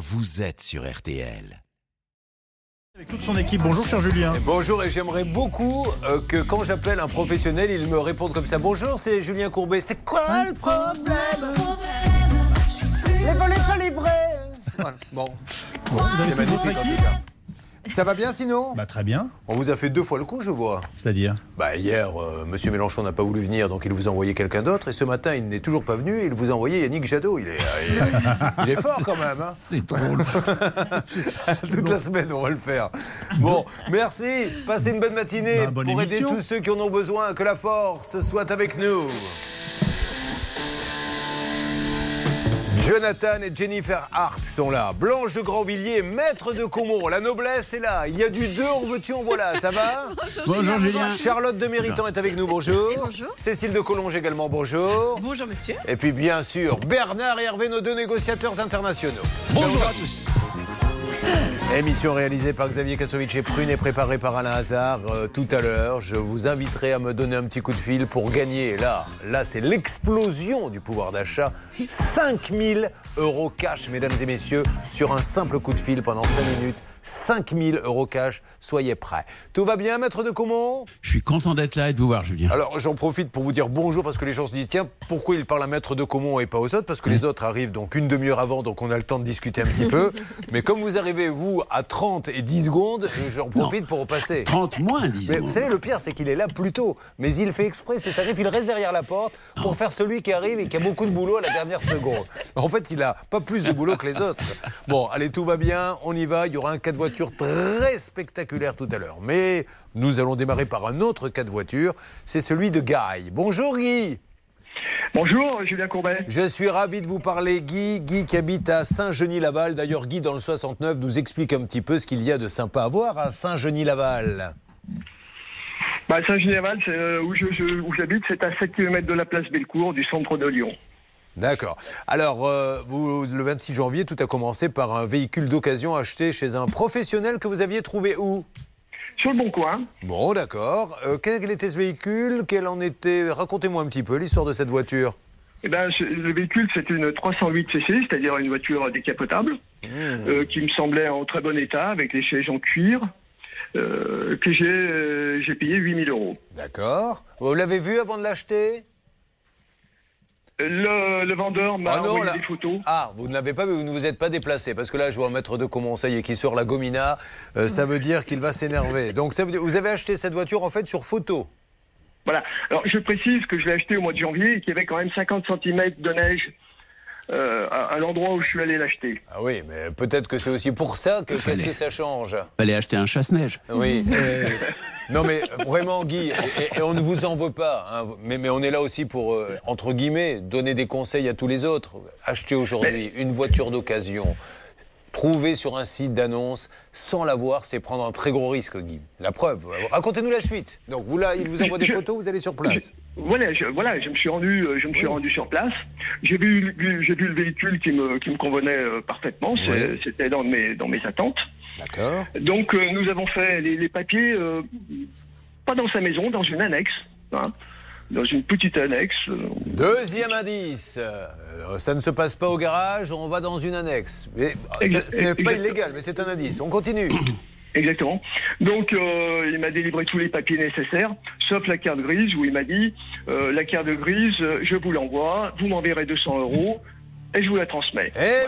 vous êtes sur RTL. Avec toute son équipe. Bonjour, cher Julien. Bonjour, et j'aimerais beaucoup euh, que quand j'appelle un professionnel, il me réponde comme ça. Bonjour, c'est Julien Courbet. C'est quoi le problème? Les volets pas livrés Voilà. Bon, avez c'est magnifique en tout cas. Ça va bien sinon? Bah très bien. On vous a fait deux fois le coup, je vois. C'est-à-dire? Bah hier, euh, Monsieur Mélenchon n'a pas voulu venir, donc il vous a envoyé quelqu'un d'autre. Et ce matin, il n'est toujours pas venu. et Il vous a envoyé Yannick Jadot. Il est, euh, il est, il est fort quand même. hein. C'est drôle. Toute la semaine, on va le faire. Bon, merci. Passez une bonne matinée Bah, bonne pour aider tous ceux qui en ont besoin. Que la force soit avec nous. Jonathan et Jennifer Hart sont là. Blanche de Grandvilliers, maître de Comont. La noblesse est là. Il y a du deux en veux-tu, en voilà. Ça va Bonjour Julien. Charlotte de Méritant est avec nous. Bonjour. bonjour. Cécile de Collonges également. Bonjour. Bonjour monsieur. Et puis bien sûr, Bernard et Hervé, nos deux négociateurs internationaux. Bonjour à tous. Émission réalisée par Xavier Kassovitch et Prune et préparée par Alain Hazard. Euh, tout à l'heure, je vous inviterai à me donner un petit coup de fil pour gagner. Là, là c'est l'explosion du pouvoir d'achat. 5000 euros cash, mesdames et messieurs, sur un simple coup de fil pendant 5 minutes. 5000 euros cash, soyez prêts. Tout va bien, maître de Comont? Je suis content d'être là et de vous voir Julien. Alors j'en profite pour vous dire bonjour parce que les gens se disent tiens pourquoi il parle à maître de Comont et pas aux autres? Parce que les autres arrivent donc une demi-heure avant donc on a le temps de discuter un petit peu. Mais comme vous arrivez vous à 30 et 10 secondes, j'en profite pour repasser. 30 moins, disons. Mais vous savez, le pire, c'est qu'il est là plus tôt. Mais il fait exprès, c'est ça arrive, il reste derrière la porte pour faire celui qui arrive et qui a beaucoup de boulot à la dernière seconde. En fait, il a pas plus de boulot que les autres. Bon, allez, tout va bien, on y va. Il y aura un cas de voiture très spectaculaire tout à l'heure. Mais nous allons démarrer par un autre cas de voiture. C'est celui de Guy. Bonjour Guy. Bonjour, Julien Courbet. Je suis ravi de vous parler, Guy. Guy qui habite à Saint-Genis-Laval. D'ailleurs, Guy, dans le 69, nous explique un petit peu ce qu'il y a de sympa à voir à Saint-Genis-Laval. Bah, Saint-Général, c'est euh, où j'habite, c'est à 7 km de la place Bellecour, du centre de Lyon. D'accord. Alors, euh, vous, le 26 janvier, tout a commencé par un véhicule d'occasion acheté chez un professionnel que vous aviez trouvé où? Sur le bon coin, Bon, d'accord. Euh, quel était ce véhicule? Quel en était Racontez-moi un petit peu l'histoire de cette voiture. eh ben, le véhicule, c'est une 308 cc, c'est-à-dire une voiture décapotable, euh, qui me semblait en très bon état, avec les sièges en cuir, que j'ai j'ai payé 8000 euros. D'accord. Vous l'avez vu avant de l'acheter? Le, le vendeur m'a Ah non, envoyé là- des photos. Ah, vous ne l'avez pas vu, vous ne vous êtes pas déplacé. Parce que là, je vois un maître de comment ça y est, qui sort la gomina. Euh, ça veut dire qu'il va s'énerver. Donc, ça veut dire, vous avez acheté cette voiture, en fait, sur photo. Voilà. Alors, je précise que je l'ai acheté au mois de janvier et qu'il y avait quand même 50 cm de neige euh, à, à l'endroit où je suis allé l'acheter. Ah oui, mais peut-être que c'est aussi pour ça que, qu'est-ce que ça change. Fallait acheter un chasse-neige. Oui. euh, non, mais vraiment, Guy, et, et on ne vous en veut pas. hein, mais, mais on est là aussi pour, euh, entre guillemets, donner des conseils à tous les autres. Acheter aujourd'hui une voiture d'occasion, trouver sur un site d'annonce sans l'avoir, c'est prendre un très gros risque, Guy. La preuve. Racontez-nous la suite. Donc, vous là, il vous envoie des photos, vous allez sur place. Voilà, je, voilà, je me suis rendu, euh, je me suis rendu sur place. J'ai vu, j'ai vu le véhicule qui me, qui me convenait euh, parfaitement. Oui. C'était dans mes, dans mes attentes. D'accord. Donc, euh, nous avons fait les, les papiers, euh, pas dans sa maison, dans une annexe, hein, dans une petite annexe. euh, Deuxième indice. Ça ne se passe pas au garage, on va dans une annexe. Mais, ce n'est pas illégal, mais c'est un indice. On continue. Exactement. Donc, euh, il m'a délivré tous les papiers nécessaires, sauf la carte grise, où il m'a dit euh, la carte grise, je vous l'envoie, vous m'enverrez 200 euros et je vous la transmets. Et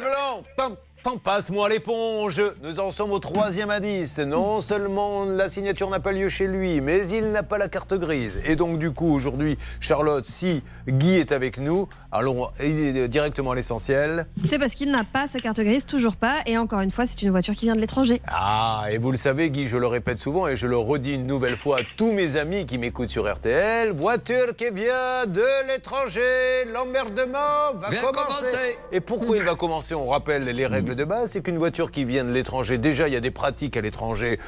tant, tant passe-moi l'éponge. Nous en sommes au troisième indice. Non seulement la signature n'a pas lieu chez lui, mais il n'a pas la carte grise. Et donc du coup, aujourd'hui, Charlotte, si Guy est avec nous, allons directement à l'essentiel. C'est parce qu'il n'a pas sa carte grise, toujours pas. Et encore une fois, c'est une voiture qui vient de l'étranger. Ah, et vous le savez, Guy, je le répète souvent et je le redis une nouvelle fois à tous mes amis qui m'écoutent sur RTL. Voiture qui vient de l'étranger, l'emmerdement va commencer. Et pourquoi il va commencer? On rappelle les règles de base, c'est qu'une voiture qui vient de l'étranger, déjà il y a des pratiques à l'étranger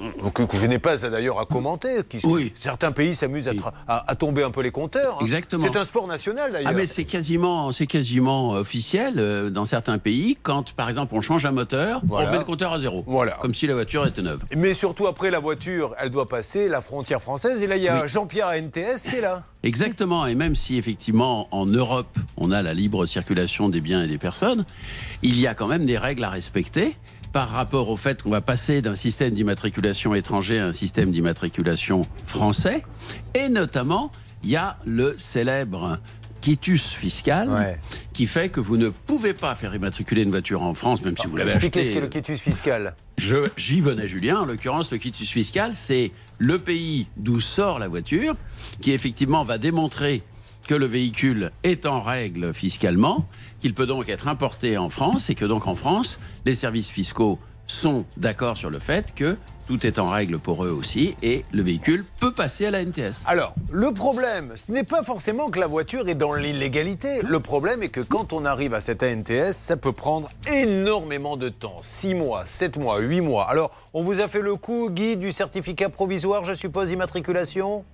euh, que, que je n'ai pas d'ailleurs à commenter. Qui, Oui. Certains pays s'amusent à, tra- à- à tomber un peu les compteurs. hein. Exactement. C'est un sport national d'ailleurs. Ah mais c'est quasiment, c'est quasiment officiel euh, dans certains pays quand par exemple on change un moteur, Voilà. on met le compteur à zéro, Voilà. comme si la voiture était neuve. Mais surtout après la voiture, elle doit passer la frontière française. Et là, il y a Oui. Jean-Pierre à NTS qui est là. Exactement. Et même si effectivement en Europe on a la libre circulation des biens et des personnes, il y a quand même des règles à respecter par rapport au fait qu'on va passer d'un système d'immatriculation étranger à un système d'immatriculation français. Et notamment, il y a le célèbre quitus fiscal Ouais. qui fait que vous ne pouvez pas faire immatriculer une voiture en France, même si vous l'avez Expliquez achetée. ce qu'est le quitus fiscal. J'y venais, Julien. En l'occurrence, le quitus fiscal, c'est le pays d'où sort la voiture, qui effectivement va démontrer que le véhicule est en règle fiscalement, qu'il peut donc être importé en France et que donc en France, les services fiscaux sont d'accord sur le fait que tout est en règle pour eux aussi et le véhicule peut passer à la NTS. Alors, le problème, ce n'est pas forcément que la voiture est dans l'illégalité. Le problème est que quand on arrive à cette ANTS, ça peut prendre énormément de temps. 6 mois, 7 mois, 8 mois. Alors, on vous a fait le coup, Guy, du certificat provisoire, je suppose, immatriculation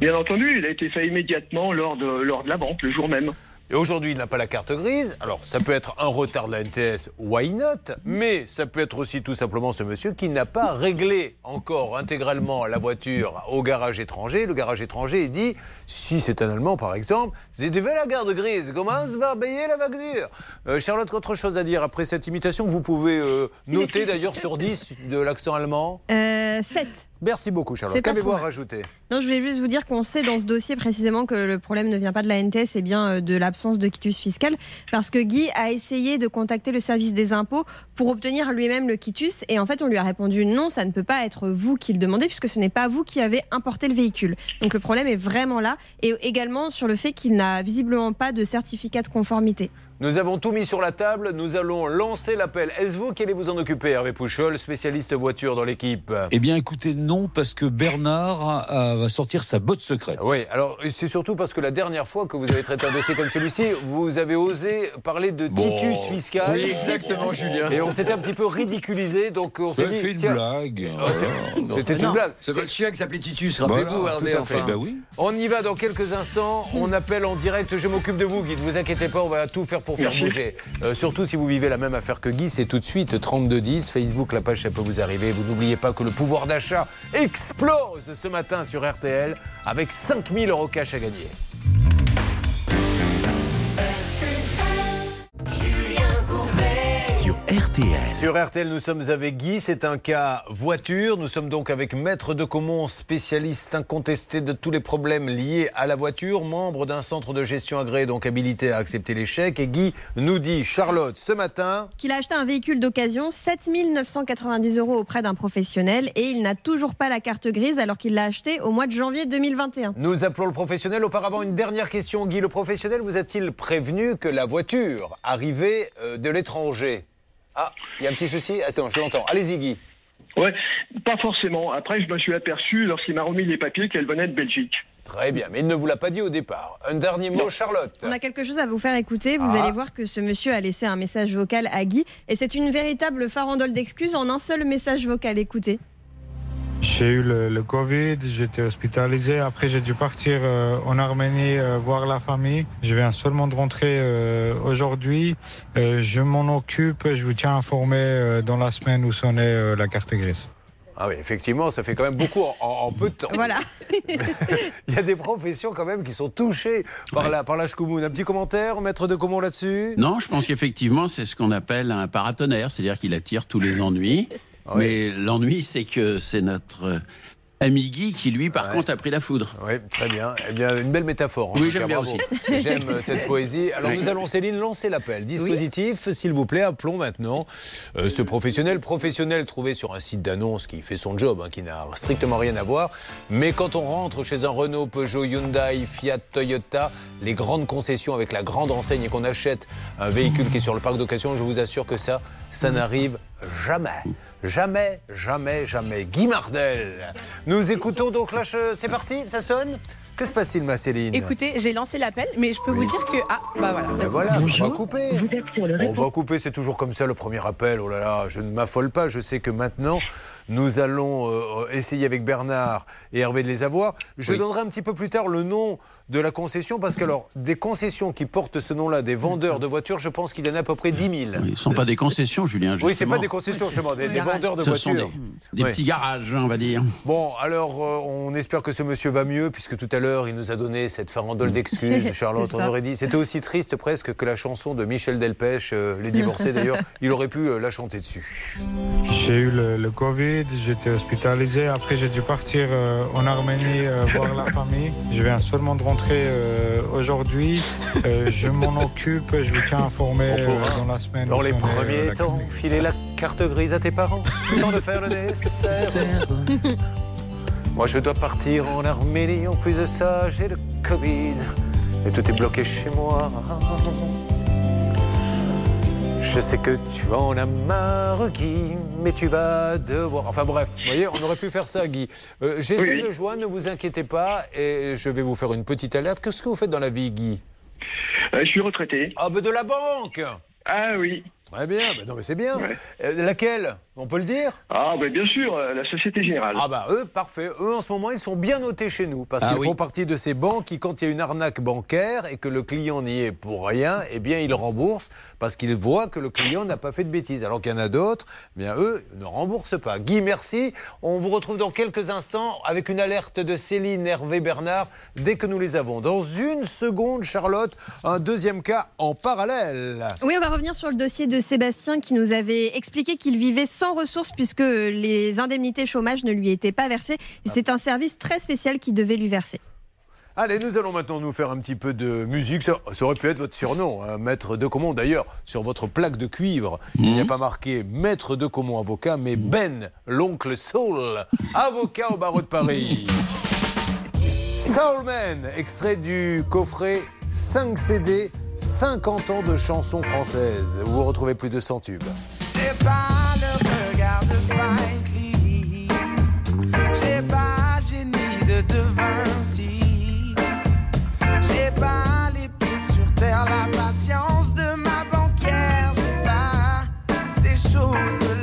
Bien entendu, il a été fait immédiatement lors de, lors de la vente, le jour même. Et aujourd'hui, il n'a pas la carte grise. Alors, ça peut être un retard de la NTS, why not? Mais ça peut être aussi tout simplement ce monsieur qui n'a pas réglé encore intégralement la voiture au garage étranger. Le garage étranger, il dit si c'est un Allemand, par exemple, vous devez la carte grise, comment se va payer la facture Euh, Charlotte, autre chose à dire après cette imitation que vous pouvez euh, noter d'ailleurs sur 10 de l'accent allemand? Euh, 7. Merci beaucoup, Charlotte. C'est Qu'avez-vous à rajouter? Non, je voulais juste vous dire qu'on sait dans ce dossier précisément que le problème ne vient pas de la NTS, et bien euh, de l'absence de quitus fiscal, parce que Guy a essayé de contacter le service des impôts pour obtenir lui-même le quitus, et en fait on lui a répondu non, ça ne peut pas être vous qui le demandez, puisque ce n'est pas vous qui avez importé le véhicule. Donc le problème est vraiment là, et également sur le fait qu'il n'a visiblement pas de certificat de conformité. Nous avons tout mis sur la table. Nous allons lancer l'appel. Est-ce vous qui allez vous en occuper, Hervé Pouchol, spécialiste voiture dans l'équipe? Eh bien, écoutez, non, parce que Bernard euh, va sortir sa botte secrète. Oui, alors c'est surtout parce que la dernière fois que vous avez traité un dossier comme celui-ci, vous avez osé parler de Bon. titus fiscal. Oui, exactement, Julien. Et on s'était un petit peu ridiculisé, donc on s'est Ça dit. fait une tiens, blague. oh, Voilà. C'était Non, une blague. C'est votre chien qui s'appelait Titus, Voilà, rappelez-vous, Hervé, tout à fait. enfin. Eh ben oui. On y va dans quelques instants. On appelle en direct. Je m'occupe de vous, Guy. Ne vous inquiétez pas, on va tout faire pour faire Merci. bouger. Euh, surtout si vous vivez la même affaire que Guy, c'est tout de suite 3210. Facebook, la page, ça peut vous arriver. Vous n'oubliez pas que le pouvoir d'achat explose ce matin sur RTL avec 5000 euros cash à gagner. Sur RTL. Sur RTL, nous sommes avec Guy. C'est un cas voiture. Nous sommes donc avec Maître de Comont, spécialiste incontesté de tous les problèmes liés à la voiture, membre d'un centre de gestion agréé, donc habilité à accepter les chèques. Et Guy nous dit, Charlotte, ce matin, Qu'il a acheté un véhicule d'occasion, 7 990 euros auprès d'un professionnel, et il n'a toujours pas la carte grise alors qu'il l'a acheté au mois de janvier 2021. nous appelons le professionnel. Auparavant, une dernière question. Guy, le professionnel vous a-t-il prévenu que la voiture arrivait euh, de l'étranger? Ah, il y a un petit souci Attends, je l'entends. Allez-y, Guy. Ouais, pas forcément. Après, je me suis aperçu lorsqu'il m'a remis les papiers qu'elle venait de Belgique. Très bien, mais il ne vous l'a pas dit au départ. Un dernier mot, Charlotte. On a quelque chose à vous faire écouter. Vous Ah. allez voir que ce monsieur a laissé un message vocal à Guy. Et c'est une véritable farandole d'excuses en un seul message vocal. Écoutez. J'ai eu le, le Covid, j'étais hospitalisé. Après, j'ai dû partir euh, en Arménie euh, voir la famille. Je viens seulement de rentrer euh, aujourd'hui. Euh, je m'en occupe. Je vous tiens informé euh, dans la semaine où sonnait euh, la carte grise. Ah oui, effectivement, ça fait quand même beaucoup en, peu de temps. Voilà. Il y a des professions quand même qui sont touchées par Ouais. la par la. Un petit commentaire, maître de Comont là-dessus? Non, je pense qu'effectivement, c'est ce qu'on appelle un paratonnerre, c'est-à-dire qu'il attire tous les ennuis. Oui. Mais l'ennui, c'est que c'est notre euh, ami Guy qui, lui, par Ouais. contre, a pris la foudre. Oui, très bien. Eh bien, une belle métaphore. Oui, j'aime bien bravo. J'aime euh, cette poésie. Alors, Oui. nous allons, Céline, lancer l'appel. Dispositif, s'il vous plaît, appelons maintenant euh, ce professionnel. Professionnel trouvé sur un site d'annonce qui fait son job, hein, qui n'a strictement rien à voir. Mais quand on rentre chez un Renault, Peugeot, Hyundai, Fiat, Toyota, les grandes concessions avec la grande enseigne et qu'on achète un véhicule qui est sur le parc d'occasion, je vous assure que ça, ça n'arrive jamais. Jamais, jamais, jamais. Guy Mardel. Nous écoutons donc là, je- c'est parti, ça sonne? Que se passe-t-il, ma Céline? Écoutez, j'ai lancé l'appel, mais je peux vous dire que. Ah, bah voilà. Ben voilà, on va couper. On va couper, c'est toujours comme ça le premier appel. Oh là là, je ne m'affole pas. Je sais que maintenant, nous allons euh, essayer avec Bernard et Hervé de les avoir. Je Oui. donnerai un petit peu plus tard le nom de la concession Parce que, alors, des concessions qui portent ce nom-là, des vendeurs de voitures, je pense qu'il y en a à peu près 10 000. Oui, ce ne sont pas des concessions, Julien. Oui, c'est justement. pas des concessions, justement, des, des vendeurs de Ce sont voitures. des, des Oui. petits garages, on va dire. Bon, alors, euh, on espère que ce monsieur va mieux, puisque tout à l'heure, il nous a donné cette farandole d'excuses. Charlotte, on aurait dit. C'était aussi triste presque que la chanson de Michel Delpech, euh, Les divorcés d'ailleurs. Il aurait pu euh, la chanter dessus. J'ai eu le, le Covid, j'étais hospitalisé. Après, j'ai dû partir euh, en Arménie euh, voir la famille. Je viens seulement de rentrer euh, aujourd'hui. Euh, je m'en occupe, je vous tiens informé euh, dans la semaine. Dans les euh, premiers la temps, filer la carte grise à tes parents. Temps de faire le nécessaire. Moi, je dois partir en Arménie. En plus de ça, j'ai le Covid. Et tout est bloqué chez moi. Je sais que tu en as marre, Guy, mais tu vas devoir. Enfin bref, vous voyez, on aurait pu faire ça, Guy. Euh, J'essaie Oui, oui. de le joindre, ne vous inquiétez pas, et je vais vous faire une petite alerte. Qu'est-ce que vous faites dans la vie, Guy? Euh, je suis retraité. Ah, ben de la banque Ah oui. Très bien, ben non mais c'est bien. Ouais. Euh, laquelle? On peut le dire? Ah ben bien sûr, euh, la Société Générale. Ah bah eux, parfait. Eux, en ce moment, ils sont bien notés chez nous. Parce Ah qu'ils oui. font partie de ces banques qui, quand il y a une arnaque bancaire et que le client n'y est pour rien, eh bien, ils remboursent parce qu'ils voient que le client n'a pas fait de bêtises. Alors qu'il y en a d'autres, eh bien, eux ne remboursent pas. Guy, merci. On vous retrouve dans quelques instants avec une alerte de Céline, Hervé, Bernard, dès que nous les avons. Dans une seconde, Charlotte, un deuxième cas en parallèle. Oui, on va revenir sur le dossier de Sébastien qui nous avait expliqué qu'il vivait sans ressources puisque les indemnités chômage ne lui étaient pas versées. Et C'est un service très spécial qui devait lui verser. Allez, nous allons maintenant nous faire un petit peu de musique. Ça, ça aurait pu être votre surnom, hein, Maître de Comont. D'ailleurs, sur votre plaque de cuivre, il n'y a pas marqué Maître de Comont avocat, mais Ben, l'oncle Soul, avocat au barreau de Paris. Soulman, extrait du coffret 5 CD, 50 ans de chansons françaises. Où vous retrouvez plus de 100 tubes. J'ai pas le regard de Spike Lee. J'ai pas le génie de De Vinci. Pas les pieds sur terre, la patience de ma banquière. J'ai pas ces choses-là.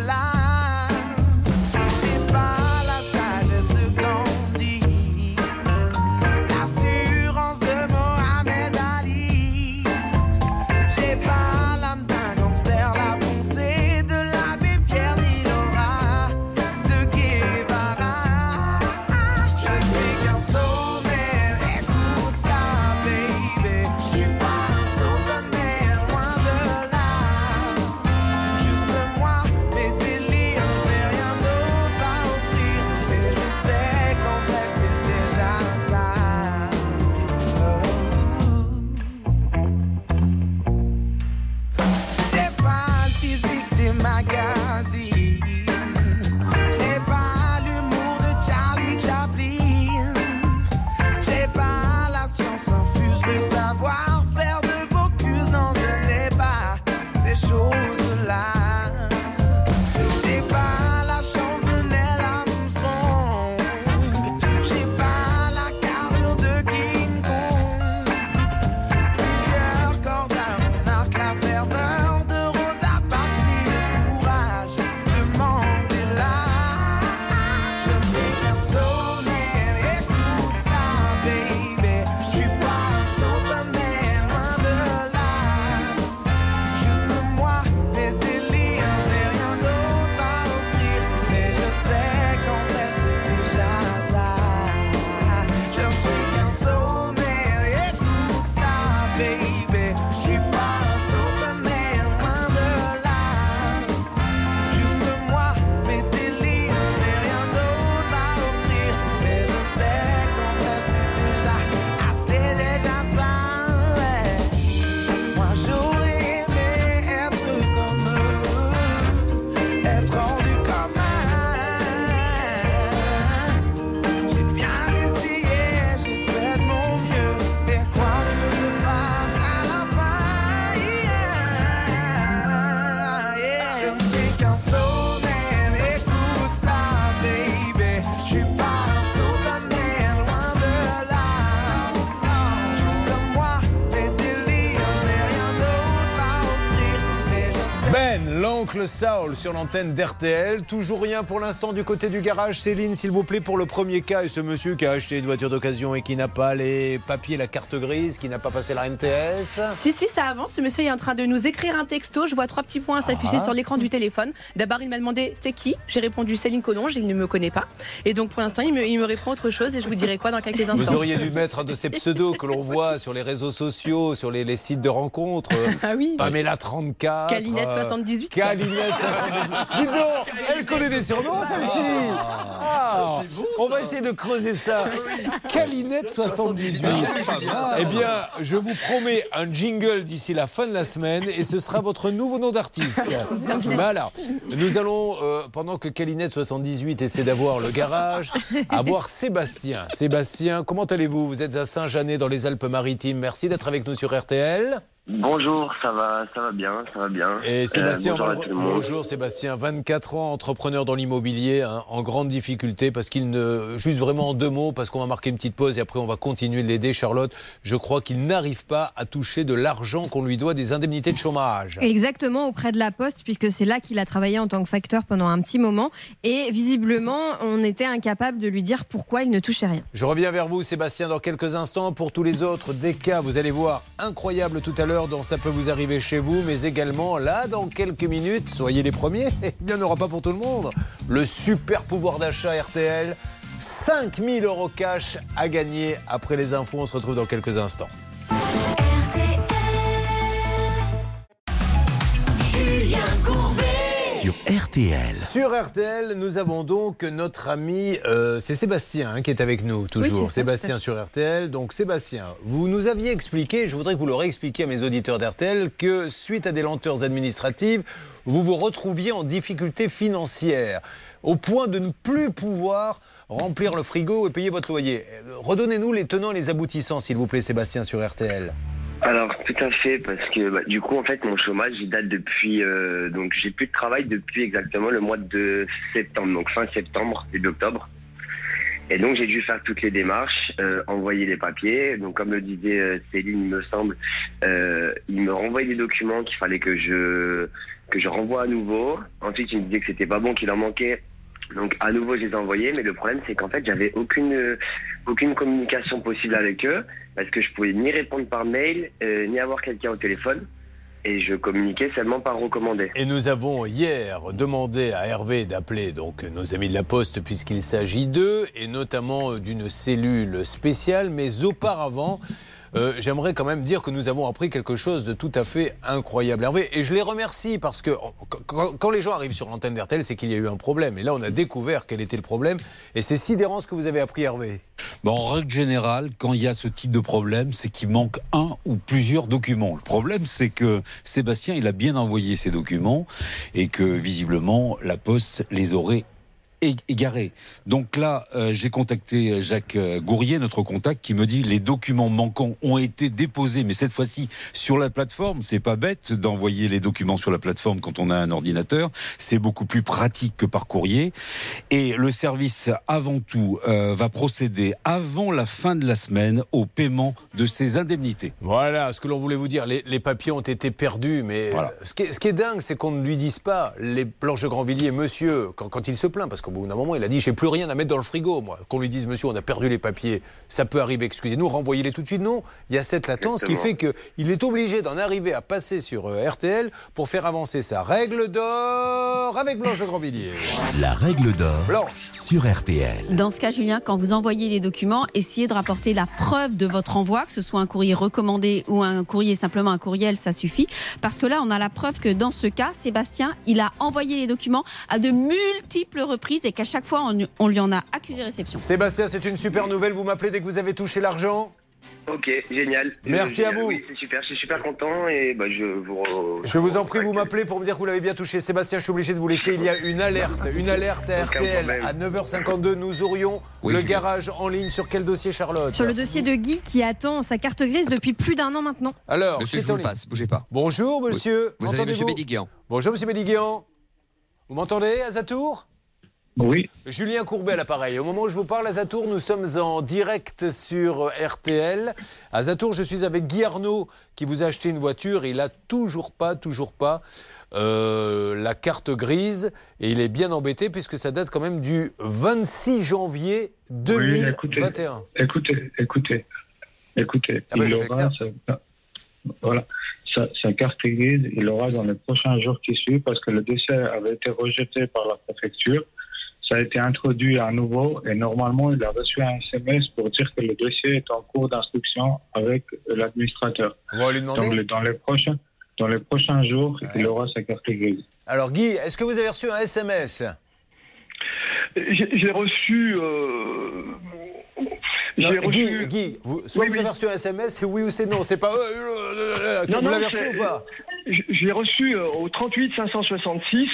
Saul sur l'antenne d'RTL. Toujours rien pour l'instant du côté du garage. Céline, s'il vous plaît, pour le premier cas. Et ce monsieur qui a acheté une voiture d'occasion et qui n'a pas les papiers, la carte grise, qui n'a pas passé la NTS. Si, si, ça avance. Ce monsieur est en train de nous écrire un texto. Je vois trois petits points s'afficher Ah. sur l'écran du téléphone. D'abord, il m'a demandé c'est qui? J'ai répondu Céline Collonge. Il ne me connaît pas. Et donc, pour l'instant, il me, il me répond autre chose. Et je vous dirai quoi dans quelques instants. Vous auriez dû mettre un de ces pseudos que l'on voit sur les réseaux sociaux, sur les, les sites de rencontres. Ah oui. Pamela 34. Calinette euh, 78. Calinette 78. Dis donc, elle connaît des surnoms, celle-ci. Ah, on va essayer de creuser ça. Calinette 78. Eh bien, je vous promets un jingle d'ici la fin de la semaine et ce sera votre nouveau nom d'artiste. Voilà. Nous allons, euh, pendant que Calinette 78 essaie d'avoir le garage, avoir Sébastien. Sébastien, comment allez-vous? Vous êtes à Saint-Janet dans les Alpes-Maritimes. Merci d'être avec nous sur RTL. Bonjour, ça va, ça va bien, ça va bien. Et Sébastien, Euh, bonjour va- monde. bonjour Sébastien, 24 ans, entrepreneur dans l'immobilier, hein, en grande difficulté parce qu'il ne, juste vraiment en deux mots, parce qu'on va marquer une petite pause et après on va continuer de l'aider, Charlotte. Je crois qu'il n'arrive pas à toucher de l'argent qu'on lui doit des indemnités de chômage. Exactement, auprès de la Poste, puisque c'est là qu'il a travaillé en tant que facteur pendant un petit moment. Et visiblement, on était incapable de lui dire pourquoi il ne touchait rien. Je reviens vers vous, Sébastien, dans quelques instants. Pour tous les autres, des cas, vous allez voir, incroyable tout à l'heure, dont ça peut vous arriver chez vous, mais également là, dans quelques minutes, soyez les premiers, il n'y en aura pas pour tout le monde. Le super pouvoir d'achat RTL, 5000 euros cash à gagner. Après les infos, on se retrouve dans quelques instants. Julien Courbet. Sur RTL. Sur RTL, nous avons donc notre ami, euh, c'est Sébastien hein, qui est avec nous toujours. Oui, c'est ça, Sébastien sur RTL. Donc Sébastien, vous nous aviez expliqué, je voudrais que vous le réexpliquiez à mes auditeurs d'RTL, que suite à des lenteurs administratives, vous vous retrouviez en difficulté financière, au point de ne plus pouvoir remplir le frigo et payer votre loyer. Euh, Redonnez-nous les tenants et les aboutissants, s'il vous plaît, Sébastien sur RTL. Alors tout à fait, parce que bah, du coup en fait mon chômage il date depuis euh, donc j'ai plus de travail depuis exactement le mois de septembre, donc fin septembre début octobre. Et donc j'ai dû faire toutes les démarches, euh, envoyer les papiers. Donc comme le disait euh, Céline, il me semble, euh, il me renvoyait des documents qu'il fallait que je que je renvoie à nouveau. Ensuite il me disait que c'était pas bon, qu'il en manquait. Donc à nouveau je les ai envoyés, mais le problème c'est qu'en fait j'avais aucune euh, aucune communication possible avec eux parce que je pouvais ni répondre par mail euh, ni avoir quelqu'un au téléphone et je communiquais seulement par recommandé. Et nous avons hier demandé à Hervé d'appeler donc nos amis de la Poste puisqu'il s'agit d'eux et notamment d'une cellule spéciale. Mais auparavant, euh, j'aimerais quand même dire que nous avons appris quelque chose de tout à fait incroyable. Hervé, et je les remercie parce que quand, les gens arrivent sur l'antenne d'RTL, c'est qu'il y a eu un problème. Et là, on a découvert quel était le problème. Et c'est sidérant ce que vous avez appris, Hervé. Bon, en règle générale, quand il y a ce type de problème, c'est qu'il manque un ou plusieurs documents. Le problème, c'est que Sébastien, il a bien envoyé ses documents et que visiblement, la Poste les aurait é- égarés. Donc là, euh, j'ai contacté Jacques euh, Gourrier, notre contact, qui me dit les documents manquants ont été déposés, mais cette fois-ci sur la plateforme. C'est pas bête d'envoyer les documents sur la plateforme quand on a un ordinateur. C'est beaucoup plus pratique que par courrier. Et le service, avant tout, euh, va procéder avant la fin de la semaine au paiement de ces indemnités. Voilà ce que l'on voulait vous dire. Les, les papiers ont été perdus, mais Voilà. euh, ce, qui est, ce qui est dingue, c'est qu'on ne lui dise pas, les Blanche de Grandvilliers, monsieur, quand, quand il se plaint, parce qu'au bout d'un moment, il a dit j'ai plus rien à mettre dans le frigo, moi. Qu'on lui dise, monsieur, on a perdu les papiers, ça peut arriver, excusez-nous, renvoyez-les tout de suite. Non, il y a cette latence qui fait qu'il est obligé d'en arriver à passer sur euh, RTL pour faire avancer sa règle d'or avec Blanche de Grandvilliers. La règle d'or Blanche. sur RTL. Dans ce cas, Julien, quand vous envoyez les documents, essayez de rapporter la preuve de votre envoi, que ce soit un courrier recommandé ou un courrier simplement un courriel, ça suffit. Parce que là, on a la preuve que dans ce cas, Sébastien, il a envoyé les documents à de multiples reprises et qu'à chaque fois, on, on lui en a accusé réception. Sébastien, c'est une super nouvelle. Vous m'appelez dès que vous avez touché l'argent. Ok, génial. Merci Euh, à vous. Oui, c'est super, je suis super content et bah, je vous. re- Je vous en prie, vous m'appelez pour me dire que vous l'avez bien touché. Sébastien, je suis obligé de vous laisser. Il y a une alerte, une alerte à Aucun RTL. problème. À 9h52, nous aurions Oui, le garage en ligne. Sur quel dossier, Charlotte Sur le dossier de Guy qui attend sa carte grise depuis plus d'un an maintenant. Alors, Monsieur, c'est je vous passe, bougez pas. Bonjour, monsieur. Vous avez Monsieur M'entendez-vous Bédiguian. Bonjour, monsieur Bédiguian. Vous m'entendez, à Zatour Oui. Julien Courbet à l'appareil. Au moment où je vous parle, à Zatour, nous sommes en direct sur RTL. À Zatour, je suis avec Guy Arnaud qui vous a acheté une voiture. Il a toujours pas, toujours pas euh, la carte grise. Et il est bien embêté puisque ça date quand même du 26 janvier Oui, écoutez, 2021. écoutez, écoutez, écoutez. Ah bah, il aura sa, voilà, sa, sa carte grise, il l'aura dans les prochains jours qui suivent parce que le décès avait été rejeté par la préfecture. Ça a été introduit à nouveau et normalement, il a reçu un SMS pour dire que le dossier est en cours d'instruction avec l'administrateur. On va lui demander. Donc, le- dans les prochains, dans les prochains jours, il aura sa carte grise. Alors Guy, est-ce que vous avez reçu un SMS J'ai j'ai reçu. euh, Non, j'ai Guy, reçu. Guy, vous- soit Oui, vous oui. avez reçu un SMS, c'est oui ou c'est non. C'est pas. euh, euh, euh, Non, vous non, l'avez reçu ou pas? l'ai reçu euh, au 38 566.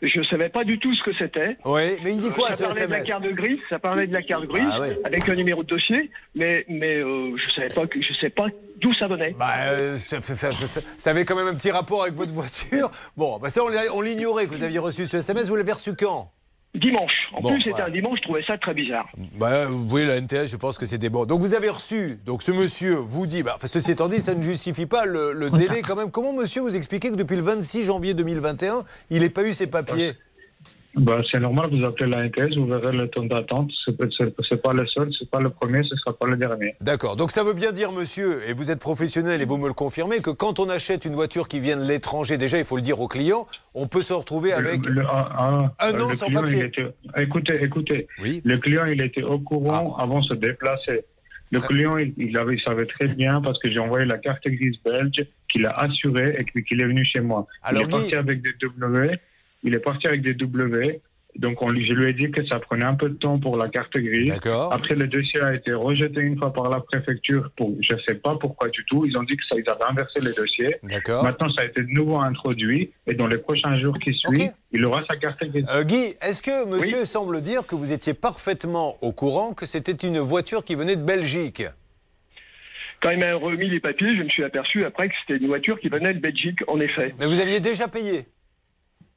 Je savais pas du tout ce que c'était. Oui, mais il dit quoi ça ce parlait de la SMS carte grise, ça parlait de la carte grise Ah ouais. avec un numéro de dossier, mais mais euh, je savais pas que je sais pas d'où ça venait. Bah, euh, ça, ça- ça- ça- ça avait quand même un petit rapport avec votre voiture. Bon, bah ça, on on l'ignorait que vous aviez reçu ce SMS. Vous l'avez reçu quand? Dimanche. En Bon, plus, c'était voilà. un dimanche. Je trouvais ça très bizarre. bah, Oui, la NTS, je pense que c'est des bons. Donc, vous avez reçu. Donc, ce monsieur vous dit. Bah, enfin, ceci étant dit, ça ne justifie pas le, le délai quand même. Comment, monsieur, vous expliquez que depuis le 26 janvier 2021, il n'ait pas eu ses papiers? Bah, c'est normal, vous appelez la NTS, vous verrez le temps d'attente. C'est- c'est pas le seul, c'est pas le premier, ce sera pas le dernier. D'accord. Donc ça veut bien dire, monsieur, et vous êtes professionnel et vous me le confirmez, que quand on achète une voiture qui vient de l'étranger, déjà, il faut le dire au client, on peut se retrouver avec. Le- le- ah, ah, Un an sans client, papier. était- Écoutez, écoutez. Oui. Le client, il était au courant Ah. avant de se déplacer. Le client, il, il avait, il savait très bien parce que j'ai envoyé la carte grise belge qu'il a assurée et qu'il est venu chez moi. Alors, il est parti avec des W. Il est parti avec des W. Donc, on lui, je lui ai dit que ça prenait un peu de temps pour la carte grise. D'accord. Après, le dossier a été rejeté une fois par la préfecture pour, je sais pas pourquoi du tout. Ils ont dit que ça, ils avaient inversé les dossiers. D'accord. Maintenant, ça a été de nouveau introduit et dans les prochains jours qui suivent, il aura sa carte grise. Euh, Guy, est-ce que monsieur semble dire que vous étiez parfaitement au courant que c'était une voiture qui venait de Belgique? Quand il m'a remis les papiers, je me suis aperçu après que c'était une voiture qui venait de Belgique, en effet. Mais vous aviez déjà payé?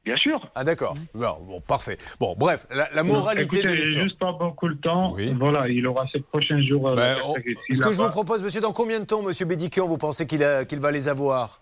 Bien sûr. Ah d'accord. Bon, bon, parfait. Bon, bref, la, la moralité écoutez, de juste pas beaucoup le temps. Voilà, il aura ses prochains jours. euh, Ben, on- ce que je vous propose, monsieur, dans combien de temps, monsieur Bédiquian, vous pensez qu'il a- qu'il va les avoir?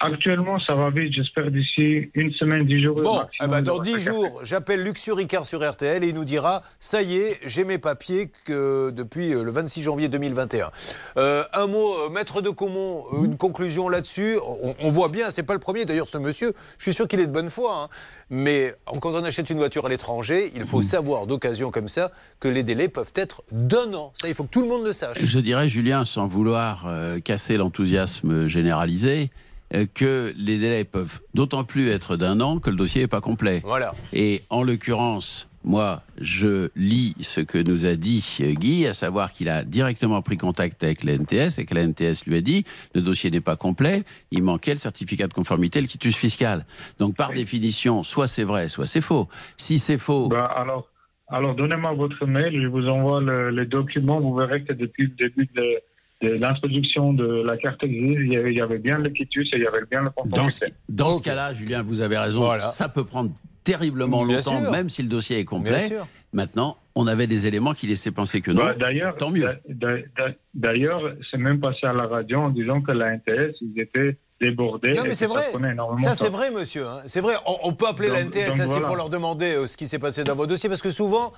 Actuellement, ça va vite. J'espère d'ici une semaine, dix jours. Bon, eh ben, dans aura 10 sa carte jours, j'appelle Luxuricard sur RTL et il nous dira ça y est, j'ai mes papiers que depuis euh, le 26 janvier 2021. Euh, un mot, euh, maître de Comont, une conclusion là-dessus. On, on voit bien, c'est pas le premier. D'ailleurs, ce monsieur, je suis sûr qu'il est de bonne foi. hein. Mais quand on achète une voiture à l'étranger, il faut savoir d'occasion comme ça que les délais peuvent être d'un an. Ça, il faut que tout le monde le sache. Je dirais, Julien, sans vouloir euh, casser l'enthousiasme généralisé, euh, que les délais peuvent d'autant plus être d'un an que le dossier n'est pas complet. Voilà. Et en l'occurrence, moi, je lis ce que nous a dit euh, Guy, à savoir qu'il a directement pris contact avec la NTS et que la NTS lui a dit le dossier n'est pas complet, il manquait le certificat de conformité, le quitus fiscal. Donc, par définition, soit c'est vrai, soit c'est faux. Si c'est faux. Bah, alors, alors donnez-moi votre mail, je vous envoie le- les documents. Vous verrez que depuis le début de, de l'introduction de la carte grise, il y avait, il y avait bien le quitus et il y avait bien le Dans ce, dans ce cas-là, Julien, vous avez raison. Voilà. Ça peut prendre terriblement Bien longtemps, sûr. même si le dossier est Bien complet. sûr. Maintenant, on avait des éléments qui laissaient penser que non. Bah, D'ailleurs, Tant mieux. d'a- d'a- D'ailleurs, c'est même passé à la radio en disant que la NTS, ils étaient débordés. Non, mais c'est ça vrai. Ça, c'est vrai, monsieur. hein. C'est vrai. On, on peut appeler la Donc- NTS voilà. pour leur demander euh, ce qui s'est passé dans vos dossiers. Parce que souvent,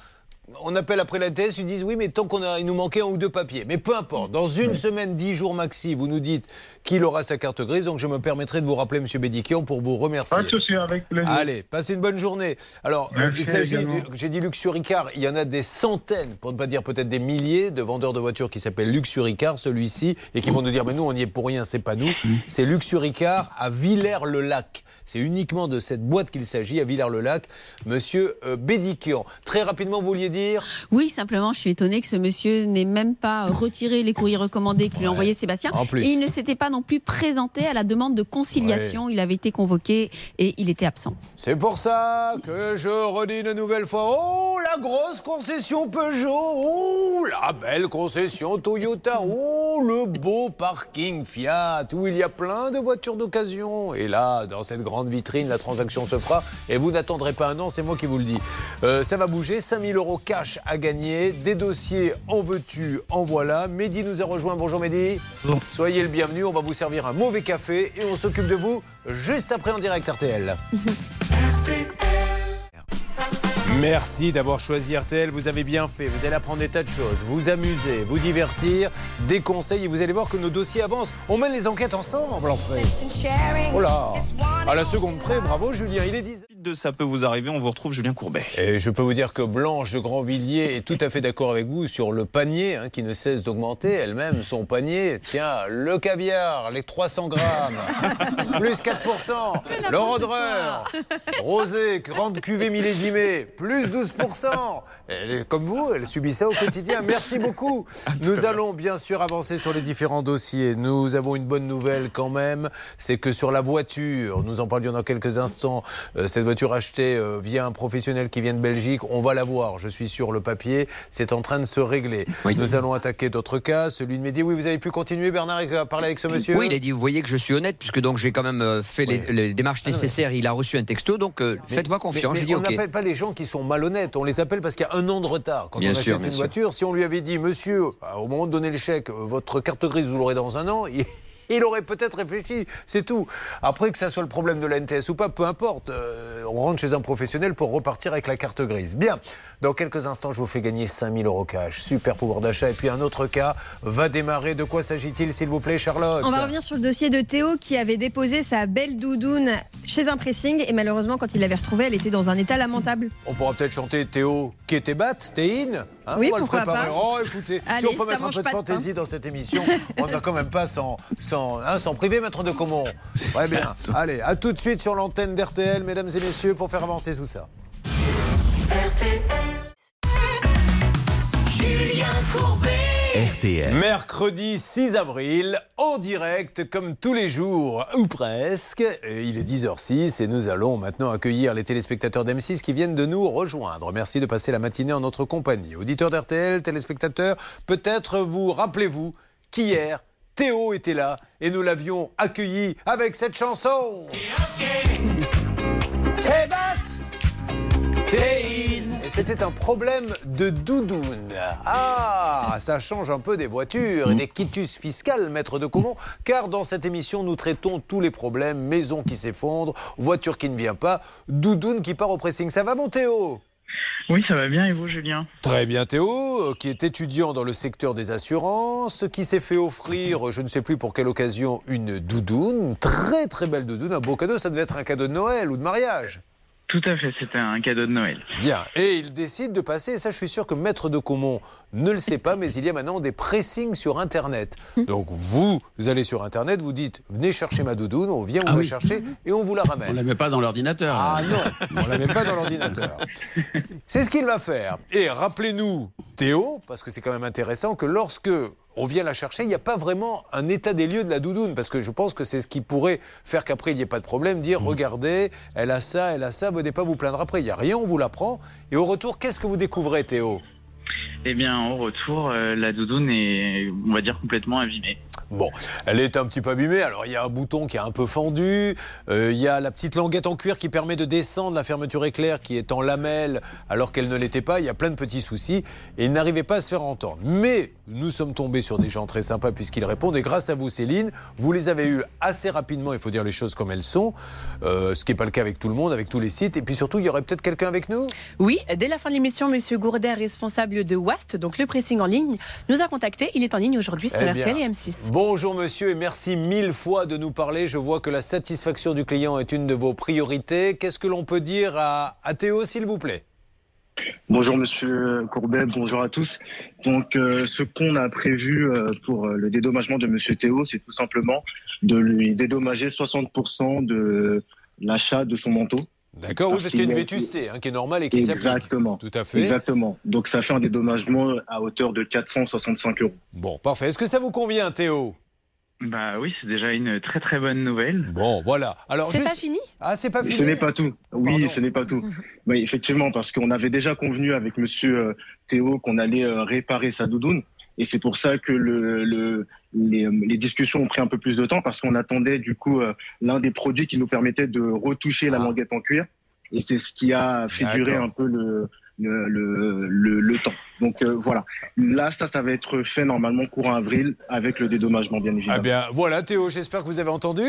on appelle après la NTS, ils disent oui, mais tant qu'on a, il nous manquait un ou deux papiers. Mais peu importe. Dans une semaine, dix jours maxi, vous nous dites qu'il aura sa carte grise. Donc, je me permettrai de vous rappeler, monsieur Bédiquian, pour vous remercier. Pas de souci, avec plaisir. Allez, passez une bonne journée. Alors, euh, Merci il s'agit, j'ai dit Luxuricard, il y en a des centaines, pour ne pas dire peut-être des milliers de vendeurs de voitures qui s'appellent Luxuricard, celui-ci, et qui vont nous dire, mais nous, on n'y est pour rien, c'est pas nous. C'est Luxuricard à Villers-le-Lac. C'est uniquement de cette boîte qu'il s'agit, à Villers-le-Lac. Monsieur euh, Bédiquian, très rapidement, vous vouliez dire? Oui, simplement, je suis étonnée que ce monsieur n'ait même pas retiré les courriers recommandés que lui a envoyé Sébastien. En plus. Et il ne s'était pas non plus présenté à la demande de conciliation. Il avait été convoqué et il était absent. C'est pour ça que je redis une nouvelle fois, oh la la grosse concession Peugeot. Oh, la belle concession Toyota. Oh, le beau parking Fiat où il y a plein de voitures d'occasion. Et là, dans cette grande vitrine, la transaction se fera. Et vous n'attendrez pas un an, c'est moi qui vous le dis. Euh, ça va bouger. 5000 euros cash à gagner. Des dossiers en veux-tu, en voilà. Mehdi nous a rejoint. Bonjour Mehdi. Soyez le bienvenu. On va vous servir un mauvais café et on s'occupe de vous juste après en direct RTL. Merci d'avoir choisi RTL, vous avez bien fait, vous allez apprendre des tas de choses, vous amuser, vous divertir, des conseils et vous allez voir que nos dossiers avancent. On mène les enquêtes ensemble en fait. Oh là À la seconde près, bravo Julien, il est 10 de ça peut vous arriver, on vous retrouve Julien Courbet. Et je peux vous dire que Blanche de Grandvilliers est tout à fait d'accord avec vous sur le panier hein, qui ne cesse d'augmenter. Elle-même, son panier, tiens, le caviar, les 300 grammes, plus 4%, le rodreur, rosé, grande cuvée millésimée, plus 12%. Elle est comme vous, elle subit ça au quotidien. Merci beaucoup. Nous allons bien sûr avancer sur les différents dossiers. Nous avons une bonne nouvelle quand même, c'est que sur la voiture, nous en parlions dans quelques instants, euh, cette voiture achetée euh, via un professionnel qui vient de Belgique, on va la voir, je suis sur le papier, c'est en train de se régler. Nous allons attaquer d'autres cas, celui de Mehdi. Oui, vous avez pu continuer Bernard à parler avec ce monsieur? Oui, il a dit, vous voyez que je suis honnête, puisque donc j'ai quand même euh, fait les, les démarches nécessaires, il a reçu un texto, donc euh, faites-moi confiance. Mais, dit on n'appelle pas les gens qui sont malhonnêtes, on les appelle parce qu'il y a un an de retard. Quand Bien on sûr, achète une sûr. voiture, si on lui avait dit, monsieur, euh, au moment de donner le chèque, euh, votre carte grise, vous l'aurez dans un an, il, il aurait peut-être réfléchi, c'est tout. Après que ça soit le problème de la NTS ou pas, peu importe, euh, on rentre chez un professionnel pour repartir avec la carte grise. Bien, dans quelques instants, je vous fais gagner 5000 euros cash, super pouvoir d'achat. Et puis un autre cas va démarrer. De quoi s'agit-il, s'il vous plaît, Charlotte? On va revenir sur le dossier de Théo qui avait déposé sa belle doudoune chez un pressing et malheureusement quand il l'avait retrouvée, elle était dans un état lamentable. On pourra peut-être chanter Théo qui était batte, t'es in Hein, Oui, on va le pourquoi préparer. pas. Oh, écoutez, si on peut mettre un peu de fantaisie dans cette émission, on ne va quand même pas s'en sans, hein, priver, maître de Comont. Ouais, bien. Allez, à tout de suite sur l'antenne d'RTL, mesdames et messieurs, pour faire avancer tout ça. Julien Courbet. Mercredi 6 avril, en direct, comme tous les jours, ou presque. Il est 10h06 et nous allons maintenant accueillir les téléspectateurs d'M6 qui viennent de nous rejoindre. Merci de passer la matinée en notre compagnie. Auditeurs d'RTL, téléspectateurs, peut-être vous rappelez-vous qu'hier, Théo était là et nous l'avions accueilli avec cette chanson. C'était un problème de doudoune. Ah, ça change un peu des voitures et des quitus fiscales, maître de Comont, car dans cette émission, nous traitons tous les problèmes, maison qui s'effondre, voiture qui ne vient pas, doudoune qui part au pressing. Ça va mon Théo? Oui, ça va bien et vous, Julien? Très bien Théo, qui est étudiant dans le secteur des assurances, qui s'est fait offrir, je ne sais plus pour quelle occasion, une doudoune, une très très belle doudoune, un beau cadeau, ça devait être un cadeau de Noël ou de mariage. Tout à fait, c'était un cadeau de Noël. Bien, et il décide de passer, et ça je suis sûr que Maître de Comont ne le sait pas, mais il y a maintenant des pressings sur Internet. Donc vous, vous allez sur Internet, vous dites, venez chercher ma doudoune, on vient vous Ah oui. chercher et on vous la ramène. On ne la met pas dans l'ordinateur. Ah non, on la met pas dans l'ordinateur. C'est ce qu'il va faire. Et rappelez-nous, Théo, parce que c'est quand même intéressant, que lorsque on vient la chercher, il n'y a pas vraiment un état des lieux de la doudoune, parce que je pense que c'est ce qui pourrait faire qu'après il n'y ait pas de problème, dire regardez, elle a ça, elle a ça, venez pas vous plaindre après, il n'y a rien, on vous la prend. Et au retour, qu'est-ce que vous découvrez, Théo? Eh bien, au retour, euh, la doudoune est, on va dire, complètement abîmée. Bon, elle est un petit peu abîmée. Alors, il y a un bouton qui est un peu fendu. euh, il y a la petite languette en cuir qui permet de descendre la fermeture éclair qui est en lamelle alors qu'elle ne l'était pas. Il y a plein de petits soucis et il n'arrivait pas à se faire entendre. Mais nous sommes tombés sur des gens très sympas puisqu'ils répondent. Et grâce à vous, Céline, vous les avez eus assez rapidement. Il faut dire les choses comme elles sont. Euh, ce qui n'est pas le cas avec tout le monde, avec tous les sites. Et puis surtout, il y aurait peut-être quelqu'un avec nous? Oui, dès la fin de l'émission, Monsieur Gourdet, responsable de WAST, donc le pressing en ligne, nous a contacté. Il est en ligne aujourd'hui sur Eh RTL et M6. Bonjour monsieur et merci mille fois de nous parler. Je vois que la satisfaction du client est une de vos priorités. Qu'est-ce que l'on peut dire à, à Théo s'il vous plaît? Bonjour Monsieur Courbet, bonjour à tous. Donc euh, ce qu'on a prévu euh, pour euh, le dédommagement de Monsieur Théo, c'est tout simplement de lui dédommager 60% de l'achat de son manteau. D'accord, oui, parce qu'il y a une vétusté hein, qui est normale et qui s'applique. Exactement. Tout à fait. Exactement. Donc ça fait un dédommagement à hauteur de 465 euros. Bon, parfait. Est-ce que ça vous convient Théo? Bah oui, c'est déjà une très très bonne nouvelle. Bon, voilà. Alors, C'est juste- pas fini? Ah, c'est pas fini. Ce n'est pas tout. Oui, Pardon. ce n'est pas tout. Oui, effectivement, parce qu'on avait déjà convenu avec Monsieur euh, Théo qu'on allait euh, réparer sa doudoune. Et c'est pour ça que le, le- les, les discussions ont pris un peu plus de temps parce qu'on attendait du coup euh, l'un des produits qui nous permettait de retoucher la languette en cuir. Et c'est ce qui a fait durer un peu le, le, le, le- le temps. Donc euh, voilà. Là, ça, ça va être fait normalement courant avril avec le dédommagement, bien évidemment. Ah bien, voilà Théo, j'espère que vous avez entendu.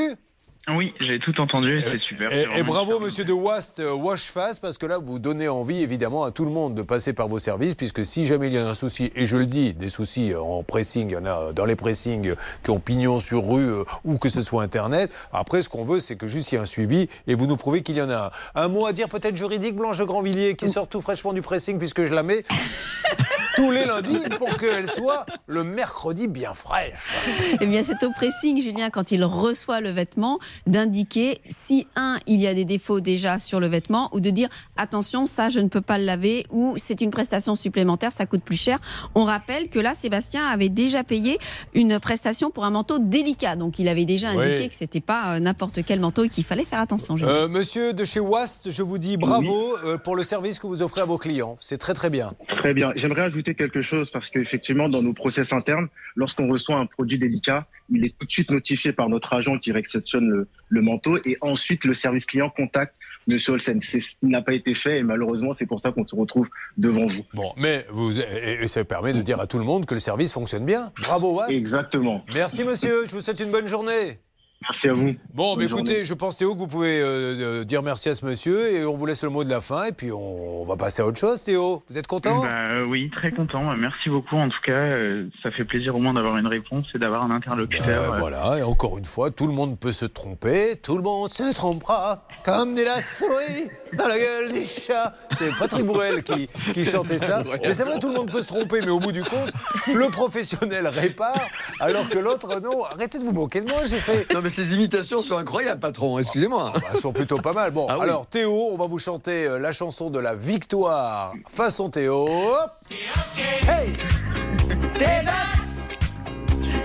Oui, j'ai tout entendu et c'est super. Et, et bravo super. monsieur de Wast euh, Washface parce que là vous donnez envie évidemment à tout le monde de passer par vos services puisque si jamais il y a un souci et je le dis des soucis euh, en pressing il y en a euh, dans les pressings qui ont pignon sur rue ou que ce soit internet après ce qu'on veut c'est que juste il y ait un suivi et vous nous prouvez qu'il y en a un un mot à dire peut-être juridique Blanche Grandvilliers qui sort tout fraîchement du pressing puisque je la mets tous les lundis pour qu'elle soit le mercredi bien fraîche Eh bien, c'est au pressing, Julien, quand il reçoit le vêtement, d'indiquer si, un, il y a des défauts déjà sur le vêtement, ou de dire attention, ça, je ne peux pas le laver, ou c'est une prestation supplémentaire, ça coûte plus cher. On rappelle que là, Sébastien avait déjà payé une prestation pour un manteau délicat. Donc, il avait déjà Oui. indiqué que c'était pas euh, n'importe quel manteau et qu'il fallait faire attention. Euh, monsieur de chez Wast je vous dis bravo euh, pour le service que vous offrez à vos clients c'est très très bien Très bien. J'aimerais ajouter quelque chose parce qu'effectivement, dans nos process internes, lorsqu'on reçoit un produit délicat, il est tout de suite notifié par notre agent qui réceptionne le, le manteau et ensuite le service client contacte Monsieur Olsen. C'est ce qui n'a pas été fait et malheureusement, c'est pour ça qu'on se retrouve devant vous. Bon, mais vous, et, et ça permet de dire à tout le monde que le service fonctionne bien. Bravo, Was. Exactement. Merci, monsieur. Je vous souhaite une bonne journée. Merci à vous. Bon, mais écoutez, journée. je pense, Théo, que vous pouvez euh, euh, dire merci à ce monsieur et on vous laisse le mot de la fin et puis on, on va passer à autre chose, Théo. Vous êtes content? Bah, euh, oui, très content. Merci beaucoup. En tout cas, euh, ça fait plaisir au moins d'avoir une réponse et d'avoir un interlocuteur. Euh, voilà, et encore une fois, tout le monde peut se tromper, tout le monde se trompera, comme dit la souris dans la gueule du chat. C'est Patrick Bruel qui, qui chantait ça. Mais c'est vrai, tout le monde peut se tromper, mais au bout du compte, le professionnel répare, alors que l'autre, non. Arrêtez de vous moquer de moi, j'essaie. Non, mais ces imitations sont incroyables, patron. Excusez-moi. Bah, elles sont plutôt pas mal. Bon, Ah oui. alors Théo, on va vous chanter euh, la chanson de la victoire façon Théo. Hop.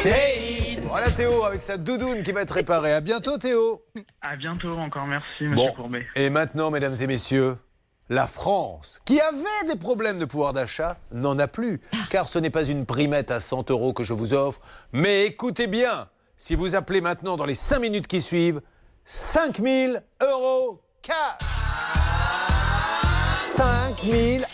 Hey Voilà Théo avec sa doudoune qui va être réparée. À bientôt Théo. À bientôt encore. Merci, Monsieur Bon, Courbet. et maintenant, mesdames et messieurs, la France, qui avait des problèmes de pouvoir d'achat, n'en a plus. Car ce n'est pas une primette à 100 euros que je vous offre. Mais écoutez bien, si vous appelez maintenant dans les 5 minutes qui suivent, 5000 euros cash 5000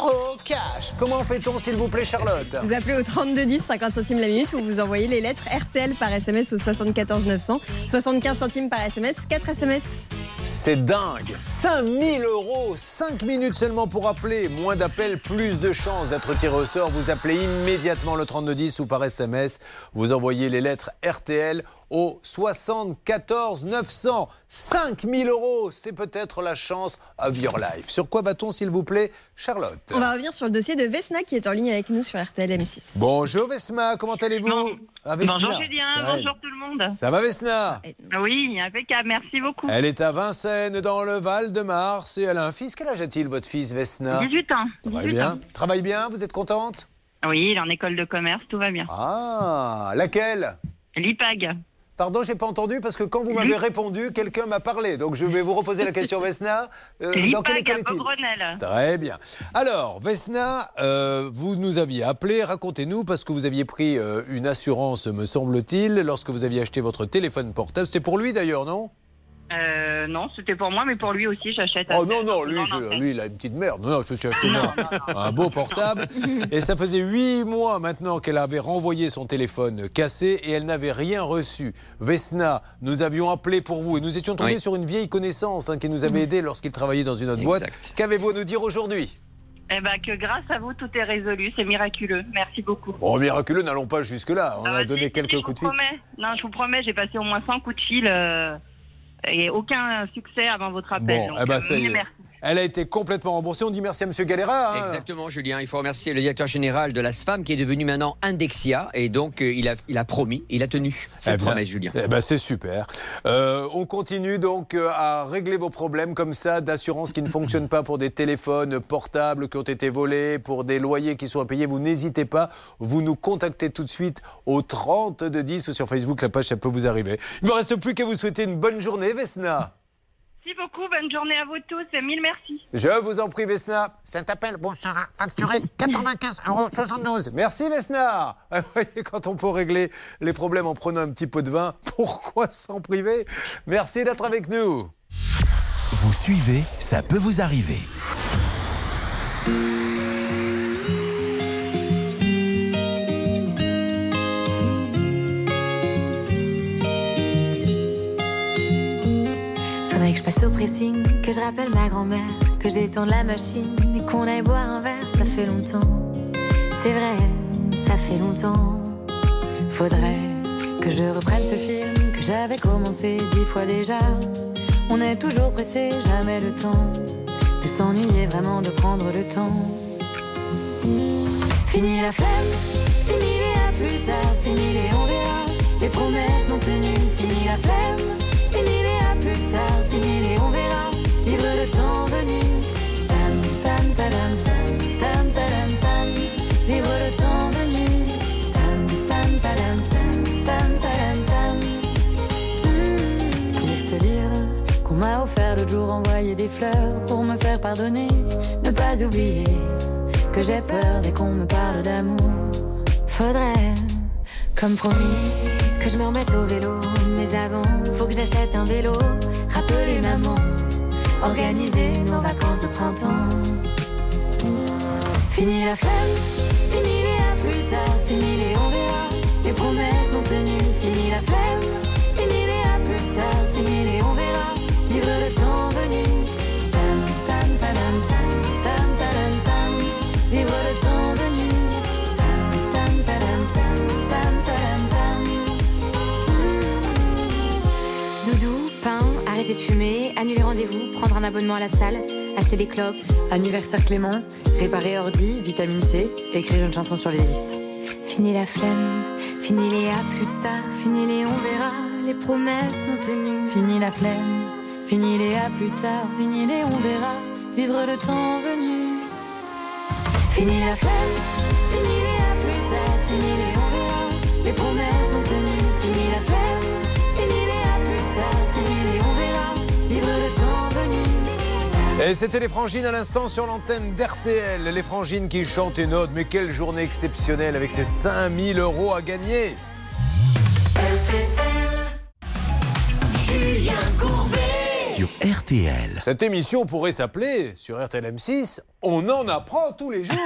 euros cash Comment fait-on, s'il vous plaît, Charlotte Vous appelez au 3210, 50 centimes la minute, ou vous envoyez les lettres RTL par SMS au 74 900, 75 centimes par SMS, 4 SMS. C'est dingue 5000 euros 5 minutes seulement pour appeler. Moins d'appels, plus de chances d'être tiré au sort. Vous appelez immédiatement le 3210 ou par SMS. Vous envoyez les lettres RTL au 74 900. 5000 euros, c'est peut-être la chance of your life. Sur quoi va-t-on, s'il vous plaît, Charlotte On va revenir sur le dossier de Vesna qui est en ligne avec nous sur RTL M6. Bonjour Vesma, comment allez-vous Ah, Vesna. Bonjour Julien, Ça va bonjour tout le monde. Ça va Vesna Oui, impeccable, merci beaucoup. Elle est à Vincennes, dans le Val-de-Mars, et elle a un fils. Quel âge a-t-il, votre fils, Vesna 18 ans. Travaille 18 bien. ans. Travaille bien, vous êtes contente? Oui, il est en école de commerce, tout va bien. Ah, laquelle? L'IPAG. Pardon, j'ai pas entendu parce que quand vous m'avez répondu, quelqu'un m'a parlé. Donc je vais vous reposer la question, Vesna. Euh, dans quelle école est-il. Très bien. Alors, Vesna, euh, vous nous aviez appelé, racontez-nous, parce que vous aviez pris euh, une assurance, me semble-t-il, lorsque vous aviez acheté votre téléphone portable. C'était pour lui d'ailleurs, non? Euh, non, c'était pour moi, mais pour lui aussi, j'achète. Oh non, non, lui, je- lui, il a une petite merde. Non, non, je me suis acheté moi un beau portable. Et ça faisait huit mois maintenant qu'elle avait renvoyé son téléphone cassé et elle n'avait rien reçu. Vesna, nous avions appelé pour vous et nous étions tombés Oui. sur une vieille connaissance hein, qui nous avait aidé lorsqu'il travaillait dans une autre boîte. Qu'avez-vous à nous dire aujourd'hui? Eh ben, que grâce à vous, tout est résolu, c'est miraculeux. Merci beaucoup. Bon, miraculeux, n'allons pas jusque-là. On Ah, a donné si, quelques coups de fil. promets. Non, je vous promets, j'ai passé au moins 100 coups de fil euh, et aucun succès avant votre appel. Bon, Donc, eh ben, euh, ça y est. merci. Elle a été complètement remboursée. On dit merci à Monsieur Galera. hein. Exactement, Julien. Il faut remercier le directeur général de la SFAM qui est devenu maintenant Indexia. Et donc, euh, il, a, il a promis, il a tenu cette Eh bien, promesse, Julien. eh ben, c'est super. Euh, on continue donc euh, à régler vos problèmes comme ça d'assurance qui ne fonctionne pas pour des téléphones portables qui ont été volés, pour des loyers qui sont impayés. Vous n'hésitez pas, vous nous contactez tout de suite au 30 de 10 ou sur Facebook, la page, ça peut vous arriver. Il ne me reste plus qu'à vous souhaiter une bonne journée, Vesna. Merci beaucoup, bonne journée à vous tous et mille merci. Je vous en prie, Vesna. Ça t'appelle, bon, sera facturé 95 euros 72. Merci, Vesna. Ah, vous voyez, quand on peut régler les problèmes en prenant un petit pot de vin, pourquoi s'en priver? Merci d'être avec nous. Vous suivez, ça peut vous arriver. Passe pressing, que je rappelle ma grand-mère, que j'étende la machine et qu'on aille boire un verre, ça fait longtemps. C'est vrai, ça fait longtemps. Faudrait que je reprenne ce film que j'avais commencé dix fois déjà. On est toujours pressé, jamais le temps de s'ennuyer, vraiment de prendre le temps. Fini la flemme, fini les à plus tard, fini les on verra, les promesses non tenues, fini la flemme, plus tard, fini les on verra, vivre le temps venu. Tam tam tadam tam tam tadam tam, vivre le temps venu. Tam tam tadam tam tam tadam tam. Hmm, Lire ce livre qu'on m'a offert l'autre jour, envoyer des fleurs pour me faire pardonner, ne pas oublier que j'ai peur dès qu'on me parle d'amour. Faudrait, comme promis, que je me remette au vélo. Mais avant, faut que j'achète un vélo. Rappeler maman, organiser nos vacances de printemps. Fini la flemme, fini les à plus tard, fini les on verra, les promesses non tenues. Fini la flemme, fumer, annuler rendez-vous, prendre un abonnement à la salle, acheter des clopes, anniversaire Clément, réparer ordi, vitamine C, écrire une chanson sur les listes. Fini la flemme, fini les à plus tard, fini les on verra, les promesses non tenues. Fini la flemme, fini les à plus tard, fini les on verra, vivre le temps venu. Fini la flemme, fini les à plus tard, fini les on verra, les promesses Et c'était les Frangines à l'instant sur l'antenne d'RTL. Les Frangines qui chantent et notent. Mais quelle journée exceptionnelle avec ces 5000 euros à gagner. Julien Courbet. Sur RTL. Cette émission pourrait s'appeler, sur RTL M6, On en apprend tous les jours.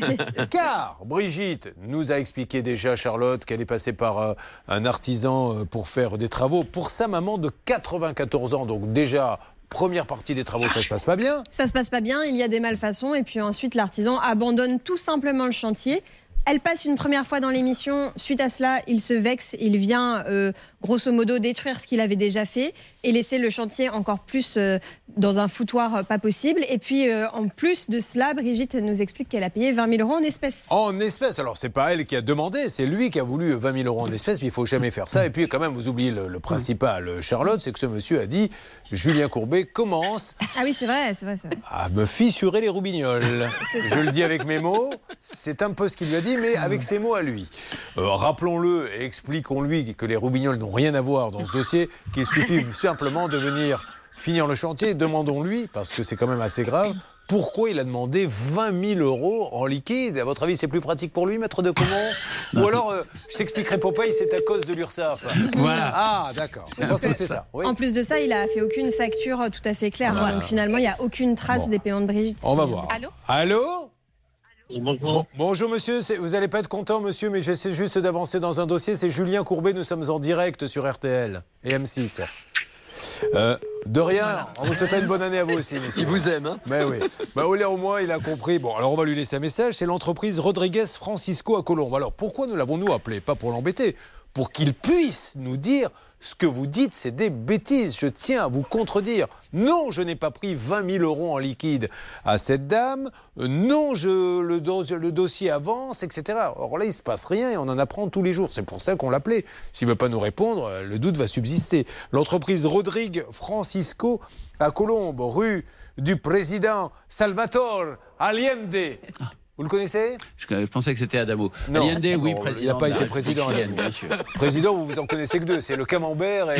Car Brigitte nous a expliqué déjà, Charlotte, qu'elle est passée par euh, un artisan euh, pour faire des travaux pour sa maman de 94 ans. Donc déjà, première partie des travaux, ça se passe pas bien. Ça se passe pas bien, il y a des malfaçons et puis ensuite l'artisan abandonne tout simplement le chantier. Elle passe une première fois dans l'émission. Suite à cela, il se vexe. Il vient, euh, grosso modo, détruire ce qu'il avait déjà fait et laisser le chantier encore plus euh, dans un foutoir euh, pas possible. Et puis, euh, en plus de cela, Brigitte nous explique qu'elle a payé 20 000 euros en espèces. En espèces. Alors, c'est pas elle qui a demandé, c'est lui qui a voulu 20 000 euros en espèces, mais il faut jamais faire ça. Et puis, quand même, vous oubliez le, le principal, Charlotte, c'est que ce monsieur a dit Julien Courbet commence Ah oui, c'est vrai, c'est vrai, vrai. à me fissurer les roubignoles. Je le dis avec mes mots, c'est un peu ce qu'il lui a dit, mais avec ses mots à lui. Euh, Rappelons-le et expliquons-lui que les roubignoles n'ont rien à voir dans ce dossier, qu'il suffit simplement de venir finir le chantier. Demandons-lui, parce que c'est quand même assez grave, pourquoi il a demandé 20 000 euros en liquide? À votre avis, c'est plus pratique pour lui, maître de comment Ou alors, euh, je t'expliquerai, Popeye, c'est à cause de l'URSSAF. Voilà. Ah, d'accord. Vous pensez que c'est ça oui. En plus de ça, il a fait aucune facture euh, tout à fait claire. Voilà. Donc finalement, il n'y a aucune trace des paiements de Brigitte. On va voir. Allô? Allô? Bonjour. bonjour monsieur, vous n'allez pas être content monsieur, mais j'essaie juste d'avancer dans un dossier. C'est Julien Courbet, nous sommes en direct sur RTL et M6. Euh, de rien, on vous souhaite une bonne année à vous aussi. Monsieur. Il vous aime, hein Mais oui. Bah, au moins, au moins, il a compris. Bon, alors on va lui laisser un message. C'est l'entreprise Rodriguez Francisco à Colombe. Alors pourquoi nous l'avons-nous appelé? Pas pour l'embêter, pour qu'il puisse nous dire ce que vous dites, c'est des bêtises. Je tiens à vous contredire. Non, je n'ai pas pris 20 000 euros en liquide à cette dame. Non, je, le, dos- le dossier avance, etc. Or là, il ne se passe rien et on en apprend tous les jours. C'est pour ça qu'on l'appelait. S'il ne veut pas nous répondre, le doute va subsister. L'entreprise Rodrigue Francisco à Colombe, rue du président Salvatore Allende. Vous le connaissez? Je, je pensais que c'était Adamo. Non. Allende, oui, Bon, président. Il n'a pas été président. chilienne, bien sûr. Président, vous vous en connaissez que deux, c'est le camembert et.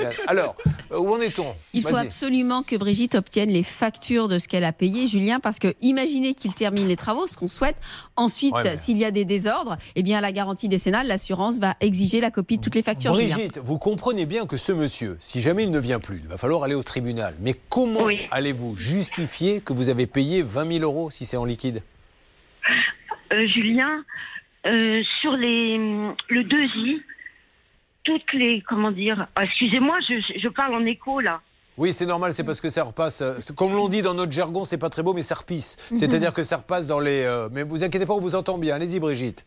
euh, alors, euh, où en est-on? Il faut absolument que Brigitte obtienne les factures de ce qu'elle a payé, Julien, parce que imaginez qu'il termine les travaux, ce qu'on souhaite. Ensuite, Ouais, mais- s'il y a des désordres, eh bien, la garantie décennale, l'assurance va exiger la copie de toutes les factures, Julien. Brigitte, vous comprenez bien que ce monsieur, si jamais il ne vient plus, il va falloir aller au tribunal. Mais comment Oui. allez-vous justifier que vous avez payé 20 000 euros si c'est en liquide? Julien, euh, sur les, le devis, toutes les. Comment dire ah, Excusez-moi, je, je parle en écho là. Oui, c'est normal, c'est parce que ça repasse. euh, Comme l'on dit dans notre jargon, c'est pas très beau, mais ça repisse. C'est-à-dire que ça repasse dans les. euh, mais vous inquiétez pas, on vous entend bien. Allez-y, Brigitte.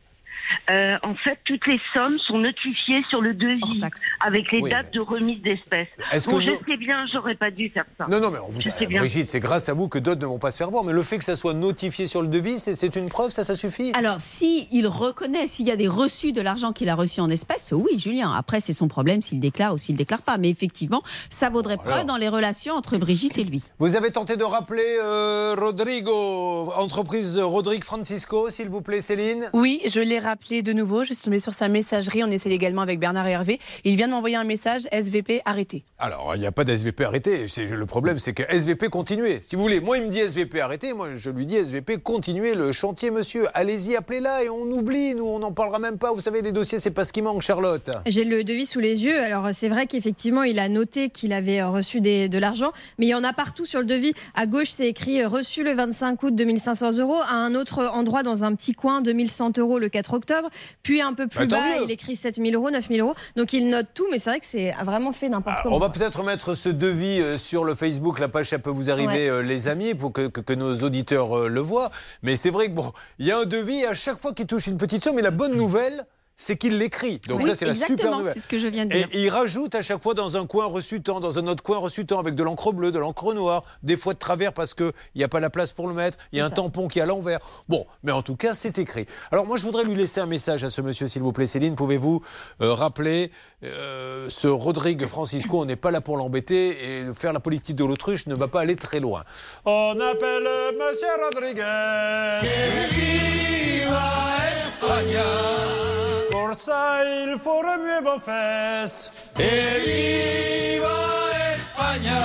Euh, en fait, toutes les sommes sont notifiées sur le devis avec les Oui, dates de remise d'espèces. Bon, je nous- sais bien, j'aurais pas dû faire ça. Non, non, mais on vous Je sais. Brigitte, c'est grâce à vous que d'autres ne vont pas se faire voir. Mais le fait que ça soit notifié sur le devis, c'est- une preuve, ça, ça suffit? Alors, si il reconnaît, s'il y a des reçus de l'argent qu'il a reçu en espèces, oui, Julien. Après, c'est son problème s'il déclare ou s'il déclare pas. Mais effectivement, ça vaudrait preuve alors. dans les relations entre Brigitte et lui. Vous avez tenté de rappeler euh, Rodrigo, entreprise Rodrigue Francisco, s'il vous plaît, Céline? Oui, je l'ai rappelé de nouveau. Je suis tombée sur sa messagerie. On essaie également avec Bernard et Hervé. Il vient de m'envoyer un message SVP arrêté. Alors, il n'y a pas d'SVP arrêté. Le problème, c'est que SVP continuez. Si vous voulez, moi, il me dit SVP arrêté. Moi, je lui dis SVP continuez le chantier, monsieur. Allez-y, appelez-la et on oublie. Nous, on n'en parlera même pas. Vous savez, les dossiers, c'est pas ce qui manque, Charlotte. J'ai le devis sous les yeux. Alors c'est vrai qu'effectivement, il a noté qu'il avait euh, reçu des- de l'argent, mais il y en a partout sur le devis. À gauche, c'est écrit euh, reçu le 25 août 2500 euros. À un autre endroit, dans un petit coin, 2100 euros le 4 octobre. Puis un peu plus Bah, bas, mieux. il écrit 7000 euros, 9000 euros. Donc il note tout, mais c'est vrai que c'est vraiment fait n'importe comment. On va peut-être mettre ce devis euh, sur le Facebook, la page ça peut vous arriver, Ouais. euh, les amis, pour que, que- que nos auditeurs euh, le voient. Mais c'est vrai que bon, il y a un devis à chaque fois qu'il touche une petite somme. Mais la bonne nouvelle, c'est qu'il l'écrit. Donc Oui, ça, c'est la super nouvelle. c'est ce que je viens de Et, dire. et il rajoute à chaque fois dans un coin reçu tant, dans un autre coin reçu tant, avec de l'encre bleue, de l'encre noire, des fois de travers parce qu'il n'y a pas la place pour le mettre, il y a un tampon qui est à l'envers. Bon, mais en tout cas, c'est écrit. Alors moi, je voudrais lui laisser un message à ce monsieur, s'il vous plaît. Céline, pouvez-vous euh, rappeler euh, ce Rodrigue Francisco On n'est pas là pour l'embêter et faire la politique de l'autruche ne va pas aller très loin. On appelle monsieur Rodriguez. Pour ça, il faut remuer vos fesses. Et viva España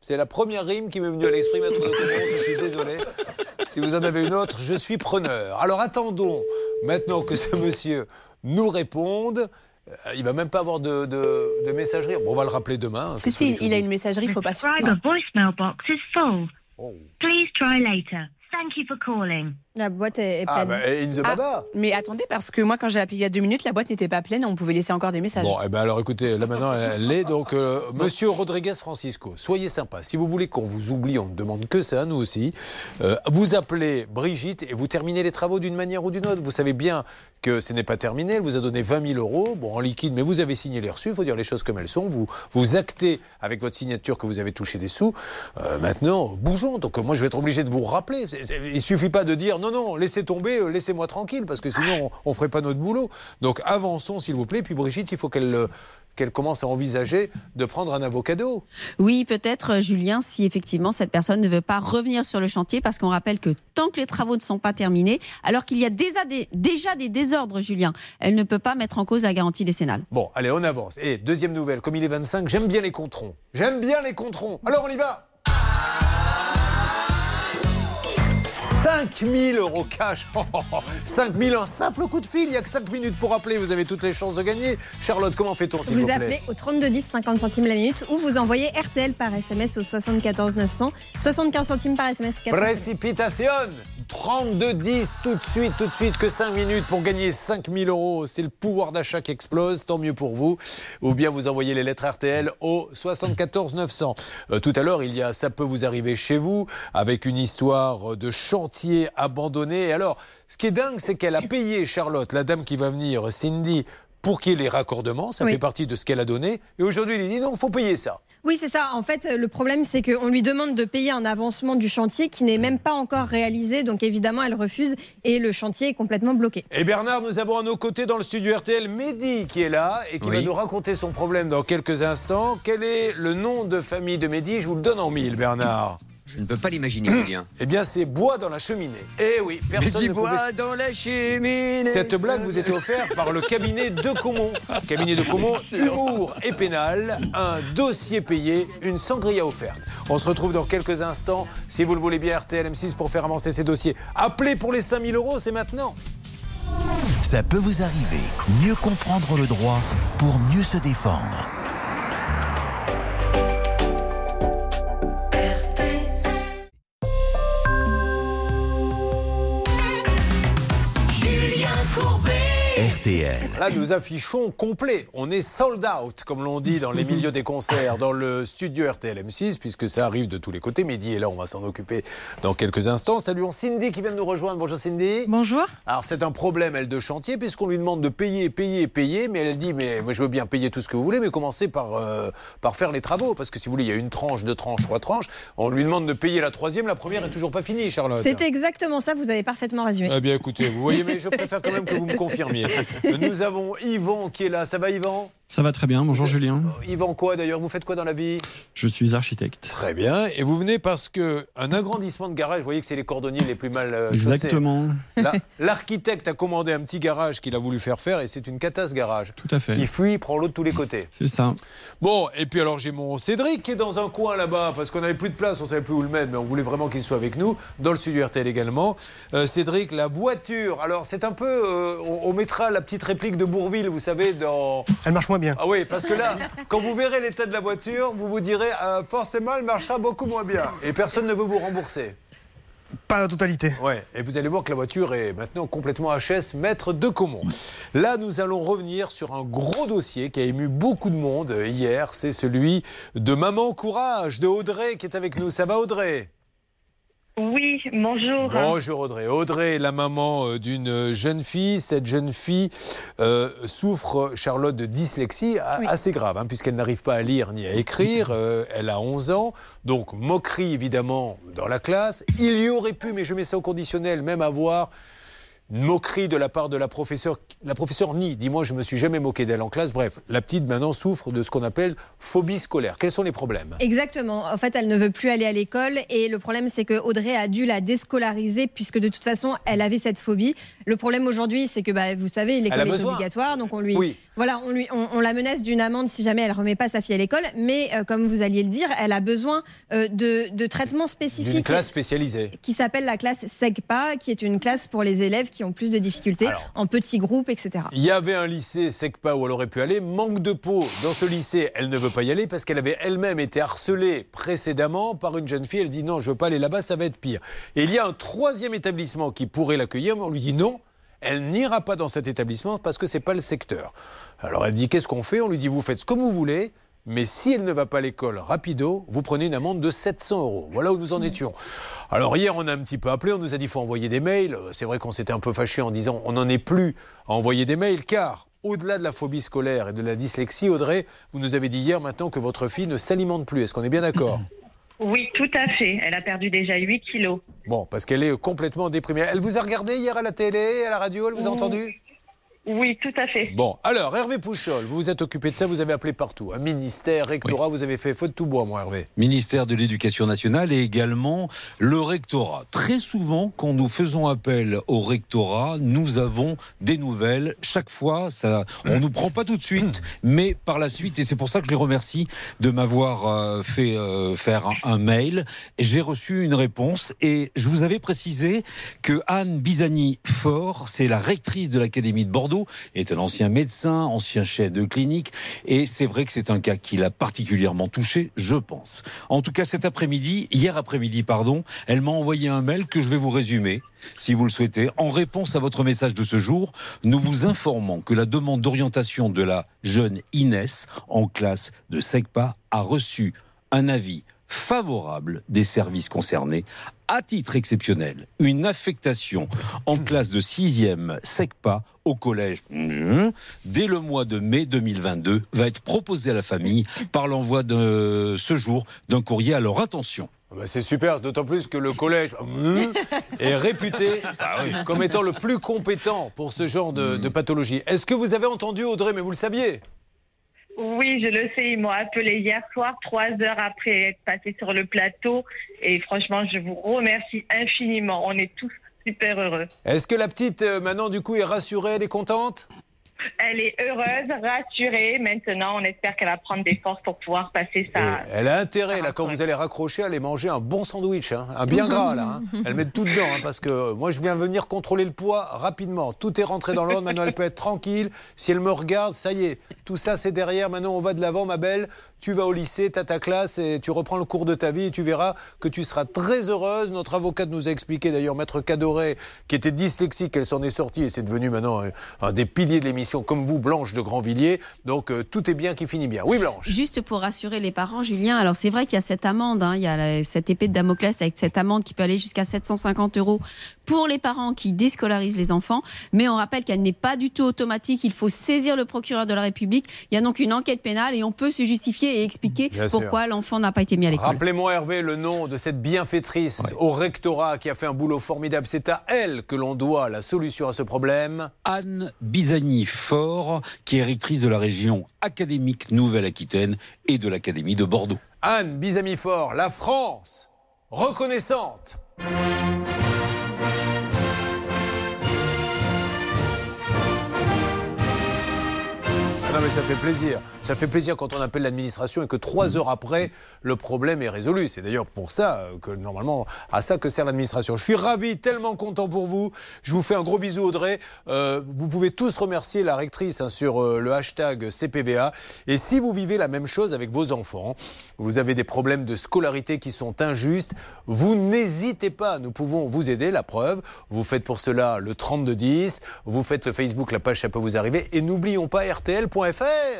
C'est la première rime qui m'est venue à l'esprit, maître de Comont, je suis désolé. Si vous en avez une autre, je suis preneur. Alors attendons maintenant que ce monsieur nous réponde. Euh, Il va même pas avoir de, de- de messagerie. Bon, on va le rappeler demain. hein, Si, si, il a une messagerie, il faut pas full. Oh. Please try later. Thank you for calling. La boîte est, Ah, pleine. bah, in the baba. mais attendez, parce que moi, quand j'ai appelé il y a deux minutes, la boîte n'était pas pleine. On pouvait laisser encore des messages. Bon, eh ben alors écoutez, là maintenant elle l'est. Donc, euh, monsieur Rodriguez Francisco, soyez sympa. Si vous voulez qu'on vous oublie, on ne demande que ça, nous aussi. Euh, vous appelez Brigitte et vous terminez les travaux d'une manière ou d'une autre. Vous savez bien que ce n'est pas terminé. Elle vous a donné 20 000 euros, bon, en liquide, mais vous avez signé les reçus. Il faut dire les choses comme elles sont. Vous, vous actez avec votre signature que vous avez touché des sous. Euh, maintenant, bougeons. Donc, moi, je vais être obligé de vous rappeler. Il suffit pas de dire non, non, laissez tomber, euh, laissez-moi tranquille, parce que sinon, on ne ferait pas notre boulot. Donc, avançons, s'il vous plaît. Puis, Brigitte, il faut qu'elle. euh, qu'elle commence à envisager de prendre un avocat d'eau. Oui, peut-être, euh, Julien, si effectivement cette personne ne veut pas revenir sur le chantier, parce qu'on rappelle que tant que les travaux ne sont pas terminés, alors qu'il y a déjà des, déjà des désordres, Julien, elle ne peut pas mettre en cause la garantie décennale. Bon, allez, on avance. Et deuxième nouvelle, comme il est 25, j'aime bien les controns. J'aime bien les controns. Alors on y va 5000 euros cash. 5000, un simple coup de fil, il n'y a que 5 minutes pour appeler, vous avez toutes les chances de gagner. Charlotte, comment fait-on s'il vous, Vous plaît appelez au 32 10 50 centimes la minute ou vous envoyez RTL par SMS au 74 900 75 centimes par SMS. 4 Précipitation 32 10 tout de suite, tout de suite, que 5 minutes pour gagner 5000 euros. C'est le pouvoir d'achat qui explose, tant mieux pour vous. Ou bien vous envoyez les lettres RTL au 74 900. Euh, tout à l'heure, il y a Ça peut vous arriver chez vous, avec une histoire de chantier abandonné. Et alors, ce qui est dingue, c'est qu'elle a payé, Charlotte, la dame qui va venir, Cindy, pour qu'il y ait les raccordements. Ça Oui. fait partie de ce qu'elle a donné. Et aujourd'hui, il dit non, il faut payer ça. Oui, c'est ça. En fait, le problème, c'est qu'on lui demande de payer un avancement du chantier qui n'est même pas encore réalisé. Donc, évidemment, elle refuse et le chantier est complètement bloqué. Et Bernard, nous avons à nos côtés dans le studio RTL Mehdi qui est là et qui Oui. va nous raconter son problème dans quelques instants. Quel est le nom de famille de Mehdi? Je vous le donne en mille, Bernard. Je ne peux pas l'imaginer, Julien. Eh bien, c'est bois dans la cheminée. Eh oui, personne ne bois pouvait... dans la cheminée. Cette blague vous était offerte par le cabinet de Comont. Cabinet de Comont, humour et pénal, un dossier payé, une sangria offerte. On se retrouve dans quelques instants, si vous le voulez bien, RTL M6 pour faire avancer ces dossiers. Appelez pour les 5000 euros, c'est maintenant. Ça peut vous arriver. Mieux comprendre le droit pour mieux se défendre. RTL. Là, nous affichons complet. On est sold out, comme l'on dit dans les milieux des concerts, dans le studio RTL M6, puisque ça arrive de tous les côtés. Mehdi est là, on va s'en occuper dans quelques instants. Saluons Cindy qui vient de nous rejoindre. Bonjour Cindy. Bonjour. Alors, c'est un problème, elle, de chantier, puisqu'on lui demande de payer, payer, payer, mais elle dit, mais moi je veux bien payer tout ce que vous voulez, mais commencez par, euh, par faire les travaux. Parce que si vous voulez, il y a une tranche, deux tranches, trois tranches. On lui demande de payer la troisième, la première est toujours pas finie, Charlotte. C'est exactement ça, vous avez parfaitement résumé. Eh bien, écoutez, vous voyez, mais je préfère quand même que vous me confirmiez. Nous avons Yvan qui est là. Ça va, Yvan? Ça va très bien, bonjour Julien. Yvan quoi d'ailleurs Vous faites quoi dans la vie? Je suis architecte. Très bien. Et vous venez parce que un agrandissement de garage, vous voyez que c'est les cordonniers les plus mal euh. Exactement. L'architecte a commandé un petit garage qu'il a voulu faire faire et c'est une catasse garage. Tout à fait. Il fuit, il prend l'eau de tous les côtés. C'est ça. Bon, et puis alors j'ai mon Cédric qui est dans un coin là-bas parce qu'on n'avait plus de place, on savait plus où le mettre, mais on voulait vraiment qu'il soit avec nous, dans le studio RTL également. Euh, Cédric, la voiture, alors c'est un peu, euh, on, on mettra la petite réplique de Bourville, vous savez, dans... Elle marche moins bien. Ah oui, parce que là, quand vous verrez l'état de la voiture, vous vous direz, euh, forcément, elle marchera beaucoup moins bien. Et personne ne veut vous rembourser. Pas la totalité. Ouais, et vous allez voir que la voiture est maintenant complètement HS, maître de Comont. Là, nous allons revenir sur un gros dossier qui a ému beaucoup de monde hier. C'est celui de Maman Courage, de Audrey, qui est avec nous. Ça va, Audrey? Oui, bonjour. Bonjour Audrey. Audrey est la maman euh, d'une jeune fille. Cette jeune fille euh, souffre, Charlotte, de dyslexie assez grave, hein, puisqu'elle n'arrive pas à lire ni à écrire. Euh, elle a 11 ans. Donc, moquerie évidemment dans la classe. Il y aurait pu, mais je mets ça au conditionnel, même avoir moquerie de la part de la professeure. La professeure nie, dis-moi, je me suis jamais moqué d'elle en classe. Bref, la petite maintenant souffre de ce qu'on appelle phobie scolaire. Quels sont les problèmes? Exactement. En fait, elle ne veut plus aller à l'école et le problème, c'est que Audrey a dû la déscolariser puisque de toute façon, elle avait cette phobie. Le problème aujourd'hui, c'est que bah, vous savez, l'école est besoin. obligatoire, donc on lui, Oui. Voilà, on lui, on, on la menace d'une amende si jamais elle remet pas sa fille à l'école. Mais euh, comme vous alliez le dire, elle a besoin euh, de, de traitements spécifiques. classe spécialisée. qui s'appelle la classe SEGPA, qui est une classe pour les élèves qui ont plus de difficultés, en petits groupes, etc. Il y avait un lycée SECPA où elle aurait pu aller. Manque de peau. Dans ce lycée, elle ne veut pas y aller parce qu'elle avait elle-même été harcelée précédemment par une jeune fille. Elle dit non, je ne veux pas aller là-bas, ça va être pire. Et il y a un troisième établissement qui pourrait l'accueillir, mais on lui dit non. Elle n'ira pas dans cet établissement parce que c'est pas le secteur. Alors elle dit qu'est-ce qu'on fait? On lui dit vous faites comme vous voulez, mais si elle ne va pas à l'école rapido, vous prenez une amende de 700 euros. Voilà où nous en étions. Alors hier, on a un petit peu appelé, on nous a dit qu'il faut envoyer des mails. C'est vrai qu'on s'était un peu fâché en disant on n'en est plus à envoyer des mails, car au-delà de la phobie scolaire et de la dyslexie, Audrey, vous nous avez dit hier maintenant que votre fille ne s'alimente plus. Est-ce qu'on est bien d'accord? Oui, tout à fait. Elle a perdu déjà 8 kilos. Bon, parce qu'elle est complètement déprimée. Elle vous a regardé hier à la télé, à la radio, elle vous a entendu? Oui, tout à fait. Bon, alors Hervé Pouchol, vous vous êtes occupé de ça, vous avez appelé partout. Un ministère, rectorat, vous avez fait feu de tout bois, moi, Hervé. Ministère de l'Éducation nationale et également le rectorat. Très souvent, quand nous faisons appel au rectorat, nous avons des nouvelles. Chaque fois, ça, on nous prend pas tout de suite, mais par la suite, et c'est pour ça que je les remercie de m'avoir euh, fait euh, faire un, un mail. J'ai reçu une réponse et je vous avais précisé que Anne Bisani-Fort, c'est la rectrice de l'Académie de Bordeaux, est un ancien médecin, ancien chef de clinique, et c'est vrai que c'est un cas qui l'a particulièrement touché, je pense. En tout cas, cet après-midi, hier après-midi, pardon, elle m'a envoyé un mail que je vais vous résumer, si vous le souhaitez. En réponse à votre message de ce jour, nous vous informons que la demande d'orientation de la jeune Inès en classe de SECPA a reçu un avis favorable des services concernés, à titre exceptionnel, une affectation en classe de 6e SECPA au collège mmh, dès le mois de mai 2022 va être proposée à la famille par l'envoi de ce jour d'un courrier à leur attention. Ah bah, c'est super, d'autant plus que le collège hum, est réputé comme étant le plus compétent pour ce genre de, de pathologie. Est-ce que vous avez entendu Audrey, mais vous le saviez? Oui, je le sais. Ils m'ont appelé hier soir, trois heures après être passé sur le plateau. Et franchement, je vous remercie infiniment. On est tous super heureux. Est-ce que la petite, euh, maintenant, du coup, est rassurée, elle est contente? Elle est heureuse, rassurée. Maintenant, on espère qu'elle va prendre des forces pour pouvoir passer sa. Elle a intérêt, là, quand vous allez raccrocher, à aller manger un bon sandwich, hein, un bien gras, là. hein. Elle met tout dedans, hein, parce que moi, je viens venir contrôler le poids rapidement. Tout est rentré dans l'ordre, maintenant, elle peut être tranquille. Si elle me regarde, ça y est, tout ça, c'est derrière. Maintenant, on va de l'avant, ma belle. Tu vas au lycée, tu as ta classe et tu reprends le cours de ta vie et tu verras que tu seras très heureuse. Notre avocate nous a expliqué, d'ailleurs, Maître Cadoré, qui était dyslexique, elle s'en est sortie et c'est devenu maintenant un, un des piliers de l'émission, comme vous, Blanche de Grandvilliers. Donc, euh, tout est bien qui finit bien. Oui, Blanche Juste pour rassurer les parents, Julien, alors c'est vrai qu'il y a cette amende, hein, il y a cette épée de Damoclès avec cette amende qui peut aller jusqu'à 750 euros pour les parents qui déscolarisent les enfants, mais on rappelle qu'elle n'est pas du tout automatique, il faut saisir le procureur de la République, il y a donc une enquête pénale et on peut se justifier et expliquer Bien pourquoi l'enfant n'a pas été mis à l'école. Rappelez-moi, Hervé, le nom de cette bienfaitrice au rectorat qui a fait un boulot formidable. C'est à elle que l'on doit la solution à ce problème. Anne Bisagny-Fort, qui est rectrice de la région académique Nouvelle-Aquitaine et de l'Académie de Bordeaux. Anne Bizami-Fort, la France, reconnaissante. Non mais ça fait plaisir. Ça fait plaisir quand on appelle l'administration et que trois heures après, le problème est résolu. C'est d'ailleurs pour ça euh, que normalement, à ça que sert l'administration. Je suis ravi, tellement content pour vous. Je vous fais un gros bisou Audrey. Euh, vous pouvez tous remercier la rectrice hein, sur euh, le hashtag CPVA. Et si vous vivez la même chose avec vos enfants, vous avez des problèmes de scolarité qui sont injustes, vous n'hésitez pas. Nous pouvons vous aider. La preuve, vous faites pour cela le 3210, vous faites le Facebook, la page ça peut vous arriver. Et n'oublions pas RTL.fr.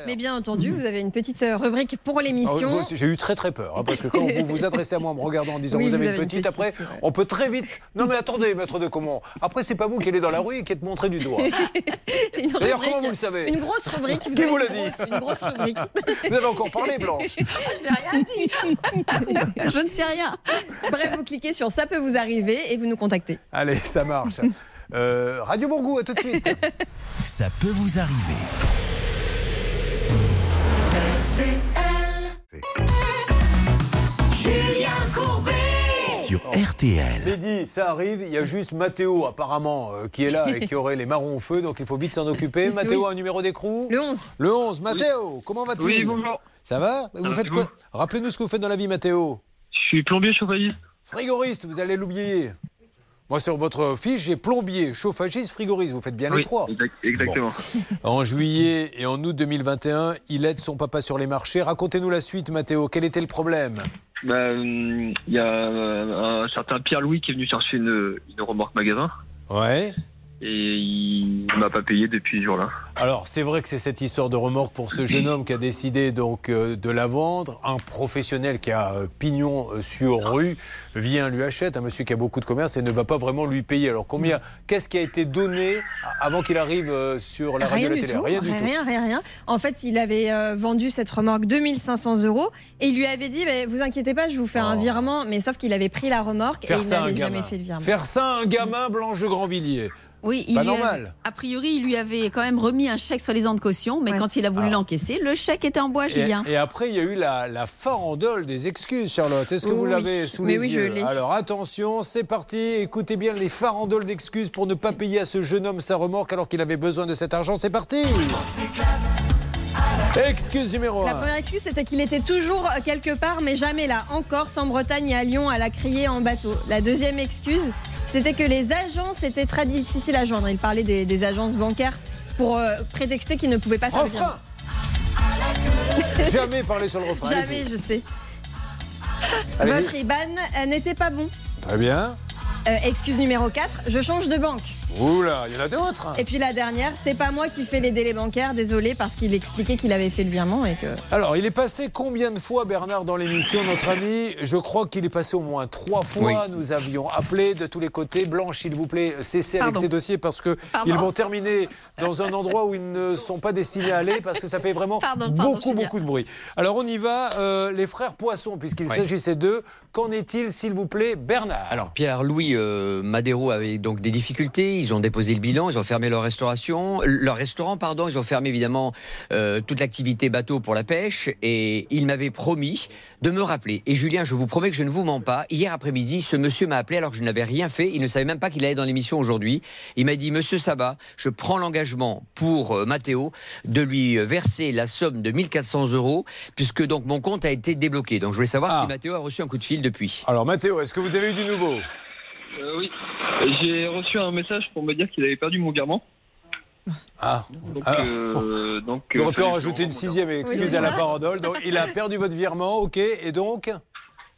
Mais bien entendu, vous avez une petite euh, rubrique pour Ah l'émission. vous aussi, J'ai eu très très peur, hein, parce que quand vous vous adressez à moi en me regardant en disant Oui, vous avez vous une avez une petite, petite, après on peut très vite. Non mais attendez, maître de comment Après c'est pas vous qui allez dans la rue et qui êtes montré du doigt. D'ailleurs comment vous le savez Une grosse rubrique. Qui avez vous l'a dit grosse- Une grosse rubrique. Vous avez encore parlé Blanche. Je ne sais rien. Bref, vous cliquez sur ça peut vous arriver et vous nous contactez. Allez, ça marche. Euh, Radio Bourgou, à tout de suite. Ça peut vous arriver. Julien Courbet Sur RTL. Mehdi, ça arrive, il y a juste Mathéo apparemment euh, qui est là et qui aurait les marrons au feu, donc il faut vite s'en occuper. Mathéo a un numéro d'écrou Le 11. Le 11, Mathéo, comment vas-tu Oui, bonjour. Ça va Vous Ça faites quoi Rappelez-nous ce que vous faites dans la vie Mathéo. Je suis plombier chauffagiste. Frigoriste, vous allez l'oublier. Moi, sur votre fiche, j'ai plombier, chauffagiste, frigoriste. Vous faites bien les trois. exact- exactement. En juillet et en août 2021, il aide son papa sur les marchés. Racontez-nous la suite, Mathéo. Quel était le problème? Bah, hum, Il y a euh, un certain Pierre-Louis qui est venu chercher une, une remorque magasin. Ouais. Et il m'a pas payé depuis ce jour-là. Alors, c'est vrai que c'est cette histoire de remorque pour ce jeune homme qui a décidé donc euh, de la vendre. Un professionnel qui a euh, pignon euh, sur rue vient lui achète, un monsieur qui a beaucoup de commerce et ne va pas vraiment lui payer. Alors, combien Qu'est-ce qui a été donné avant qu'il arrive euh, sur la radio Rien et la télé? tout. Rien du tout. Rien, rien, rien. En fait, il avait euh, vendu cette remorque 2500 euros et il lui avait dit bah, Vous inquiétez pas, je vous fais un virement. Mais sauf qu'il avait pris la remorque Oh. Faire et il n'avait jamais fait le virement. Faire ça à un gamin Blanche de Grandvilliers. Oui, il Pas normal. a priori, il lui avait quand même remis un chèque soi-disant de caution, mais quand il a voulu l'encaisser, le chèque était en bois, Julien. et après, il y a eu la, la farandole des excuses, Charlotte. Est-ce que vous Oui, l'avez sous mais les oui, je yeux l'ai. Alors attention, c'est parti. Écoutez bien les farandoles d'excuses pour ne pas payer à ce jeune homme sa remorque alors qu'il avait besoin de cet argent. C'est parti. Excuse numéro La 1. première excuse, c'était qu'il était toujours euh, quelque part, mais jamais là. En Corse, en Bretagne et à Lyon, à la criée en bateau. La deuxième excuse, c'était que les agences étaient très difficiles à joindre. Il parlait des, des agences bancaires pour euh, prétexter qu'il ne pouvait pas faire virement. Jamais parler sur le refrain. Jamais, je sais. Votre IBAN n'était pas bon. Très bien. Euh, excuse numéro 4, je change de banque. Oula, il y en a d'autres. Et puis la dernière, c'est pas moi qui fais les délais bancaires, désolé, parce qu'il expliquait qu'il avait fait le virement et que. Alors, il est passé combien de fois, Bernard, dans l'émission, notre ami? Je crois qu'il est passé au moins trois fois. Oui. Nous avions appelé de tous les côtés. Blanche, s'il vous plaît, cessez avec ces dossiers parce que Pardon. ils vont terminer dans un endroit où ils ne sont pas destinés à aller parce que ça fait vraiment Pardon, beaucoup, beaucoup de bruit. Alors, on y va. Euh, les frères Poisson, puisqu'il Oui. s'agissait d'eux. Qu'en est-il, s'il vous plaît, Bernard? Alors Pierre-Louis euh, Madero avait donc des difficultés. Ils ont déposé le bilan, ils ont fermé leur restauration, leur restaurant pardon. Ils ont fermé évidemment euh, toute l'activité bateau pour la pêche et il m'avait promis de me rappeler. Et Julien, je vous promets que je ne vous mens pas. Hier après-midi, ce monsieur m'a appelé alors que je n'avais rien fait. Il ne savait même pas qu'il allait dans l'émission aujourd'hui. Il m'a dit Monsieur Sabat, je prends l'engagement pour euh, Mathéo de lui verser la somme de 1400 euros puisque donc mon compte a été débloqué. Donc je voulais savoir Ah. si Mathéo a reçu un coup de fil depuis. Alors, Mathéo, est-ce que vous avez eu du nouveau? Euh, oui, j'ai reçu un message pour me dire qu'il avait perdu mon virement. Ah, Donc, Ah, euh, donc Il aurait pu euh, en rajouter une sixième, excusez Oui. à la farandole. Donc, il a perdu votre virement, ok, et donc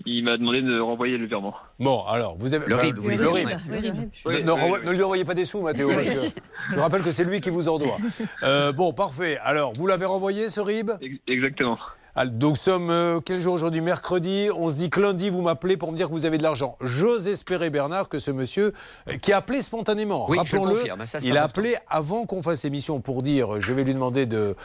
Il m'a demandé de renvoyer le virement. Bon, alors, vous avez. Le RIB, oui, le RIB. RIB. Le RIB. Ne, Oui, ne oui, renvoie- oui. ne lui envoyez pas des sous, Mathéo, parce que je vous rappelle que c'est lui qui vous en doit. Euh, bon, parfait. Alors, vous l'avez renvoyé, ce RIB? Exactement. Donc, sommes euh, quel jour aujourd'hui? Mercredi. On se dit que lundi, vous m'appelez pour me dire que vous avez de l'argent. J'ose espérer, Bernard, que ce monsieur, euh, qui a appelé spontanément, Oui, rappelons-le, il a appelé avant qu'on fasse émission pour dire euh, je vais lui demander de.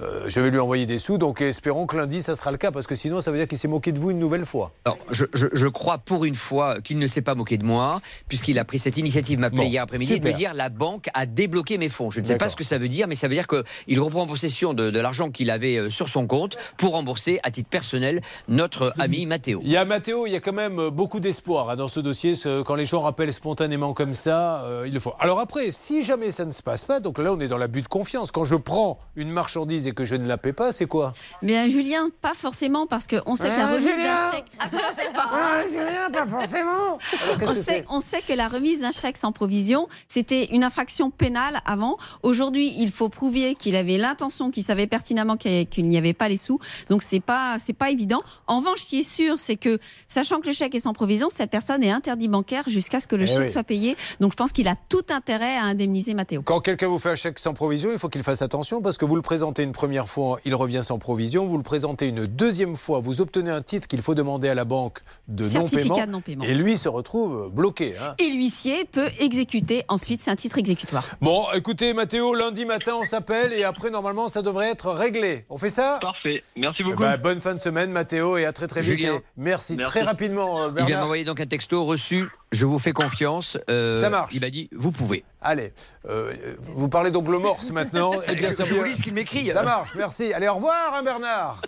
Euh, je vais lui envoyer des sous. Donc, espérons que lundi, ça sera le cas, parce que sinon, ça veut dire qu'il s'est moqué de vous une nouvelle fois. Alors, je, je- je crois pour une fois qu'il ne s'est pas moqué de moi, puisqu'il a pris cette initiative, Bon, hier après-midi et de me dire la banque a débloqué mes fonds. Je ne sais pas ce que ça veut dire, mais ça veut dire qu'il reprend possession de, de l'argent qu'il avait euh, sur son compte pour rembourser à titre personnel notre ami Mathéo. Il y a Mathéo, il y a quand même euh, beaucoup d'espoir hein, dans ce dossier. ce- quand les gens rappellent spontanément comme ça, euh, il le faut. Alors après, si jamais ça ne se passe pas, donc là on est dans l'abus de confiance. Quand je prends une marchandise et que je ne la paie pas, c'est quoi? Bien, Julien, pas forcément, parce qu'on sait que la remise Julien d'un chèque. Ah, commencez pas. Ah, Julien, pas forcément qu'est-ce on sait, on sait que la remise d'un chèque sans provision, c'était une infraction pénale avant. Aujourd'hui, il faut prouver qu'il avait l'intention, qu'il savait pertinemment qu'il qu'il n'y avait pas les sous. Donc, c'est pas, c'est pas évident. En revanche, ce qui est sûr, c'est que, sachant que le chèque est sans provision, cette personne est interdit bancaire jusqu'à ce que le Eh chèque oui. soit payé. Donc, je pense qu'il a tout intérêt à indemniser Mathéo. Quand quelqu'un vous fait un chèque sans provision, il faut qu'il fasse attention parce que vous le présentez une première fois, il revient sans provision. Vous le présentez une deuxième fois, vous obtenez un titre qu'il faut demander à la banque de non-paiement. Et lui se retrouve bloqué. hein. Et l'huissier peut exécuter ensuite, c'est un titre exécutoire. Bon, écoutez, Mathéo, lundi matin, on s'appelle et après, normalement, ça devrait être réglé. On fait ça? Parfait. Merci Eh beaucoup. ben, bonne fin de semaine, Mathéo, et à très très vite. Merci, Merci. très rapidement, euh, Il vient Bernard. m'envoyer donc un texto reçu. Je vous fais confiance. Euh, Ça marche. Il m'a dit vous pouvez. Allez, euh, vous parlez donc le morse maintenant. Eh bien, Je- ça je vous- vous lis ce qu'il m'écrit. Ça marche, merci. Allez, au revoir, hein, Bernard.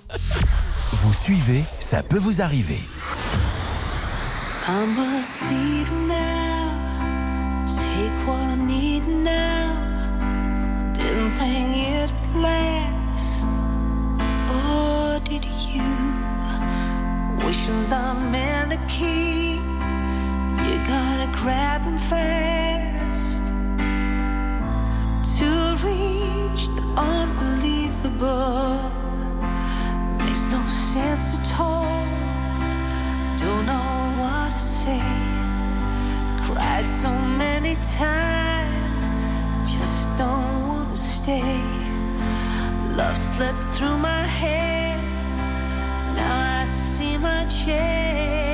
Vous suivez, ça peut vous arriver. I must leave now. Take what I need now. Didn't think it'd last. Or did you? Wishes are meant to keep. You gotta grab them fast. To reach the unbelievable makes no sense at all. Don't know what to say. Cried so many times, just don't want to stay. Love slipped through my hands. Now I see my chance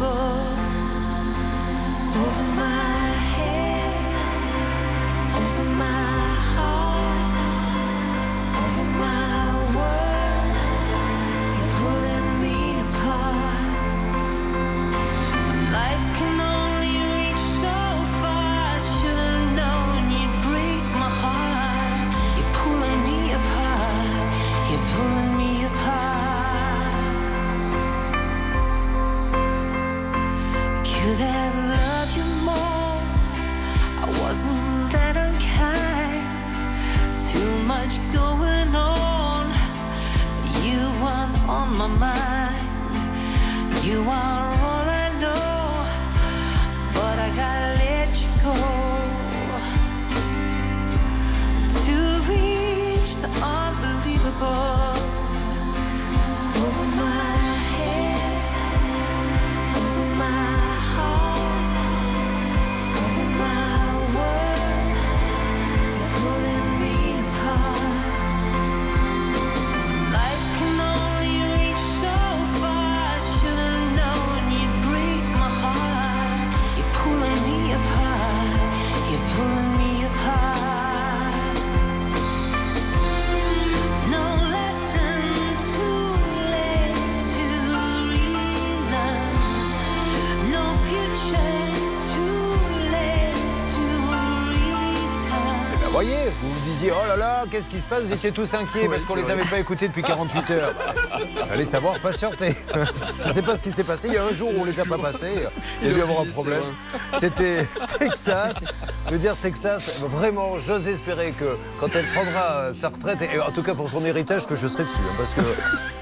unbelievable. Over my much going on. You aren't on my mind. You are all qu'est-ce qui se passe Vous étiez tous inquiets parce qu'on les avait pas écoutés depuis 48 heures. Fallait savoir patienter. Je sais pas ce qui s'est passé. Il y a un jour où on les a pas passés. Il y a dû avoir un problème. C'était Texas. Je veux dire, Texas, vraiment, j'ose espérer que quand elle prendra sa retraite, et en tout cas pour son héritage, que je serai dessus. hein, parce que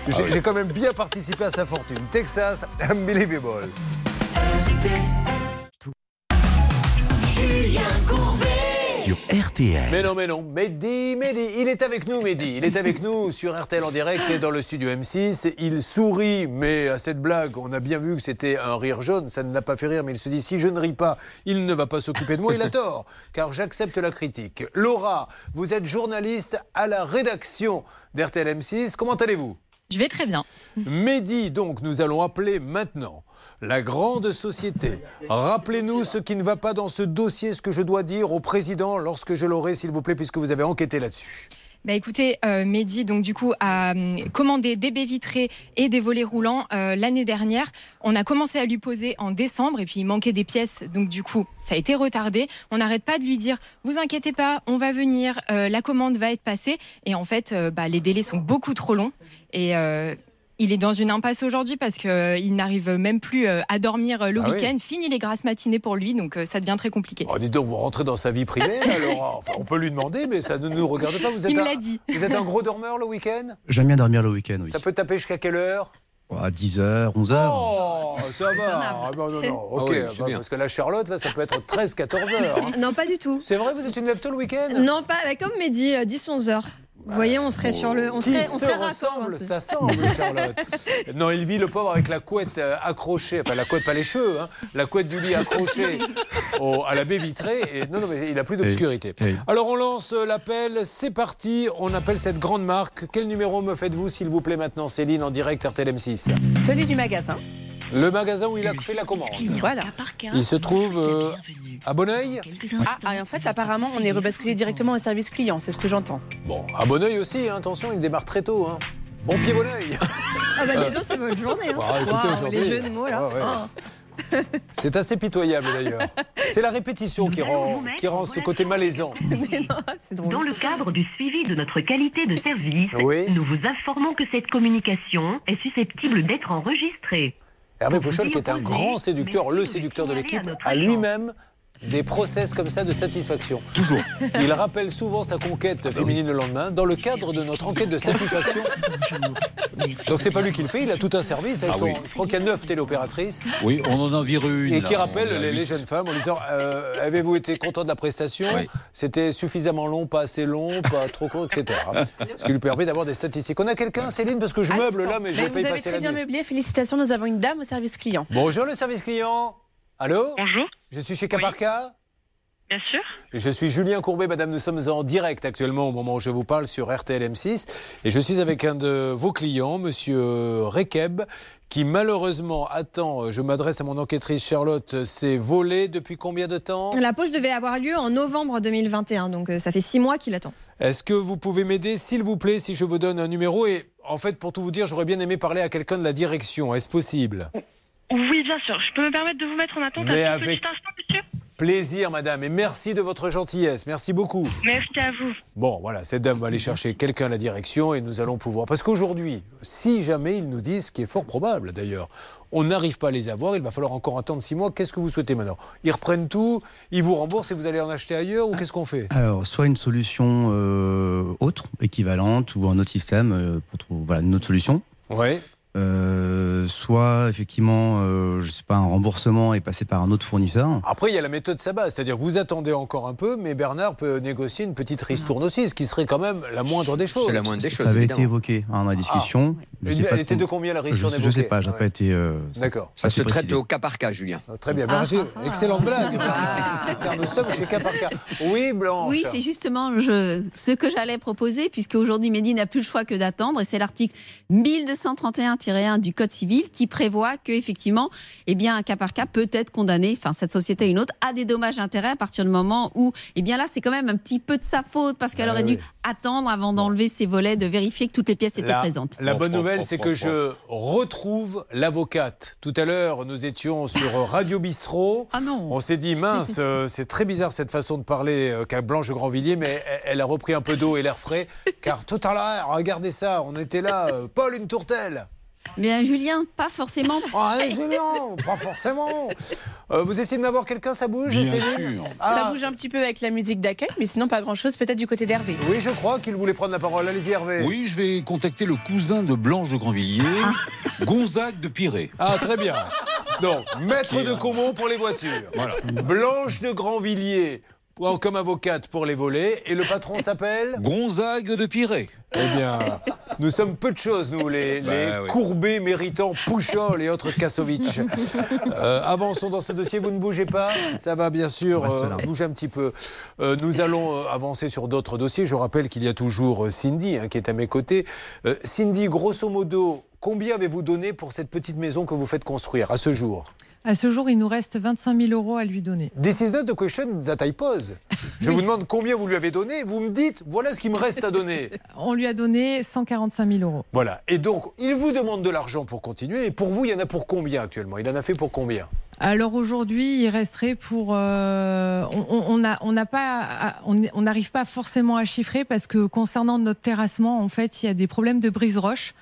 j'ai j'ai quand même bien participé à sa fortune. Texas, unbelievable. Sur RTL. Mais non, mais non. Mehdi, Mehdi, il est avec nous, Mehdi. Il est avec nous sur RTL en direct et dans le studio M6. Il sourit, mais à cette blague, on a bien vu que c'était un rire jaune. Ça ne l'a pas fait rire, mais il se dit si je ne ris pas, il ne va pas s'occuper de moi. Il a tort, car j'accepte la critique. Laura, vous êtes journaliste à la rédaction d'RTL M6. Comment allez-vous? Je vais très bien. Mehdi, donc, nous allons appeler maintenant la grande société. Rappelez-nous ce qui ne va pas dans ce dossier, ce que je dois dire au président lorsque je l'aurai, s'il vous plaît, puisque vous avez enquêté là-dessus. Bah écoutez, euh, Mehdi, donc du coup, a hum, commandé des baies vitrées et des volets roulants euh, l'année dernière. On a commencé à lui poser en décembre et puis il manquait des pièces, donc du coup, ça a été retardé. On n'arrête pas de lui dire, vous inquiétez pas, on va venir, euh, la commande va être passée. Et en fait, euh, bah, les délais sont beaucoup trop longs et euh, il est dans une impasse aujourd'hui parce qu'il n'arrive même plus euh, à dormir euh, le Ah oui. week-end. Fini les grasses matinées pour lui, donc euh, ça devient très compliqué. Oh, dites donc, vous rentrez dans sa vie privée, alors enfin, on peut lui demander, mais ça ne nous regarde pas. Vous êtes Il me un- l'a dit. Vous êtes un gros dormeur le week-end? J'aime bien dormir le week-end, oui. Ça peut taper jusqu'à quelle heure? À 10h, 11h. Oh, ça va. Ah, non, non, non. Ok, Ah oui, bah, parce que la Charlotte, là, ça peut être 13, 14 heures. hein. Non, pas du tout. C'est vrai, vous êtes une lève-tôt le week-end? Non, pas bah, comme Mehdi, 10-11 heures. Vous voyez, on serait sur le. On Qui serait, on se serait ressemble, ça semble, Charlotte. Non, il vit le pauvre avec la couette euh, accrochée, enfin la couette, pas les cheveux, hein, la couette du lit accrochée au- à la baie vitrée. Et, non, non, mais il a plus d'obscurité. Alors on lance l'appel, c'est parti, on appelle cette grande marque. Quel numéro me faites-vous, s'il vous plaît, maintenant, Céline, en direct RTL M6 Celui du magasin. Le magasin où il a fait la commande. Voilà. Il se trouve euh, à Bonneuil Ah, ah, et en fait, apparemment, on est rebasculé directement au service client, c'est ce que j'entends. Bon, à Bonneuil aussi, hein, attention, il démarre très tôt. hein. Bon pied Bonneuil Ah bah dis donc, c'est votre journée. Hein. Ah, écoutez, aujourd'hui- les jeux de mots là. Ouais. Oh. C'est assez pitoyable d'ailleurs. C'est la répétition qui rend, qui rend ce côté malaisant. Dans le cadre du suivi de notre qualité de service, Oui. nous vous informons que cette communication est susceptible d'être enregistrée. Hervé Pouchol, qui est un grand séducteur, le séducteur de l'équipe, a lui-même des process comme ça de satisfaction. Toujours. Il rappelle souvent sa conquête féminine le lendemain dans le cadre de notre enquête de satisfaction. Donc c'est pas lui qui le fait, il a tout un service. Elles Ah sont- oui. Je crois qu'il y a neuf téléopératrices. Oui, on en a viré une. Et qui rappelle les, jeunes femmes en disant euh, Avez-vous été content de la prestation Oui. C'était suffisamment long, pas assez long, pas trop court, etc. Ce qui lui permet d'avoir des statistiques. On a quelqu'un, Céline Parce que je meuble là, mais je Mais paye vous avez passer très bien nuit. meublé, félicitations, nous avons une dame au service client. Bonjour le service client. Allô Bonjour. Je suis chez Caparca. Bien sûr. Je suis Julien Courbet, madame, nous sommes en direct actuellement au moment où je vous parle sur RTL M6 et je suis avec un de vos clients, monsieur Rekeb, qui malheureusement attend, je m'adresse à mon enquêtrice Charlotte, s'est volé depuis combien de temps? La pause devait avoir lieu en novembre 2021, donc euh, ça fait six mois qu'il attend. Est-ce que vous pouvez m'aider, s'il vous plaît, si je vous donne un numéro? Et en fait, pour tout vous dire, j'aurais bien aimé parler à quelqu'un de la direction. Est-ce possible? Oui, bien sûr. Je peux me permettre de vous mettre en attente Mais un avec- petit instant, monsieur Plaisir, madame, et merci de votre gentillesse. Merci beaucoup. Merci à vous. Bon, voilà, cette dame va aller chercher quelqu'un à la direction et nous allons pouvoir. Parce qu'aujourd'hui, si jamais ils nous disent, ce qui est fort probable d'ailleurs, on n'arrive pas à les avoir, il va falloir encore attendre six mois. Qu'est-ce que vous souhaitez maintenant? Ils reprennent tout, ils vous remboursent et vous allez en acheter ailleurs ou qu'est-ce qu'on fait? Alors, soit une solution euh, autre, équivalente, ou un autre système euh, pour trouver voilà, une autre solution. Ouais. Euh, soit effectivement, euh, je sais pas, un remboursement et passer par un autre fournisseur. Après, il y a la méthode Sabat, c'est-à-dire vous attendez encore un peu, mais Bernard peut négocier une petite ristourne aussi, ce qui serait quand même la moindre des choses. Ça avait été évoqué hein, dans la discussion. Je Une- sais pas elle était de combien, la ristourne je, je sais pas, j'ai Ouais. pas été. euh, D'accord. Ça se traite au cas par cas, Julien. Très bien, merci. Excellente blague. Car nous sommes chez cas par cas. Oui, Blanche. Oui, c'est justement je, ce que j'allais proposer, puisque aujourd'hui Mehdi n'a plus le choix que d'attendre, et c'est l'article 1231-1 du Code civil qui prévoit que effectivement, eh bien, un cas par cas peut être condamné, enfin cette société ou une autre, à des dommages intérêts à partir du moment où, eh bien là, c'est quand même un petit peu de sa faute parce qu'elle Ah aurait oui. dû attendre avant d'enlever ses volets, de vérifier que toutes les pièces étaient La, présentes. la bonne nouvelle, c'est que je retrouve l'avocate. Tout à l'heure, nous étions sur Radio Bistrot. Ah non. On s'est dit, mince, euh, c'est très bizarre cette façon de parler euh, qu'a Blanche Grandvilliers, mais elle, elle a repris un peu d'eau et l'air frais. Car tout à l'heure, regardez ça, on était là, euh, Paul, une tourtelle. Bien, Julien, pas forcément. Ah, Julien, pas forcément. Euh, vous essayez de m'avoir quelqu'un, ça bouge Bien c'est sûr. lui Ça Ah, bouge un petit peu avec la musique d'accueil, mais sinon pas grand-chose, peut-être du côté d'Hervé. Oui, je crois qu'il voulait prendre la parole. Allez-y, Hervé. Oui, je vais contacter le cousin de Blanche de Grandvilliers, Gonzague de Piré. Ah, très bien. Donc, maître de Comont pour les voitures. Blanche de Grandvilliers comme avocate pour les volets. Et le patron s'appelle Gonzague de Piré. Eh bien, nous sommes peu de choses, nous, les, Bah les oui. courbés méritants Pouchol et autres Kassovitch. Euh, avançons dans ce dossier, vous ne bougez pas. Ça va bien sûr euh, bouger un petit peu. Euh, nous allons euh, avancer sur d'autres dossiers. Je rappelle qu'il y a toujours Cindy hein, qui est à mes côtés. Euh, Cindy, grosso modo, combien avez-vous donné pour cette petite maison que vous faites construire à ce jour? À ce jour, il nous reste 25 000 euros à lui donner. This is not the question that I pose. Je vous demande combien vous lui avez donné. Vous me dites, voilà ce qu'il me reste à donner. On lui a donné 145 000 euros. Voilà. Et donc, il vous demande de l'argent pour continuer. Et pour vous, il y en a pour combien actuellement? Il en a fait pour combien? Alors aujourd'hui, il resterait pour. euh, on- on on a- on n'a pas, on on n'arrive pas forcément à chiffrer parce que concernant notre terrassement, en fait, il y a des problèmes de brise-roche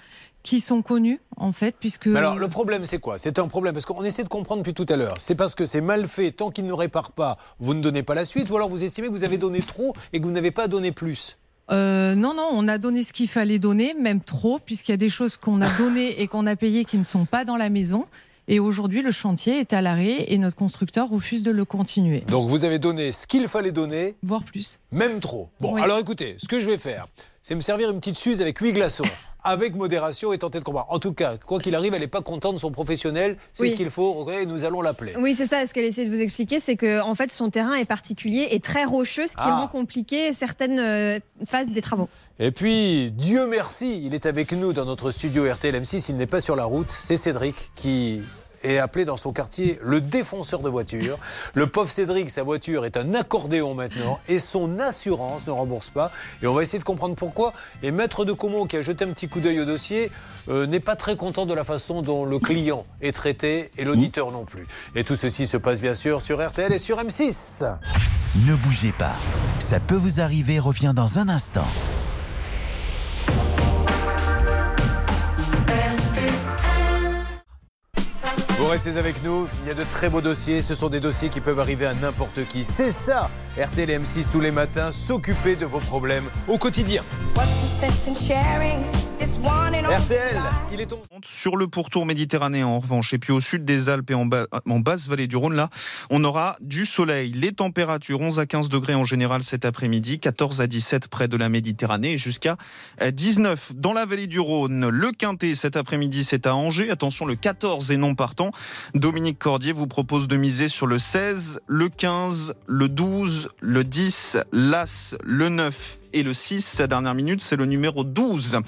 qui sont connus, en fait, puisque. Mais Alors, le problème, c'est quoi? C'est un problème. Parce qu'on essaie de comprendre depuis tout à l'heure. C'est parce que c'est mal fait. Tant qu'il ne répare pas, vous ne donnez pas la suite. Ou alors vous estimez que vous avez donné trop et que vous n'avez pas donné plus? Euh, non, non, on a donné ce qu'il fallait donner, même trop, puisqu'il y a des choses qu'on a données et qu'on a payées qui ne sont pas dans la maison. Et aujourd'hui, le chantier est à l'arrêt et notre constructeur refuse de le continuer. Donc, vous avez donné ce qu'il fallait donner. Voire plus. Même trop. Bon, Oui. alors écoutez, ce que je vais faire, c'est me servir une petite suze avec huit glaçons. Avec modération et tenter de comprendre. En tout cas, quoi qu'il arrive, elle n'est pas contente de son professionnel. C'est Oui. ce qu'il faut. nous allons l'appeler. Oui, c'est ça. Ce qu'elle essaie de vous expliquer, c'est que en fait, son terrain est particulier et très rocheux, ce qui Ah. rend compliqué certaines euh, phases des travaux. Et puis, Dieu merci, il est avec nous dans notre studio RTL M6. Il n'est pas sur la route. C'est Cédric qui est appelé dans son quartier le défenseur de voiture. Le pauvre Cédric, sa voiture est un accordéon maintenant et son assurance ne rembourse pas. Et on va essayer de comprendre pourquoi. Et Maître de Comont, qui a jeté un petit coup d'œil au dossier, euh, n'est pas très content de la façon dont le client est traité et l'auditeur non plus. Et tout ceci se passe bien sûr sur RTL et sur M6. Ne bougez pas. Ça peut vous arriver revient dans un instant. Vous restez avec nous, il y a de très beaux dossiers, ce sont des dossiers qui peuvent arriver à n'importe qui. C'est ça, RTL et M6 tous les matins, s'occuper de vos problèmes au quotidien. RTL, il est. Sur le pourtour méditerranéen, en revanche, et puis au sud des Alpes et en, bas- en basse vallée du Rhône, là, on aura du soleil. Les températures 11 à 15 degrés en général cet après-midi, 14 à 17 près de la Méditerranée, et jusqu'à euh, 19 dans la vallée du Rhône. Le Quintet cet après-midi, c'est à Angers. Attention, le 14 et non partant. Dominique Cordier vous propose de miser sur le 16, le 15, le 12, le 10, l'As, le 9 et le 6. Sa dernière minute, c'est le numéro 12.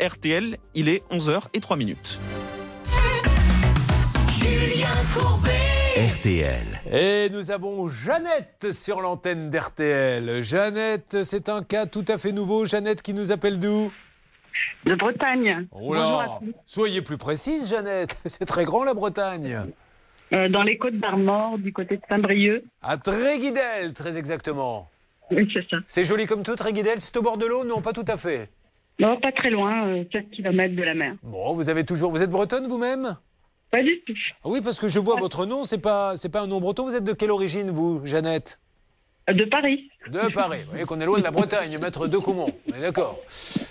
RTL, il est 11h et 3 minutes. Julien Courbet. RTL. Et nous avons Jeannette sur l'antenne d'RTL. Jeannette, c'est un cas tout à fait nouveau. Jeannette qui nous appelle d'où? De Bretagne. Oh là, soyez plus précise, Jeannette. C'est très grand la Bretagne. Euh, dans les côtes d'Armor, du côté de Saint-Brieuc. À Tréguidel, très exactement. Oui, c'est ça. C'est joli comme tout, Tréguidel. C'est au bord de l'eau? Non, pas tout à fait. Non, pas très loin, euh, 4 km de la mer. Bon, vous avez toujours. Vous êtes bretonne vous-même? Pas du tout. Ah Oui, parce que je vois votre nom. C'est pas, c'est pas un nom breton. Vous êtes de quelle origine, vous, Jeannette? De Paris. De Paris. Vous voyez qu'on est loin de la Bretagne, maître de Comont. On est d'accord.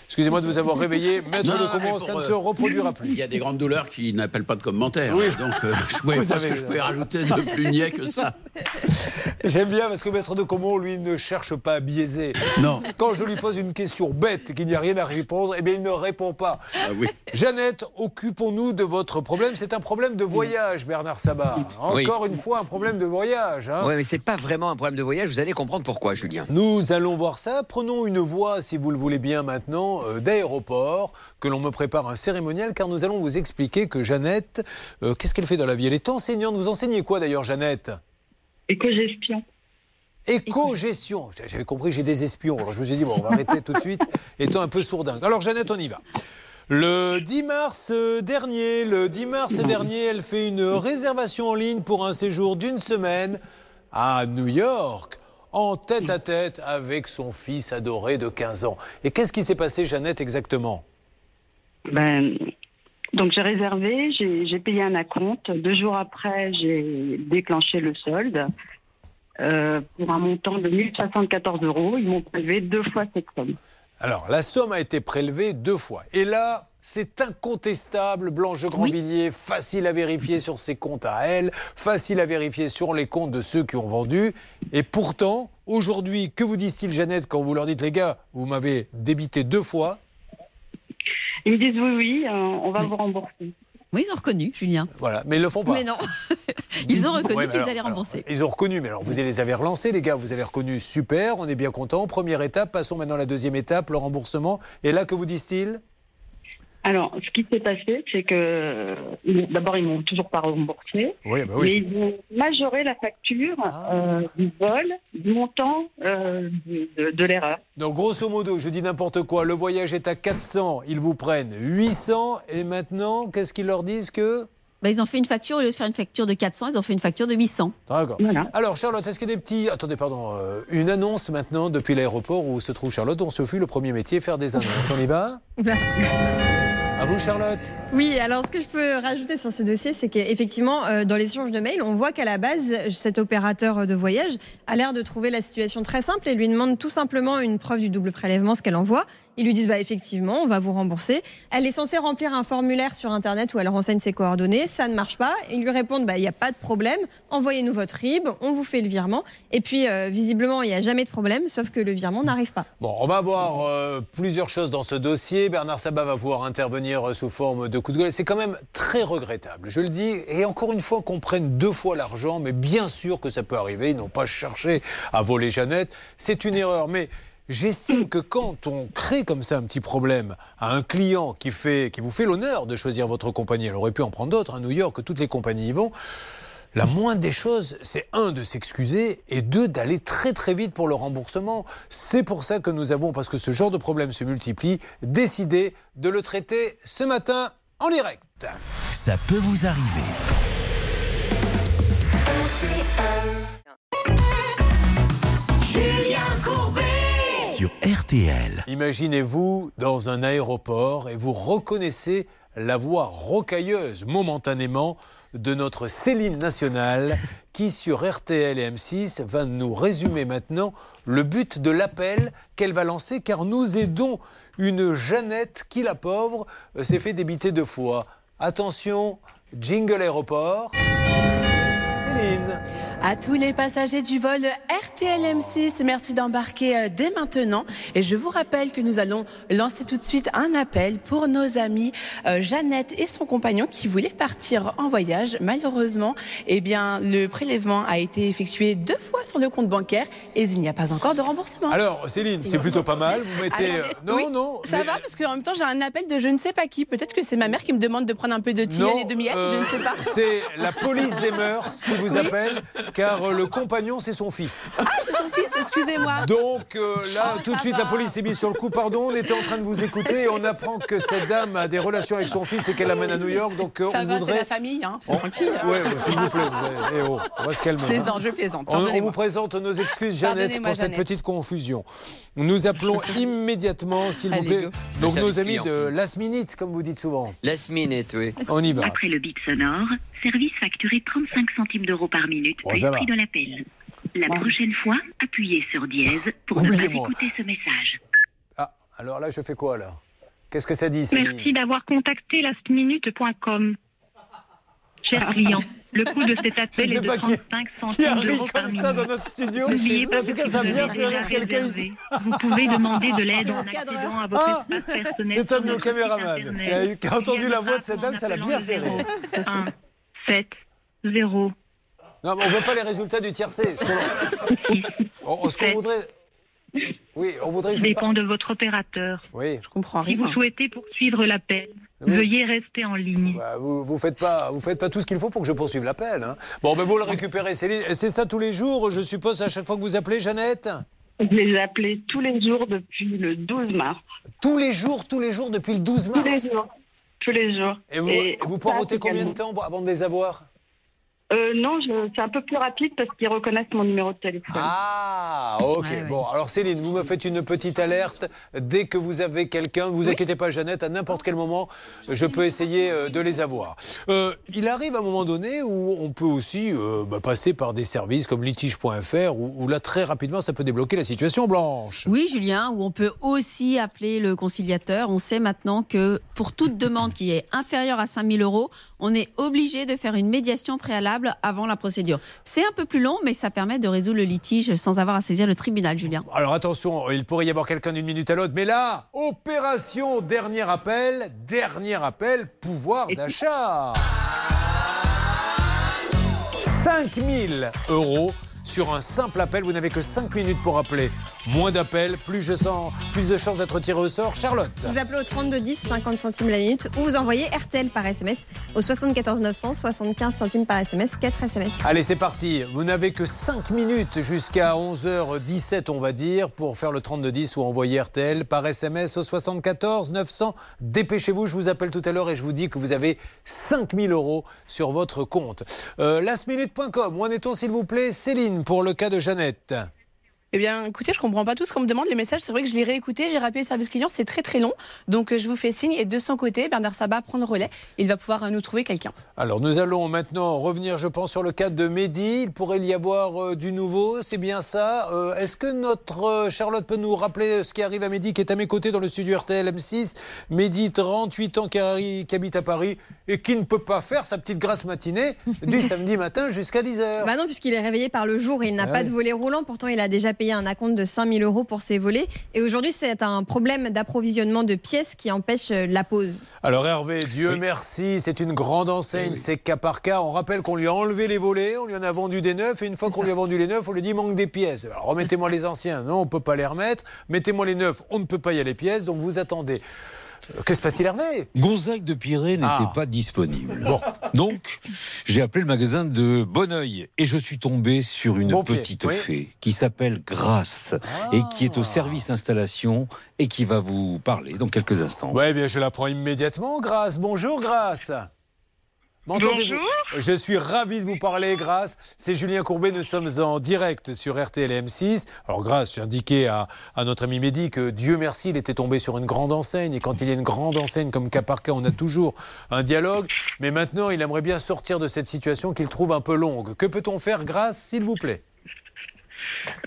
Excusez-moi de vous avoir réveillé. Maître Non, de Comont, ça ne euh, se reproduira plus. Il y a des grandes douleurs qui n'appellent pas de commentaires. Oui. Donc, euh, je ne voyais Vous pas ce que je pouvais rajouter de plus niais que ça. J'aime bien parce que Maître de Comont, lui, ne cherche pas à biaiser. Non. Quand je lui pose une question bête et qu'il n'y a rien à répondre, eh bien, il ne répond pas. Ah oui. Jeannette, occupons-nous de votre problème. C'est un problème de voyage, Bernard Sabat. Oui. Encore une fois, un problème de voyage. hein. Ouais, mais c'est pas vraiment un problème de voyage. Vous allez comprendre pourquoi. Je Julien. Nous allons voir ça. Prenons une voie, si vous le voulez bien maintenant, euh, d'aéroport, que l'on me prépare un cérémonial, car nous allons vous expliquer que Jeannette, euh, qu'est-ce qu'elle fait dans la vie? Elle est enseignante. Vous enseignez quoi d'ailleurs, Jeannette? Éco-gestion. Éco-gestion. J'avais compris, j'ai des espions. Alors je me suis dit, bon, on va arrêter tout de suite, étant un peu sourdingue. Alors Jeannette, on y va. Le 10 mars euh, dernier, le 10 mars dernier, elle fait une réservation en ligne pour un séjour d'une semaine à New York, en tête à tête avec son fils adoré de 15 ans. Et qu'est-ce qui s'est passé, Jeannette, exactement? Ben, donc j'ai réservé, j'ai payé un acompte. Deux jours après, j'ai déclenché le solde euh, pour un montant de 1074 euros. Ils m'ont prélevé deux fois cette somme. Alors, la somme a été prélevée deux fois. Et là, c'est incontestable, Blanche Grandvilliers, facile à vérifier sur ses comptes à elle, facile à vérifier sur les comptes de ceux qui ont vendu. Et pourtant, aujourd'hui, que vous disent-ils, Jeannette, quand vous leur dites, les gars, vous m'avez débité deux fois? Ils me disent oui, oui, euh, on va vous rembourser. Oui, ils ont reconnu, Julien. Voilà, mais ils le font pas. Mais non. Ils ont reconnu Ouais, qu'ils allaient rembourser. Ils ont reconnu, mais alors vous les avez relancés, les gars, vous avez reconnu, super, on est bien content. Première étape, passons maintenant à la deuxième étape, le remboursement. Et là, que vous disent-ils? Alors, ce qui s'est passé, c'est que ils- d'abord, ils m'ont toujours pas remboursé. Oui, bah mais oui. ils ont majoré la facture euh, du vol, du montant euh, de l'erreur. Donc grosso modo, je dis n'importe quoi, le voyage est à 400, ils vous prennent 800, et maintenant, qu'est-ce qu'ils leur disent que Bah, ils ont fait une facture, au lieu de faire une facture de 400, ils ont fait une facture de 800. D'accord. Alors Charlotte, est-ce qu'il y a des petits... Attendez, pardon, euh, une annonce maintenant depuis l'aéroport où se trouve Charlotte, on se fut le premier métier, faire des annonces. On y va? À vous Charlotte Oui, alors ce que je peux rajouter sur ce dossier, c'est qu'effectivement, euh, dans les échanges de mails, on voit qu'à la base, cet opérateur de voyage a l'air de trouver la situation très simple et lui demande tout simplement une preuve du double prélèvement, ce qu'elle envoie. Ils lui disent, bah, effectivement, on va vous rembourser. Elle est censée remplir un formulaire sur Internet où elle renseigne ses coordonnées. Ça ne marche pas. Ils lui répondent, bah, il n'y a pas de problème. Envoyez-nous votre RIB, on vous fait le virement. Et puis, euh, visiblement, il n'y a jamais de problème, sauf que le virement n'arrive pas. Bon, on va voir euh, plusieurs choses dans ce dossier. Bernard Sabat va pouvoir intervenir euh, sous forme de coup de gueule. C'est quand même très regrettable, je le dis. Et encore une fois, qu'on prenne deux fois l'argent, mais bien sûr que ça peut arriver. Ils n'ont pas cherché à voler Jeannette. C'est une erreur. Mais j'estime que quand on crée comme ça un petit problème à un client qui, fait, qui vous fait l'honneur de choisir votre compagnie, elle aurait pu en prendre d'autres. À New York, toutes les compagnies y vont. La moindre des choses, c'est un, de s'excuser et deux, d'aller très très vite pour le remboursement. C'est pour ça que nous avons, parce que ce genre de problème se multiplie, décidé de le traiter ce matin en direct. Ça peut vous arriver. Julien Courbet Sur RTL. Imaginez-vous dans un aéroport et vous reconnaissez la voix rocailleuse momentanément de notre Céline nationale qui sur RTL et M6 va nous résumer maintenant le but de l'appel qu'elle va lancer car nous aidons une Jeannette qui la pauvre euh, s'est fait débiter deux fois. Attention, jingle aéroport. Céline. À tous les passagers du vol RTL M6, merci d'embarquer euh, dès maintenant. Et je vous rappelle que nous allons lancer tout de suite un appel pour nos amis euh, Jeannette et son compagnon qui voulaient partir en voyage. Malheureusement, eh bien, le prélèvement a été effectué deux fois sur le compte bancaire et il n'y a pas encore de remboursement. Alors Céline, c'est plutôt pas mal. Vous mettez... Alors, euh, non, oui, non. Ça mais- va parce qu'en même temps j'ai un appel de je ne sais pas qui. Peut-être que c'est ma mère qui me demande de prendre un peu de tilleul et de miel. euh, je ne sais pas. C'est la police des mœurs qui vous Oui. appelle, car euh, le compagnon, c'est son fils. Ah, c'est son fils, excusez-moi. Donc euh, là, Oh, tout de suite, va. la police est mise sur le coup. Pardon, on était en train de vous écouter et on apprend que cette dame a des relations avec son fils et qu'elle l'amène à New York. Donc euh, Ça on va, c'est la famille, hein, c'est On- tranquille. Ouais, s'il vous plaît, vous avez- eh oh, on va se calmer. Je hein. plaisante, je plaisante. On, vous présente nos excuses, Jeannette, pour cette Jeannette. petite confusion. Nous appelons immédiatement, s'il vous plaît, donc nos amis client. de Last Minute, comme vous dites souvent. Last minute, oui. On y va. Après le bip sonore, service facturé 35 centimes d'euros par minute, Bon, plus va. prix de l'appel. La prochaine fois, appuyez sur dièse pour ne pas écouter ce message. Ah, alors là, je fais quoi là? Qu'est-ce que ça dit, Merci d'avoir contacté lastminute.com. Cher client, le coût de cet appel est de pas qui- 35 qui centimes arrive d'euros par comme minute. ça dans notre studio. N'oubliez pas En tout cas, que ça a bien fait rire quelqu'un ici. Vous pouvez demander de l'aide en accédant à votre Ah, espace personnel. C'est un de nos caméramans qui a, entendu la voix de cette dame, ça l'a bien fait rire. 1, 7, 0. Non, mais on veut pas les résultats du tiercé. Ce qu'on on- ce qu'on voudrait, Oui, on voudrait juste. Dépend de votre opérateur. Oui. Je comprends Si vous souhaitez poursuivre l'appel, Oui. veuillez rester en ligne. Bah, vous vous faites pas vous faites pas tout ce qu'il faut pour que je poursuive l'appel. hein. Bon, ben vous le récupérez, c'est ça tous les jours, je suppose, à chaque fois que vous appelez, Jeannette? Je les ai appelés tous les jours depuis le 12 mars. Tous les jours, tous les jours depuis le 12 mars Tous les jours. Tous les jours. Et vous, Et vous combien de temps avant de les avoir? Euh, Non, c'est un peu plus rapide parce qu'ils reconnaissent mon numéro de téléphone. Ah, ok. Bon, alors Céline, vous me faites une petite alerte. Dès que vous avez quelqu'un, vous inquiétez pas, Jeannette, à n'importe quel moment, je peux essayer euh, de les avoir. Euh, il arrive un moment donné où on peut aussi euh, bah, passer par des services comme litige.fr où, où là, très rapidement, ça peut débloquer la situation blanche. Oui, Julien, où on peut aussi appeler le conciliateur. On sait maintenant que pour toute demande qui est inférieure à 5 000 euros, on est obligé de faire une médiation préalable avant la procédure. C'est un peu plus long, mais ça permet de résoudre le litige sans avoir à saisir le tribunal, Julien. Alors attention, il pourrait y avoir quelqu'un d'une minute à l'autre, mais là, opération dernier appel, dernier appel, pouvoir d'achat. 5000 euros sur un simple appel. Vous n'avez que 5 minutes pour appeler. Moins d'appels, plus, je sens, plus de chances d'être tiré au sort. Charlotte. Vous appelez au 32 10, 50 centimes la minute, ou vous envoyez RTL par SMS au 74 900, 75 centimes par SMS, 4 SMS. Allez, c'est parti. Vous n'avez que 5 minutes jusqu'à 11h17, on va dire, pour faire le 3210 ou envoyer RTL par SMS au 74 900. Dépêchez-vous, je vous appelle tout à l'heure et je vous dis que vous avez 5000 euros sur votre compte. Euh, lastminute.com, où en est-on, s'il vous plaît? Céline, pour le cas de Jeannette. Eh bien, écoutez, je comprends pas tout ce qu'on me demande. Les messages, c'est vrai que je l'ai réécouté, j'ai rappelé le service client, c'est très très long. Donc, euh, je vous fais signe. Et de son côté, Bernard Sabat prend le relais. Il va pouvoir euh, nous trouver quelqu'un. Alors, nous allons maintenant revenir, je pense, sur le cas de Mehdi. Il pourrait y avoir euh, du nouveau, c'est bien ça. Euh, Est-ce que notre euh, Charlotte peut nous rappeler ce qui arrive à Mehdi, qui est à mes côtés dans le studio RTL M6 Mehdi, 38 ans, qui, habite à Paris et qui ne peut pas faire sa petite grasse matinée du samedi matin jusqu'à 10h. Bah non, puisqu'il est réveillé par le jour et il n'a Ah pas de volet roulant. Pourtant, il a déjà payé un acompte de 5000 euros pour ses volets. Et aujourd'hui, c'est un problème d'approvisionnement de pièces qui empêche euh, la pause. Alors Hervé, Dieu merci, c'est une grande enseigne, c'est cas par cas. On rappelle qu'on lui a enlevé les volets, on lui en a vendu des neufs, et une fois qu'on lui a vendu les neufs, on lui dit manque des pièces. Alors remettez-moi les anciens, non, on ne peut pas les remettre. Mettez-moi les neufs, on ne peut pas y aller les pièces, donc vous attendez. Que se passe-t-il Hervé? Gonzague de Pirée n'était Ah. pas disponible. Bon, donc j'ai appelé le magasin de Bonneuil et je suis tombé sur une Bon petite oui. fée qui s'appelle Grâce et qui est au service installation et qui va vous parler dans quelques instants. Ouais, bien je la prends immédiatement, Grâce. Bonjour Grâce. M'entendez-vous Je suis ravi de vous parler, Grâce. C'est Julien Courbet, nous sommes en direct sur RTL et M6. Alors Grâce, j'ai indiqué à, à notre ami Mehdi que Dieu merci, il était tombé sur une grande enseigne. Et quand il y a une grande enseigne comme cas par cas, on a toujours un dialogue. Mais maintenant, il aimerait bien sortir de cette situation qu'il trouve un peu longue. Que peut-on faire, Grâce, s'il vous plaît?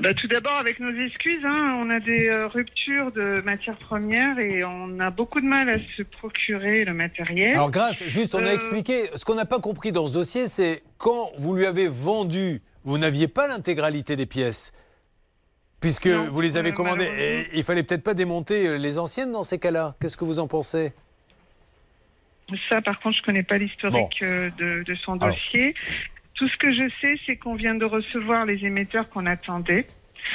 Bah, tout d'abord, avec nos excuses, hein, on a des euh, ruptures de matières premières et on a beaucoup de mal à se procurer le matériel. Alors grâce, juste on a Euh, expliqué, ce qu'on n'a pas compris dans ce dossier, c'est quand vous lui avez vendu, vous n'aviez pas l'intégralité des pièces. Puisque Non, vous les avez euh, commandées. Et il fallait peut-être pas démonter les anciennes dans ces cas-là. Qu'est-ce que vous en pensez? Ça, par contre, je connais pas l'historique Bon. de, de son Alors. dossier. Tout ce que je sais, c'est qu'on vient de recevoir les émetteurs qu'on attendait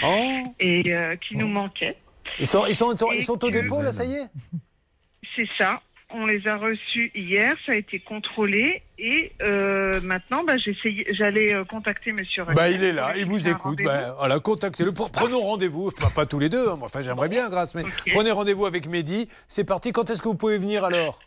Oh et euh, qui nous manquaient. Ils sont, ils sont, ils Et sont au que- dépôt là, ça y est C'est ça. On les a reçus hier, ça a été contrôlé et euh, maintenant, bah, j'essayais- j'allais euh, contacter Monsieur. Bah, il est là, il vous écoute. Bah, voilà, contactez-le. Pour- Prenons rendez-vous. Enfin, pas tous les deux. hein. Enfin, j'aimerais bien, grâce. Mais prenez rendez-vous avec Mehdi. C'est parti. Quand est-ce que vous pouvez venir alors?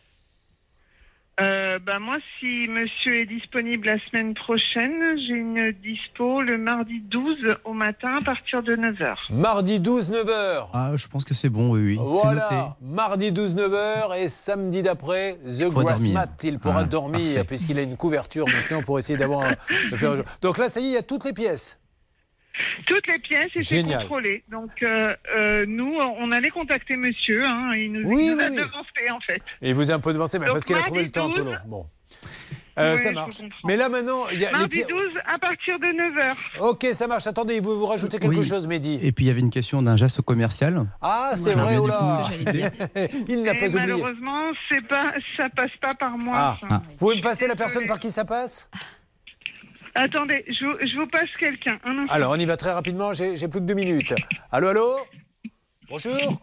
Euh, bah, moi, si monsieur est disponible la semaine prochaine, j'ai une dispo le mardi 12 au matin à partir de 9h. Mardi 12, 9h. Ah, je pense que c'est bon, oui, oui. C'est noté. Voilà, mardi 12 9h et samedi d'après The Grass. Mat, il pourra Ah, dormir puisqu'il a une couverture maintenant pour essayer d'avoir un. Donc là ça y est, il y a toutes les pièces. Toutes les pièces étaient Génial. contrôlées. Donc, euh, euh, nous, on allait contacter monsieur. Hein, il nous, Oui, il nous a oui, devancé, en fait. Et il vous a un peu devancé mais Donc, parce qu'il a mardi trouvé le temps un peu 12. long. Bon. Euh, Oui, ça marche. Mais là maintenant, il y a les Mardi pièces. 12 à partir de 9h. Ok, ça marche. Attendez, il veut vous rajouter quelque Oui. chose, Mehdi. Et puis il y avait une question d'un geste commercial. Ah, c'est vrai, bien oh là. vous. Il n'a pas oublié. malheureusement, c'est pas, ça passe pas par moi. Ah, ça. vous pouvez me passer la personne par qui ça passe? Attendez, je, je vous passe quelqu'un. Alors, on y va très rapidement, j'ai j'ai plus que deux minutes. Allô, allô? Bonjour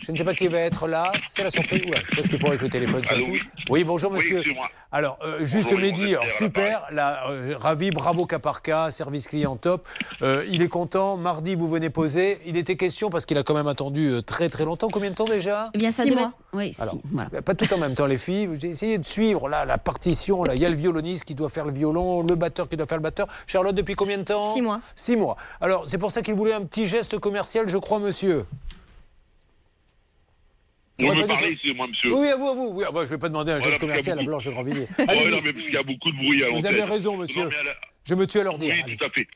Je ne sais pas qui va être là. C'est la surprise. Oula, je sais pas ce qu'il faut avec le téléphone sur le coup. Oui, bonjour monsieur. Alors, euh, juste Bonjour, Mehdi, alors, super, là, euh, ravi, bravo cas par cas, service client top. Euh, il est content, mardi vous venez poser. Il était question, parce qu'il a quand même attendu euh, très très longtemps. Combien de temps déjà? Eh bien, ça Six devait- mois. Oui, Alors, si, voilà. Pas tout en même temps, les filles. J'ai essayé de suivre là, la partition. Là. Il y a le violoniste qui doit faire le violon, le batteur qui doit faire le batteur. Charlotte, depuis combien de temps? Six mois. Six mois. Alors, c'est pour ça qu'il voulait un petit geste commercial, je crois, monsieur. Vous me parlez, tout. excusez-moi, monsieur. Oui, à vous, à vous. Oui, ah bah, je ne vais pas demander un geste commercial à Blanche Grandvilliers. Allez-y. non, mais parce qu'il y a beaucoup de bruit à Vous avez raison, monsieur. Non, la- Je me tue à leur dire. Oui, tout à fait.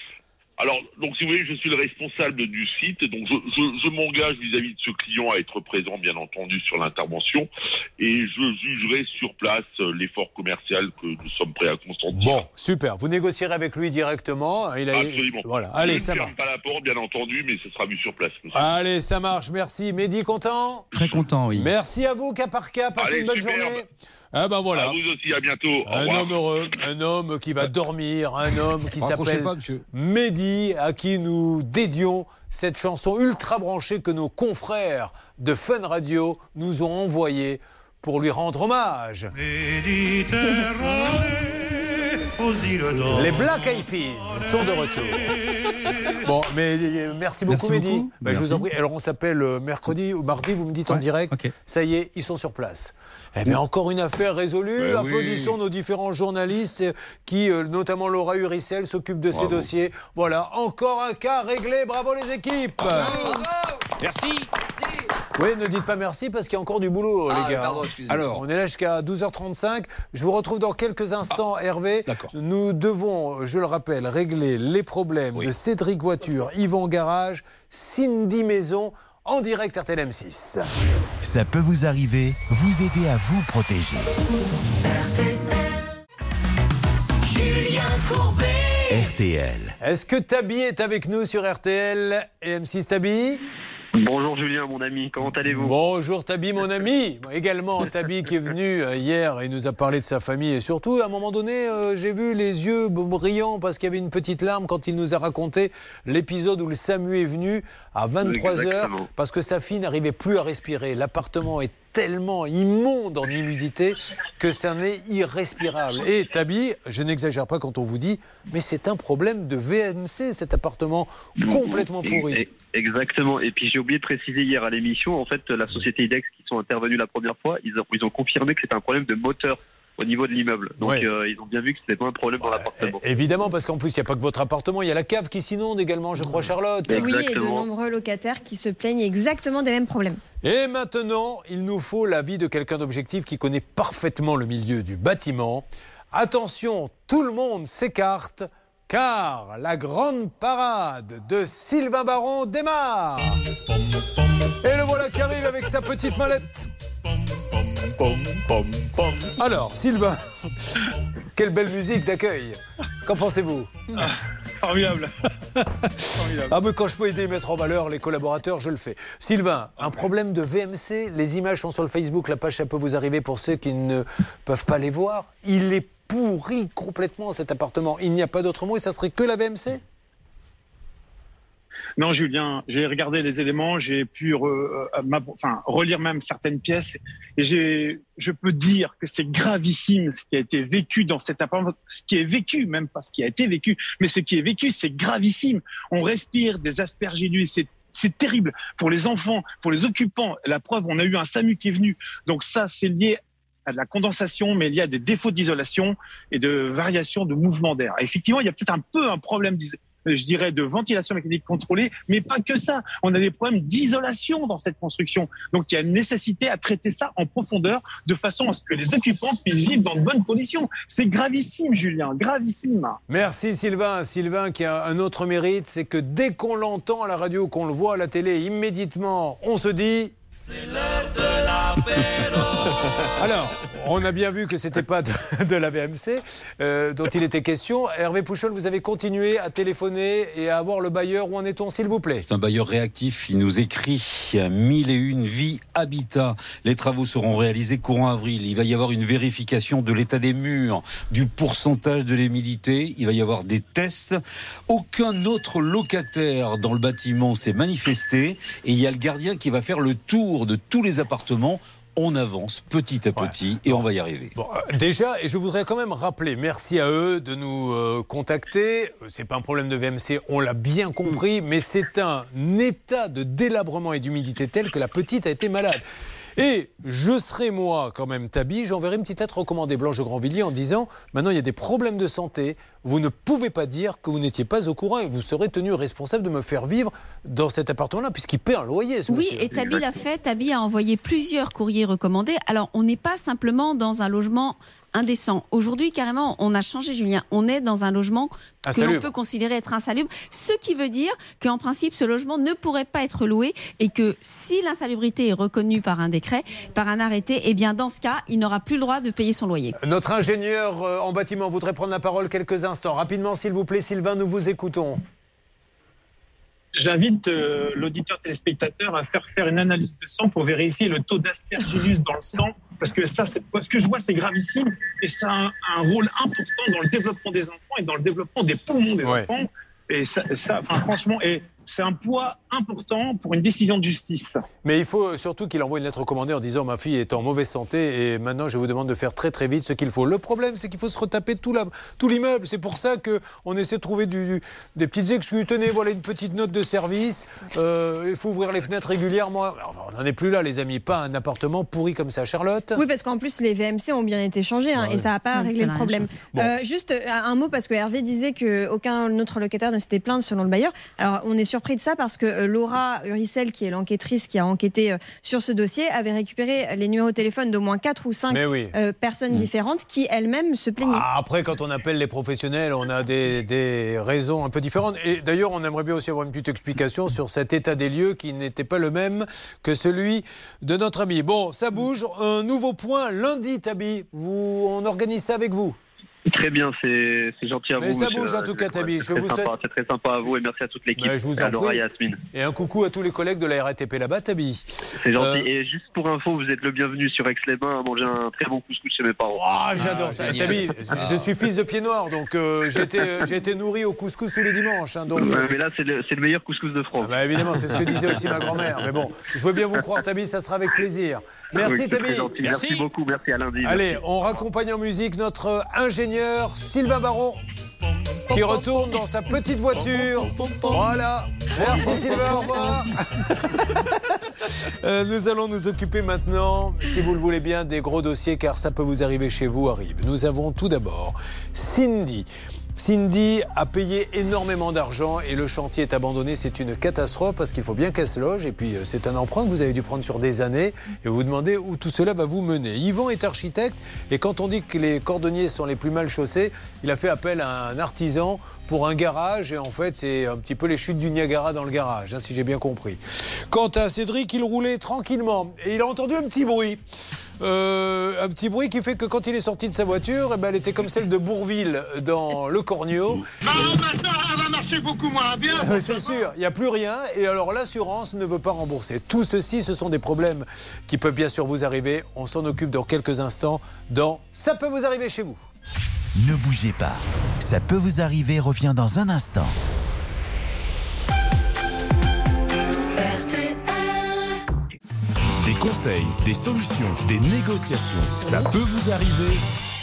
Alors, donc, si vous voulez, je suis le responsable du site, donc je, je- je m'engage vis-à-vis de ce client à être présent, bien entendu, sur l'intervention, et je jugerai sur place euh, l'effort commercial que nous sommes prêts à consentir. Bon, super. Vous négocierez avec lui directement. Il a... Absolument. Voilà. je Allez, ne ça ferme marche. pas la porte, bien entendu, mais ce sera vu sur place. monsieur. Allez, ça marche. Merci. Mehdi, content? Très content, oui. Merci à vous, cas par cas. Passez Allez, une bonne superbe. journée. Ah ben voilà. À vous aussi, à bientôt. Au Un revoir. homme heureux, un homme qui va dormir, un homme qui s'appelle pas, monsieur. À qui nous dédions cette chanson ultra branchée que nos confrères de Fun Radio nous ont envoyée pour lui rendre hommage. Les Black Eyed Peas sont de retour. Bon, mais euh, merci beaucoup, Merci Mehdi. beaucoup. Bah, je vous en prie. Alors, on s'appelle euh, mercredi ou mardi, vous me dites en direct. Ça y est, ils sont sur place. Eh bien, encore une affaire résolue. Ben oui. Applaudissons nos différents journalistes euh, qui, notamment Laura Uricel, s'occupent de ces dossiers. Voilà, encore un cas réglé. Bravo les équipes. Merci. Oui, ne dites pas merci parce qu'il y a encore du boulot, Ah, les gars. pardon. Alors. on est là jusqu'à 12h35. Je vous retrouve dans quelques instants, Hervé. d'accord. Nous devons, je le rappelle, régler les problèmes de Cédric Voiture, Yvan Garage, Cindy Maison, en direct RTL M6. Ça peut vous arriver, vous aider à vous protéger. Julien Courbet. RTL. Est-ce que Tabi est avec nous sur RTL et M6 Tabi? Bonjour Julien, mon ami, comment allez-vous? Bonjour Tabi, mon ami. Également Tabi qui est venu euh, hier et nous a parlé de sa famille. Et surtout, à un moment donné, euh, j'ai vu les yeux brillants parce qu'il y avait une petite larme quand il nous a raconté l'épisode où le SAMU est venu à 23h Exactement. parce que sa fille n'arrivait plus à respirer. L'appartement est tellement immonde en humidité que ça n'est irrespirable. Et Tabi, je n'exagère pas quand on vous dit, mais c'est un problème de VMC, cet appartement complètement pourri. Exactement. Et puis j'ai oublié de préciser hier à l'émission, en fait, la société IDEX qui sont intervenus la première fois, ils ont, ils ont confirmé que c'était un problème de moteur au niveau de l'immeuble. Donc Ouais. euh, ils ont bien vu que c'était pas un problème dans l'appartement. Évidemment, parce qu'en plus, il n'y a pas que votre appartement, il y a la cave qui s'inonde également, je crois, Charlotte. Oui, et de nombreux locataires qui se plaignent exactement des mêmes problèmes. Et maintenant, il nous faut l'avis de quelqu'un d'objectif qui connaît parfaitement le milieu du bâtiment. Attention, tout le monde s'écarte, car la grande parade de Sylvain Baron démarre. Et le voilà qui arrive avec sa petite mallette. Alors, Sylvain, quelle belle musique d'accueil. Qu'en pensez-vous? Formidable. Ah, mais quand je peux aider et mettre en valeur les collaborateurs, je le fais. Sylvain, un problème de VMC. Les images sont sur le Facebook. La page, ça peut vous arriver pour ceux qui ne peuvent pas les voir. Il est pourri complètement cet appartement. Il n'y a pas d'autre mot et ça serait que la VMC Non, Julien, j'ai regardé les éléments, j'ai pu euh, enfin, relire même certaines pièces et je peux dire que c'est gravissime ce qui a été vécu dans cet appartement, ce qui est vécu, même pas ce qui a été vécu, mais ce qui est vécu, c'est gravissime. On respire des aspergillus, c'est c'est terrible pour les enfants, pour les occupants. La preuve, on a eu un SAMU qui est venu. Donc ça, c'est lié à de la condensation, mais lié à des défauts d'isolation et de variation de mouvement d'air. Effectivement, il y a peut-être un peu un problème je dirais, de ventilation mécanique contrôlée, mais pas que ça. On a des problèmes d'isolation dans cette construction. Donc, il y a une nécessité à traiter ça en profondeur de façon à ce que les occupants puissent vivre dans de bonnes conditions. C'est gravissime, Julien, gravissime. Merci Sylvain. Sylvain qui a un autre mérite, c'est que dès qu'on l'entend à la radio, qu'on le voit à la télé, immédiatement, on se dit... Alors, on a bien vu que c'était pas de, de la VMC euh, dont il était question. Hervé Pouchol, vous avez continué à téléphoner et à avoir le bailleur. Où en est-on, s'il vous plaît? C'est un bailleur réactif. Il nous écrit 1001 vie habitat. Les travaux seront réalisés courant avril. Il va y avoir une vérification de l'état des murs, du pourcentage de l'humidité. Il va y avoir des tests. Aucun autre locataire dans le bâtiment s'est manifesté. Et il y a le gardien qui va faire le tour de tous les appartements. On avance petit à petit et on va y arriver. Bon, euh, déjà, et je voudrais quand même rappeler, merci à eux de nous euh, contacter. C'est pas un problème de VMC, on l'a bien compris, mais c'est un état de délabrement et d'humidité tel que la petite a été malade. Et je serai moi quand même Tabi, j'enverrai une petite lettre recommandée Blanche de Grandvilliers en disant maintenant il y a des problèmes de santé, vous ne pouvez pas dire que vous n'étiez pas au courant et vous serez tenu responsable de me faire vivre dans cet appartement-là puisqu'il paie un loyer. ce Oui, monsieur. et Tabi l'a fait. Tabi a envoyé plusieurs courriers recommandés. Alors, on n'est pas simplement dans un logement indécent. Aujourd'hui, carrément, on a changé, Julien. On est dans un logement que l'on peut considérer être insalubre. Ce qui veut dire qu'en principe, ce logement ne pourrait pas être loué et que si l'insalubrité est reconnue par un décret, par un arrêté, eh bien, dans ce cas, il n'aura plus le droit de payer son loyer. Notre ingénieur euh, en bâtiment voudrait prendre la parole quelques instants. Rapidement, s'il vous plaît, Sylvain, nous vous écoutons. J'invite euh, l'auditeur téléspectateur à faire faire une analyse de sang pour vérifier le taux d'aspergillus dans le sang, parce que ça, ce que je vois, c'est gravissime et ça a un, un rôle important dans le développement des enfants et dans le développement des poumons des Ouais. enfants. Et ça, ça, enfin, franchement, et c'est un poids important pour une décision de justice. Mais il faut surtout qu'il envoie une lettre recommandée en disant ma fille est en mauvaise santé et maintenant je vous demande de faire très très vite ce qu'il faut. Le problème c'est qu'il faut se retaper tout l'immeuble. C'est pour ça que on essaie de trouver du- du- des petites excuses. Tenez, voilà une petite note de service. Euh, il faut ouvrir les fenêtres régulièrement. Alors, on n'en est plus là, les amis. Pas un appartement pourri comme ça, Charlotte. Oui, parce qu'en plus, les VMC ont bien été changés hein, et ça n'a pas réglé le problème. Euh, juste euh, un mot, parce que Hervé disait qu'aucun autre locataire ne s'était plaint selon le bailleur. Alors, on est surpris de ça parce que euh, Laura Uricel, qui est l'enquêtrice qui a enquêté euh, sur ce dossier, avait récupéré les numéros de téléphone d'au moins 4 ou 5 Mais oui. personnes Mm. différentes qui elles-mêmes se plaignaient. Ah, Après, quand on appelle les professionnels, on a des, des raisons un peu différentes. Et d'ailleurs, on aimerait bien aussi avoir une petite explication sur cet état des lieux qui n'était pas le même que celui de notre ami. Bon, ça bouge. Un nouveau point lundi, Tabi. Vous, on organise ça avec vous. Très bien, c'est gentil à Mais vous. ça monsieur. bouge en tout cas, Tabi. C'est Je très vous sympa, très sympa à vous et merci à toute l'équipe. Mais je vous en prie. et Yasmine. Et un coucou à tous les collègues de la RATP là-bas, Tabi. C'est gentil. Euh, Et juste pour info, vous êtes le bienvenu sur Aix-les-Bains à manger un très bon couscous chez mes parents. Ah, j'adore ça. Tabi, je suis fils de pied noir, donc euh, j'ai été, euh, nourri au couscous tous les dimanches. hein, donc, euh, mais là, c'est le, meilleur couscous de France. Ah bah évidemment, c'est ce que disait aussi ma grand-mère. Mais bon, je veux bien vous croire, Tabi, ça sera avec plaisir. Merci, Tabi. Merci. beaucoup. Merci à lundi. Allez, Merci. on raccompagne en musique notre ingénieur Sylvain Baron qui retourne dans sa petite voiture. Voilà. Merci Sylvain, au. Euh, nous allons nous occuper maintenant, si vous le voulez bien, des gros dossiers car ça peut vous arriver chez vous, arrive. Nous avons tout d'abord Cindy. Cindy a payé énormément d'argent et le chantier est abandonné. C'est une catastrophe parce qu'il faut bien qu'elle se loge. Et puis, euh, c'est un emprunt que vous avez dû prendre sur des années. Et vous vous demandez où tout cela va vous mener. Yvan est architecte. Et quand on dit que les cordonniers sont les plus mal chaussés, il a fait appel à un artisan pour un garage. Et en fait, c'est un petit peu les chutes du Niagara dans le garage, hein, si j'ai bien compris. Quant à Cédric, il roulait tranquillement. Et il a entendu un petit bruit. Euh, un petit bruit qui fait que quand il est sorti de sa voiture, eh ben, elle était comme celle de Bourville dans le Cornio. maintenant, elle va marcher beaucoup moins bien. C'est sûr, il n'y a plus rien et alors l'assurance ne veut pas rembourser. Tout ceci, ce sont des problèmes qui peuvent bien sûr vous arriver. On s'en occupe dans quelques instants dans Ça peut vous arriver chez vous. Ne bougez pas. Ça peut vous arriver revient dans un instant. Des conseils, des solutions, des négociations. Ça peut vous arriver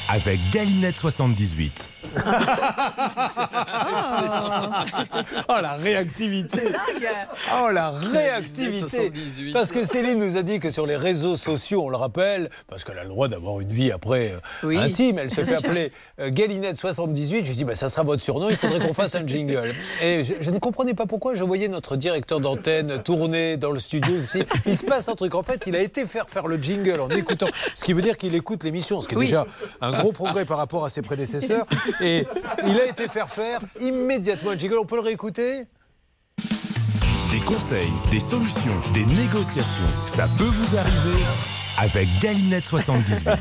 avec Galinette 78. Oh la réactivité Oh la réactivité 78. Parce que Céline nous a dit que sur les réseaux sociaux, on le rappelle, parce qu'elle a le droit d'avoir une vie après euh, Oui, intime, elle se fait appeler euh, Galinette78. Je lui dis, bah, ça sera votre surnom, il faudrait qu'on fasse un jingle. Et je, je ne comprenais pas pourquoi je voyais notre directeur d'antenne tourner dans le studio. Il se passe un truc. En fait, il a été faire faire le jingle en écoutant. Ce qui veut dire qu'il écoute l'émission, ce qui est Oui. déjà un gros progrès par rapport à ses prédécesseurs. Et il a été faire faire immédiatement un jingle. On peut le réécouter? Des conseils, des solutions, des négociations. Ça peut vous arriver avec Galinette 78.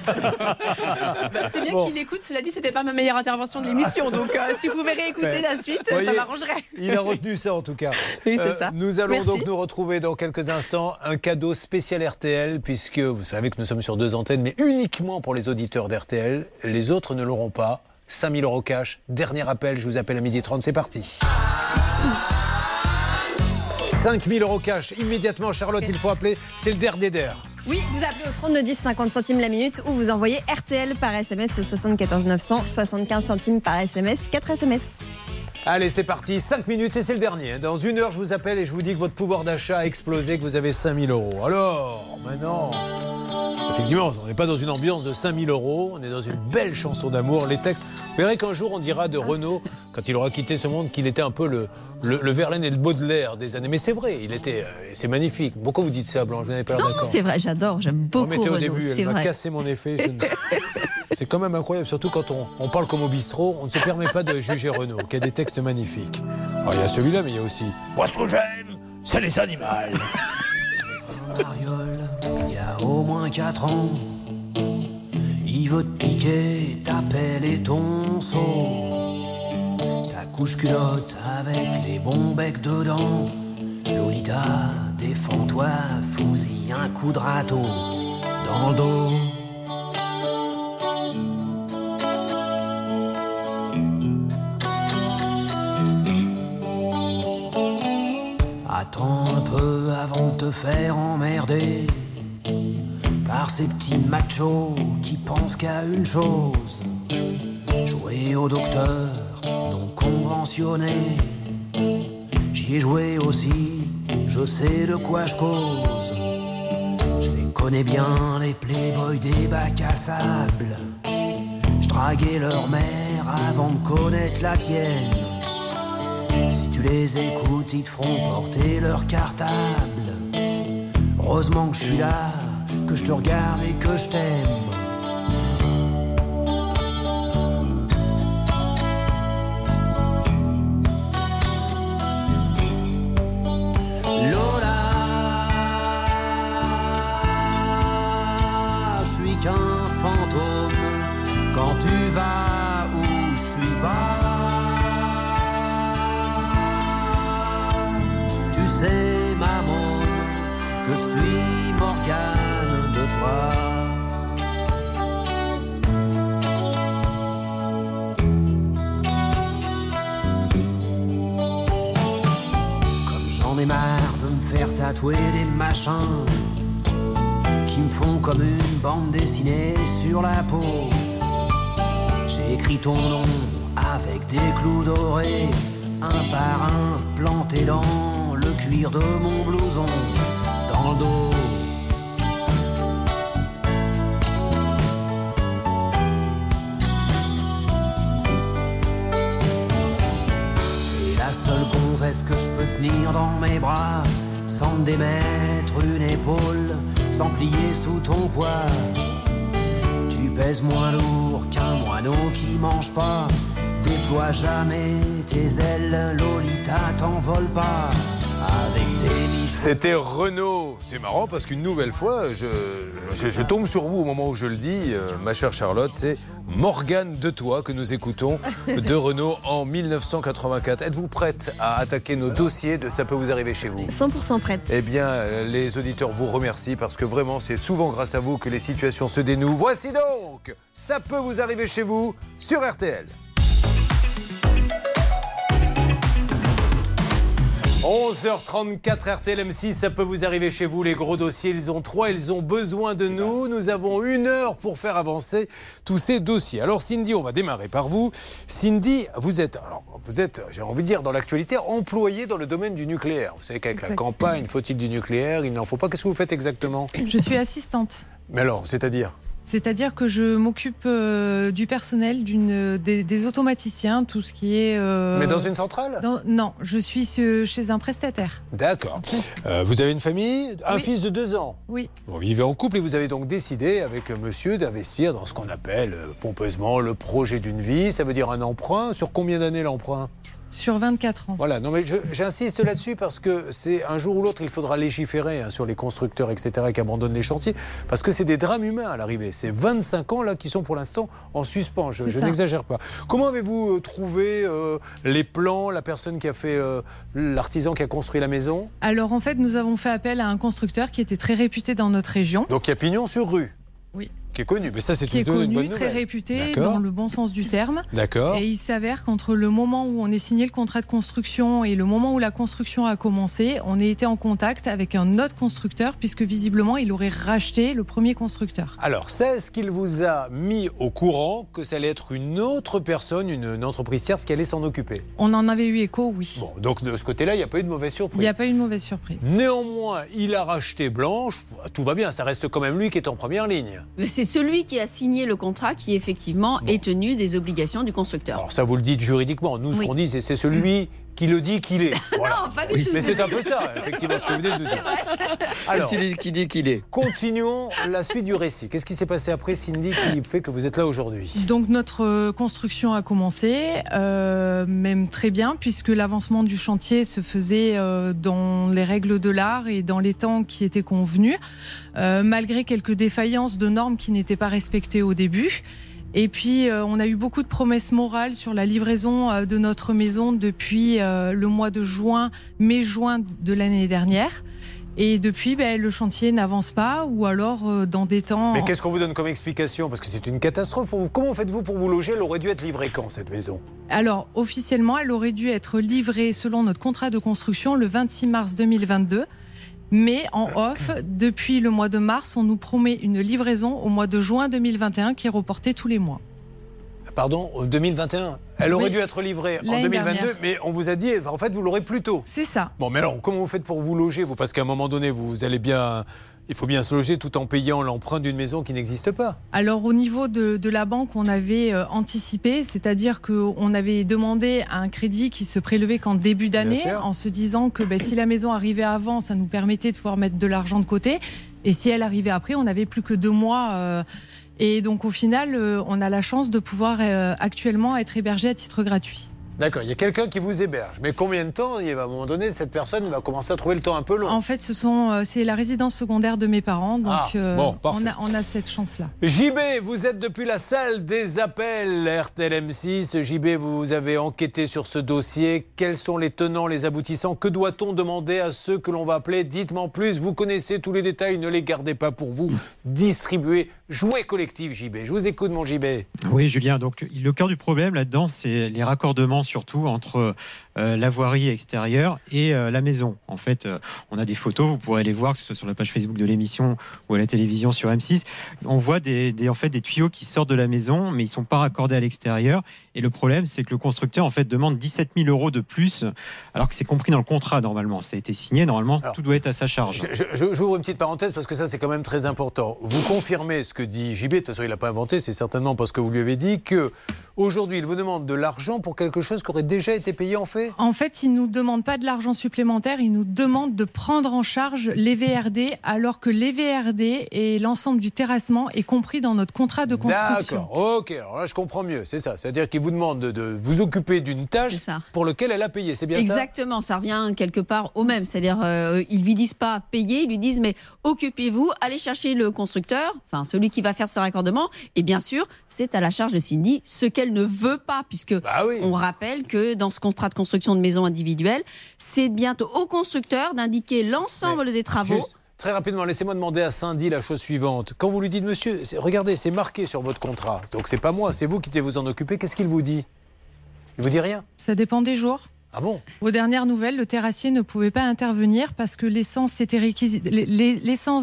Bah, c'est bien qu'il écoute, cela dit, c'était pas ma meilleure intervention de l'émission. Donc, euh, si vous pouvez réécouter Ouais. la suite, Voyez, ça m'arrangerait. Il a retenu ça en tout cas. Oui, c'est Euh, ça. Nous allons Merci. donc nous retrouver dans quelques instants. Un cadeau spécial RTL, puisque vous savez que nous sommes sur deux antennes, mais uniquement pour les auditeurs d'RTL. Les autres ne l'auront pas. 5000 euros cash. Dernier appel, je vous appelle à midi 30, c'est parti. 5000 euros cash. Immédiatement, Charlotte, il faut appeler. C'est le dernier d'air. Oui, vous appelez au 32 10 50 centimes la minute ou vous envoyez RTL par SMS au 74 900 75 centimes par SMS 4 SMS. Allez, c'est parti. 5 minutes et c'est le dernier. Dans une heure, je vous appelle et je vous dis que votre pouvoir d'achat a explosé, que vous avez 5000 euros. Alors, maintenant. Effectivement, on n'est pas dans une ambiance de 5000 euros, on est dans une belle chanson d'amour. Les textes. Vous verrez qu'un jour, on dira de Renaud, quand il aura quitté ce monde, qu'il était un peu le, le, le Verlaine et le Baudelaire des années. Mais c'est vrai, il était. euh, c'est magnifique. Pourquoi vous dites ça, Blanche? Vous n'avez pas l'air Non, d'accord c'est vrai, j'adore, j'aime beaucoup Remettez au début, elle m'a cassé mon effet. je C'est quand même incroyable, surtout quand on, on parle comme au bistrot, on ne se permet pas de juger Renaud, qui a des textes magnifiques. Alors il y a celui-là, mais il y a aussi Moi ce que j'aime, c'est les animaux. Mariole, il a au moins 4 ans. Il veut te piquer ta pelle et ton seau. Ta couche culotte avec les bons becs dedans. Lolita, défends-toi, fous-y un coup de râteau dans le dos. Attends un peu avant de te faire emmerder par ces petits machos qui pensent qu'à une chose jouer au docteur non conventionné. J'y ai joué aussi, je sais de quoi je cause. Je les connais bien, les playboys des bacs à sable. Je draguais leur mère avant de connaître la tienne. Si tu les écoutes, ils te feront porter leur cartable. Heureusement que je suis là, que je te regarde et que je t'aime. Faire tatouer des machins qui me font comme une bande dessinée sur la peau. J'ai écrit ton nom avec des clous dorés, un par un planté dans le cuir de mon blouson, dans le dos. T'es la seule gonzesse que je peux tenir dans mes bras, sans me démettre une épaule, sans plier sous ton poids. Tu pèses moins lourd qu'un moineau qui mange pas. Déploie jamais tes ailes, Lolita, t'envole pas. Avec tes. C'était Renaud. C'est marrant parce qu'une nouvelle fois, je, je- je tombe sur vous au moment où je le dis, euh, ma chère Charlotte, c'est Morgane de Toi que nous écoutons de Renaud en 1984. Êtes-vous prête à attaquer nos dossiers de Ça peut vous arriver chez vous? 100% prête. Eh bien, euh, les auditeurs vous remercient parce que vraiment, c'est souvent grâce à vous que les situations se dénouent. Voici donc Ça peut vous arriver chez vous sur RTL. 11h34 RTL M6, ça peut vous arriver chez vous, les gros dossiers, ils ont trois, ils ont besoin de nous. Nous avons une heure pour faire avancer tous ces dossiers. Alors Cindy, on va démarrer par vous. Cindy, vous êtes, alors, vous êtes, j'ai envie de dire, dans l'actualité, employée dans le domaine du nucléaire. Vous savez qu'avec la campagne, faut-il du nucléaire, il n'en faut pas. Qu'est-ce que vous faites exactement? Je suis assistante. Mais alors, c'est-à-dire? C'est-à-dire que je m'occupe euh, du personnel, d'une, des, des automaticiens, tout ce qui est. euh, Mais dans une centrale? dans- Non, je suis chez un prestataire. D'accord. Euh, vous avez une famille, un Oui. fils de deux ans? Oui. Vous vivez en couple et vous avez donc décidé avec monsieur d'investir dans ce qu'on appelle pompeusement le projet d'une vie. Ça veut dire un emprunt. Sur combien d'années l'emprunt? Sur 24 ans. Voilà, non mais j'insiste là-dessus parce que c'est un jour ou l'autre, il faudra légiférer hein, sur les constructeurs, etc., qui abandonnent les chantiers, parce que c'est des drames humains à l'arrivée. C'est 25 ans là qui sont pour l'instant en suspens, je, n'exagère pas. Comment avez-vous euh, trouvé euh, les plans, la personne qui a fait, euh, l'artisan qui a construit la maison? Alors en fait, nous avons fait appel à un constructeur qui était très réputé dans notre région. Donc il y a Pignon sur rue. Qui est connu, mais ça c'est qui est plutôt une connu, très réputé dans le bon sens du terme. D'accord. Et il s'avère qu'entre le moment où on est signé le contrat de construction et le moment où la construction a commencé, on a été en contact avec un autre constructeur puisque visiblement il aurait racheté le premier constructeur. Alors, c'est ce qu'il vous a mis au courant que ça allait être une autre personne, une, une entreprise tierce qui allait s'en occuper. On en avait eu écho, oui. Bon, donc de ce côté-là, il n'y a pas eu de mauvaise Il surprise. n'y a pas eu de mauvaise surprise. Néanmoins, il a racheté Blanche. Tout va bien, ça reste quand même lui qui est en première ligne. Mais C'est celui qui a signé le contrat qui, effectivement, est tenu des obligations du constructeur. Alors ça, vous le dites juridiquement. Nous, ce qu'on dit, c'est c'est celui qui le dit qu'il est. Voilà. pas du tout. Mais c'est un peu ça, effectivement, ce que vous venez de nous dire. Alors, C'est qui dit qu'il est. continuons la suite du récit. Qu'est-ce qui s'est passé après, Cindy, qui fait que vous êtes là aujourd'hui? Donc notre euh, construction a commencé, euh, même très bien, puisque l'avancement du chantier se faisait euh, dans les règles de l'art et dans les temps qui étaient convenus, euh, malgré quelques défaillances de normes qui n'étaient pas respectées au début. Et puis, euh, on a eu beaucoup de promesses morales sur la livraison euh, de notre maison depuis euh, le mois de juin, mai-juin de l'année dernière. Et depuis, ben, le chantier n'avance pas, ou alors dans des temps. Mais qu'est-ce qu'on vous donne comme explication? Parce que c'est une catastrophe. pour vous. Comment faites-vous pour vous loger? Elle aurait dû être livrée quand, cette maison? Alors, officiellement, elle aurait dû être livrée selon notre contrat de construction le 26 mars 2022. Mais en off, depuis le mois de mars, on nous promet une livraison au mois de juin 2021 qui est reportée tous les mois. Pardon, en 2021 Elle aurait Oui. dû être livrée en L'année 2022, dernière. mais on vous a dit, en fait, vous l'aurez plus tôt. C'est ça. Bon, mais alors, comment vous faites pour vous loger, vous Parce qu'à un moment donné, vous allez bien. Il faut bien se loger tout en payant l'emprunt d'une maison qui n'existe pas. Alors au niveau de, de la banque, on avait euh, anticipé, c'est-à-dire qu'on avait demandé un crédit qui se prélevait qu'en début d'année, en se disant que ben, si la maison arrivait avant, ça nous permettait de pouvoir mettre de l'argent de côté, et si elle arrivait après, on n'avait plus que deux mois. euh, et donc au final, euh, on a la chance de pouvoir actuellement être hébergé à titre gratuit. D'accord, il y a quelqu'un qui vous héberge. Mais combien de temps il va, À un moment donné, cette personne va commencer à trouver le temps un peu long? En fait, ce sont, euh, c'est la résidence secondaire de mes parents, donc Ah, euh, bon, on, a, on a cette chance-là. JB, vous êtes depuis la salle des appels RTLM6. JB, vous avez enquêté sur ce dossier. Quels sont les tenants, les aboutissants? Que doit-on demander à ceux que l'on va appeler? Dites-moi en plus. Vous connaissez tous les détails, ne les gardez pas pour vous. Distribuez, jouez collectif, JB. Je vous écoute, mon JB. Oui, Julien. Donc, le cœur du problème là-dedans, c'est les raccordements surtout entre euh, la voirie extérieure et euh, la maison. En fait, euh, on a des photos, vous pourrez les voir, que ce soit sur la page Facebook de l'émission ou à la télévision sur M6. On voit des, des- en fait, des tuyaux qui sortent de la maison, mais ils sont pas raccordés à l'extérieur. Et le problème, c'est que le constructeur en fait demande 17 000 euros de plus, alors que c'est compris dans le contrat normalement. Ça a été signé, normalement, tout doit être à sa charge. J'ouvre une petite parenthèse parce que ça, c'est quand même très important. Vous confirmez ce que dit JB, de toute façon, il n'a pas inventé, c'est certainement parce que vous lui avez dit que aujourd'hui, il vous demande de l'argent pour quelque chose qui aurait déjà été payé en fait En fait, ils ne nous demandent pas de l'argent supplémentaire, ils nous demandent de prendre en charge les VRD, alors que les VRD et l'ensemble du terrassement est compris dans notre contrat de construction. D'accord, ok, alors là je comprends mieux, c'est ça. C'est-à-dire qu'il vous demande de, de vous occuper d'une tâche pour laquelle elle a payé, c'est bien ça? Exactement, ça revient quelque part au même. C'est-à-dire, euh, ils lui disent pas payer, ils lui disent mais occupez-vous, allez chercher le constructeur, enfin celui qui va faire ce raccordement. Et bien sûr, c'est à la charge de Cindy ce qu'elle ne veut pas, puisque Bah on rappelle que dans ce contrat de construction de maison individuelle, c'est bientôt au constructeur d'indiquer l'ensemble des travaux. Juste, très rapidement, laissez-moi demander à Cindy la chose suivante. Quand vous lui dites, monsieur, regardez, c'est marqué sur votre contrat, donc c'est pas moi, c'est vous qui devez vous en occuper, qu'est-ce qu'il vous dit? Il vous dit rien? Ça dépend des jours. Ah bon Aux dernières nouvelles, le terrassier ne pouvait pas intervenir parce que l'essence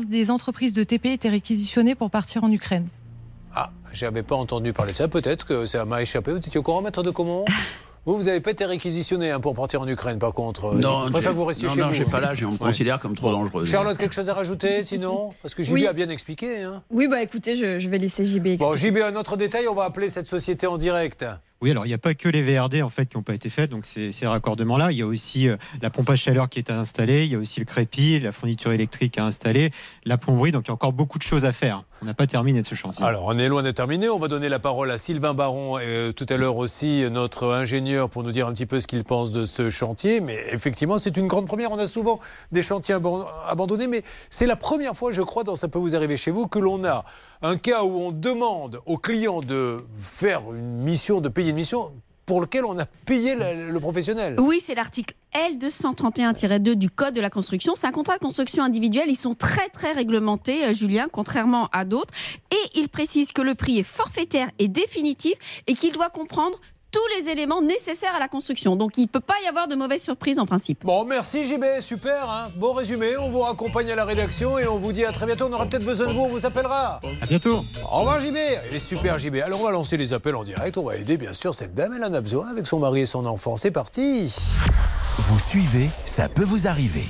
des entreprises de TP était réquisitionnée pour partir en Ukraine. Ah, j'avais pas entendu parler de ça, peut-être que ça m'a échappé. Vous étiez au courant, maître de Comont Vous, vous n'avez pas été réquisitionné hein, pour partir en Ukraine, par contre. Non, je préfère que vous restiez non, chez non, vous. j'ai pas l'âge et on me Ouais. considère comme trop dangereux. Charlotte, quelque chose à rajouter sinon? Parce que JB Oui. a bien expliqué. Hein. Oui, bah écoutez, je, je vais laisser JB Bon, expliquer. JB, un autre détail, on va appeler cette société en direct. Oui, alors il n'y a pas que les VRD en fait qui n'ont pas été faites, donc ces, raccordements-là. Il y a aussi euh, la pompe à chaleur qui est à installer, il y a aussi le crépi, la fourniture électrique à installer, la plomberie. Donc il y a encore beaucoup de choses à faire. On n'a pas terminé de ce chantier. Alors, on est loin d'être terminé. On va donner la parole à Sylvain Baron, et euh, tout à l'heure aussi, notre ingénieur, pour nous dire un petit peu ce qu'il pense de ce chantier. Mais effectivement, c'est une grande première. On a souvent des chantiers aban- abandonnés, mais c'est la première fois, je crois, dans Ça peut vous arriver chez vous, que l'on a un cas où on demande au client de faire une mission, de payer une mission pour lequel on a payé le, professionnel. Oui, c'est l'article L231-2 du Code de la construction. C'est un contrat de construction individuel. Ils sont très, très réglementés, euh, Julien, contrairement à d'autres. Et il précise que le prix est forfaitaire et définitif et qu'il doit comprendre tous les éléments nécessaires à la construction. Donc il ne peut pas y avoir de mauvaise surprise en principe. Bon, merci JB, super. Hein bon résumé, on vous raccompagne à la rédaction et on vous dit à très bientôt. On aura peut-être besoin de vous, on vous appellera. À bientôt. Au revoir JB. Il est super JB. Alors on va lancer les appels en direct. On va aider bien sûr cette dame. Elle en a besoin avec son mari et son enfant. C'est parti. Vous suivez, ça peut vous arriver.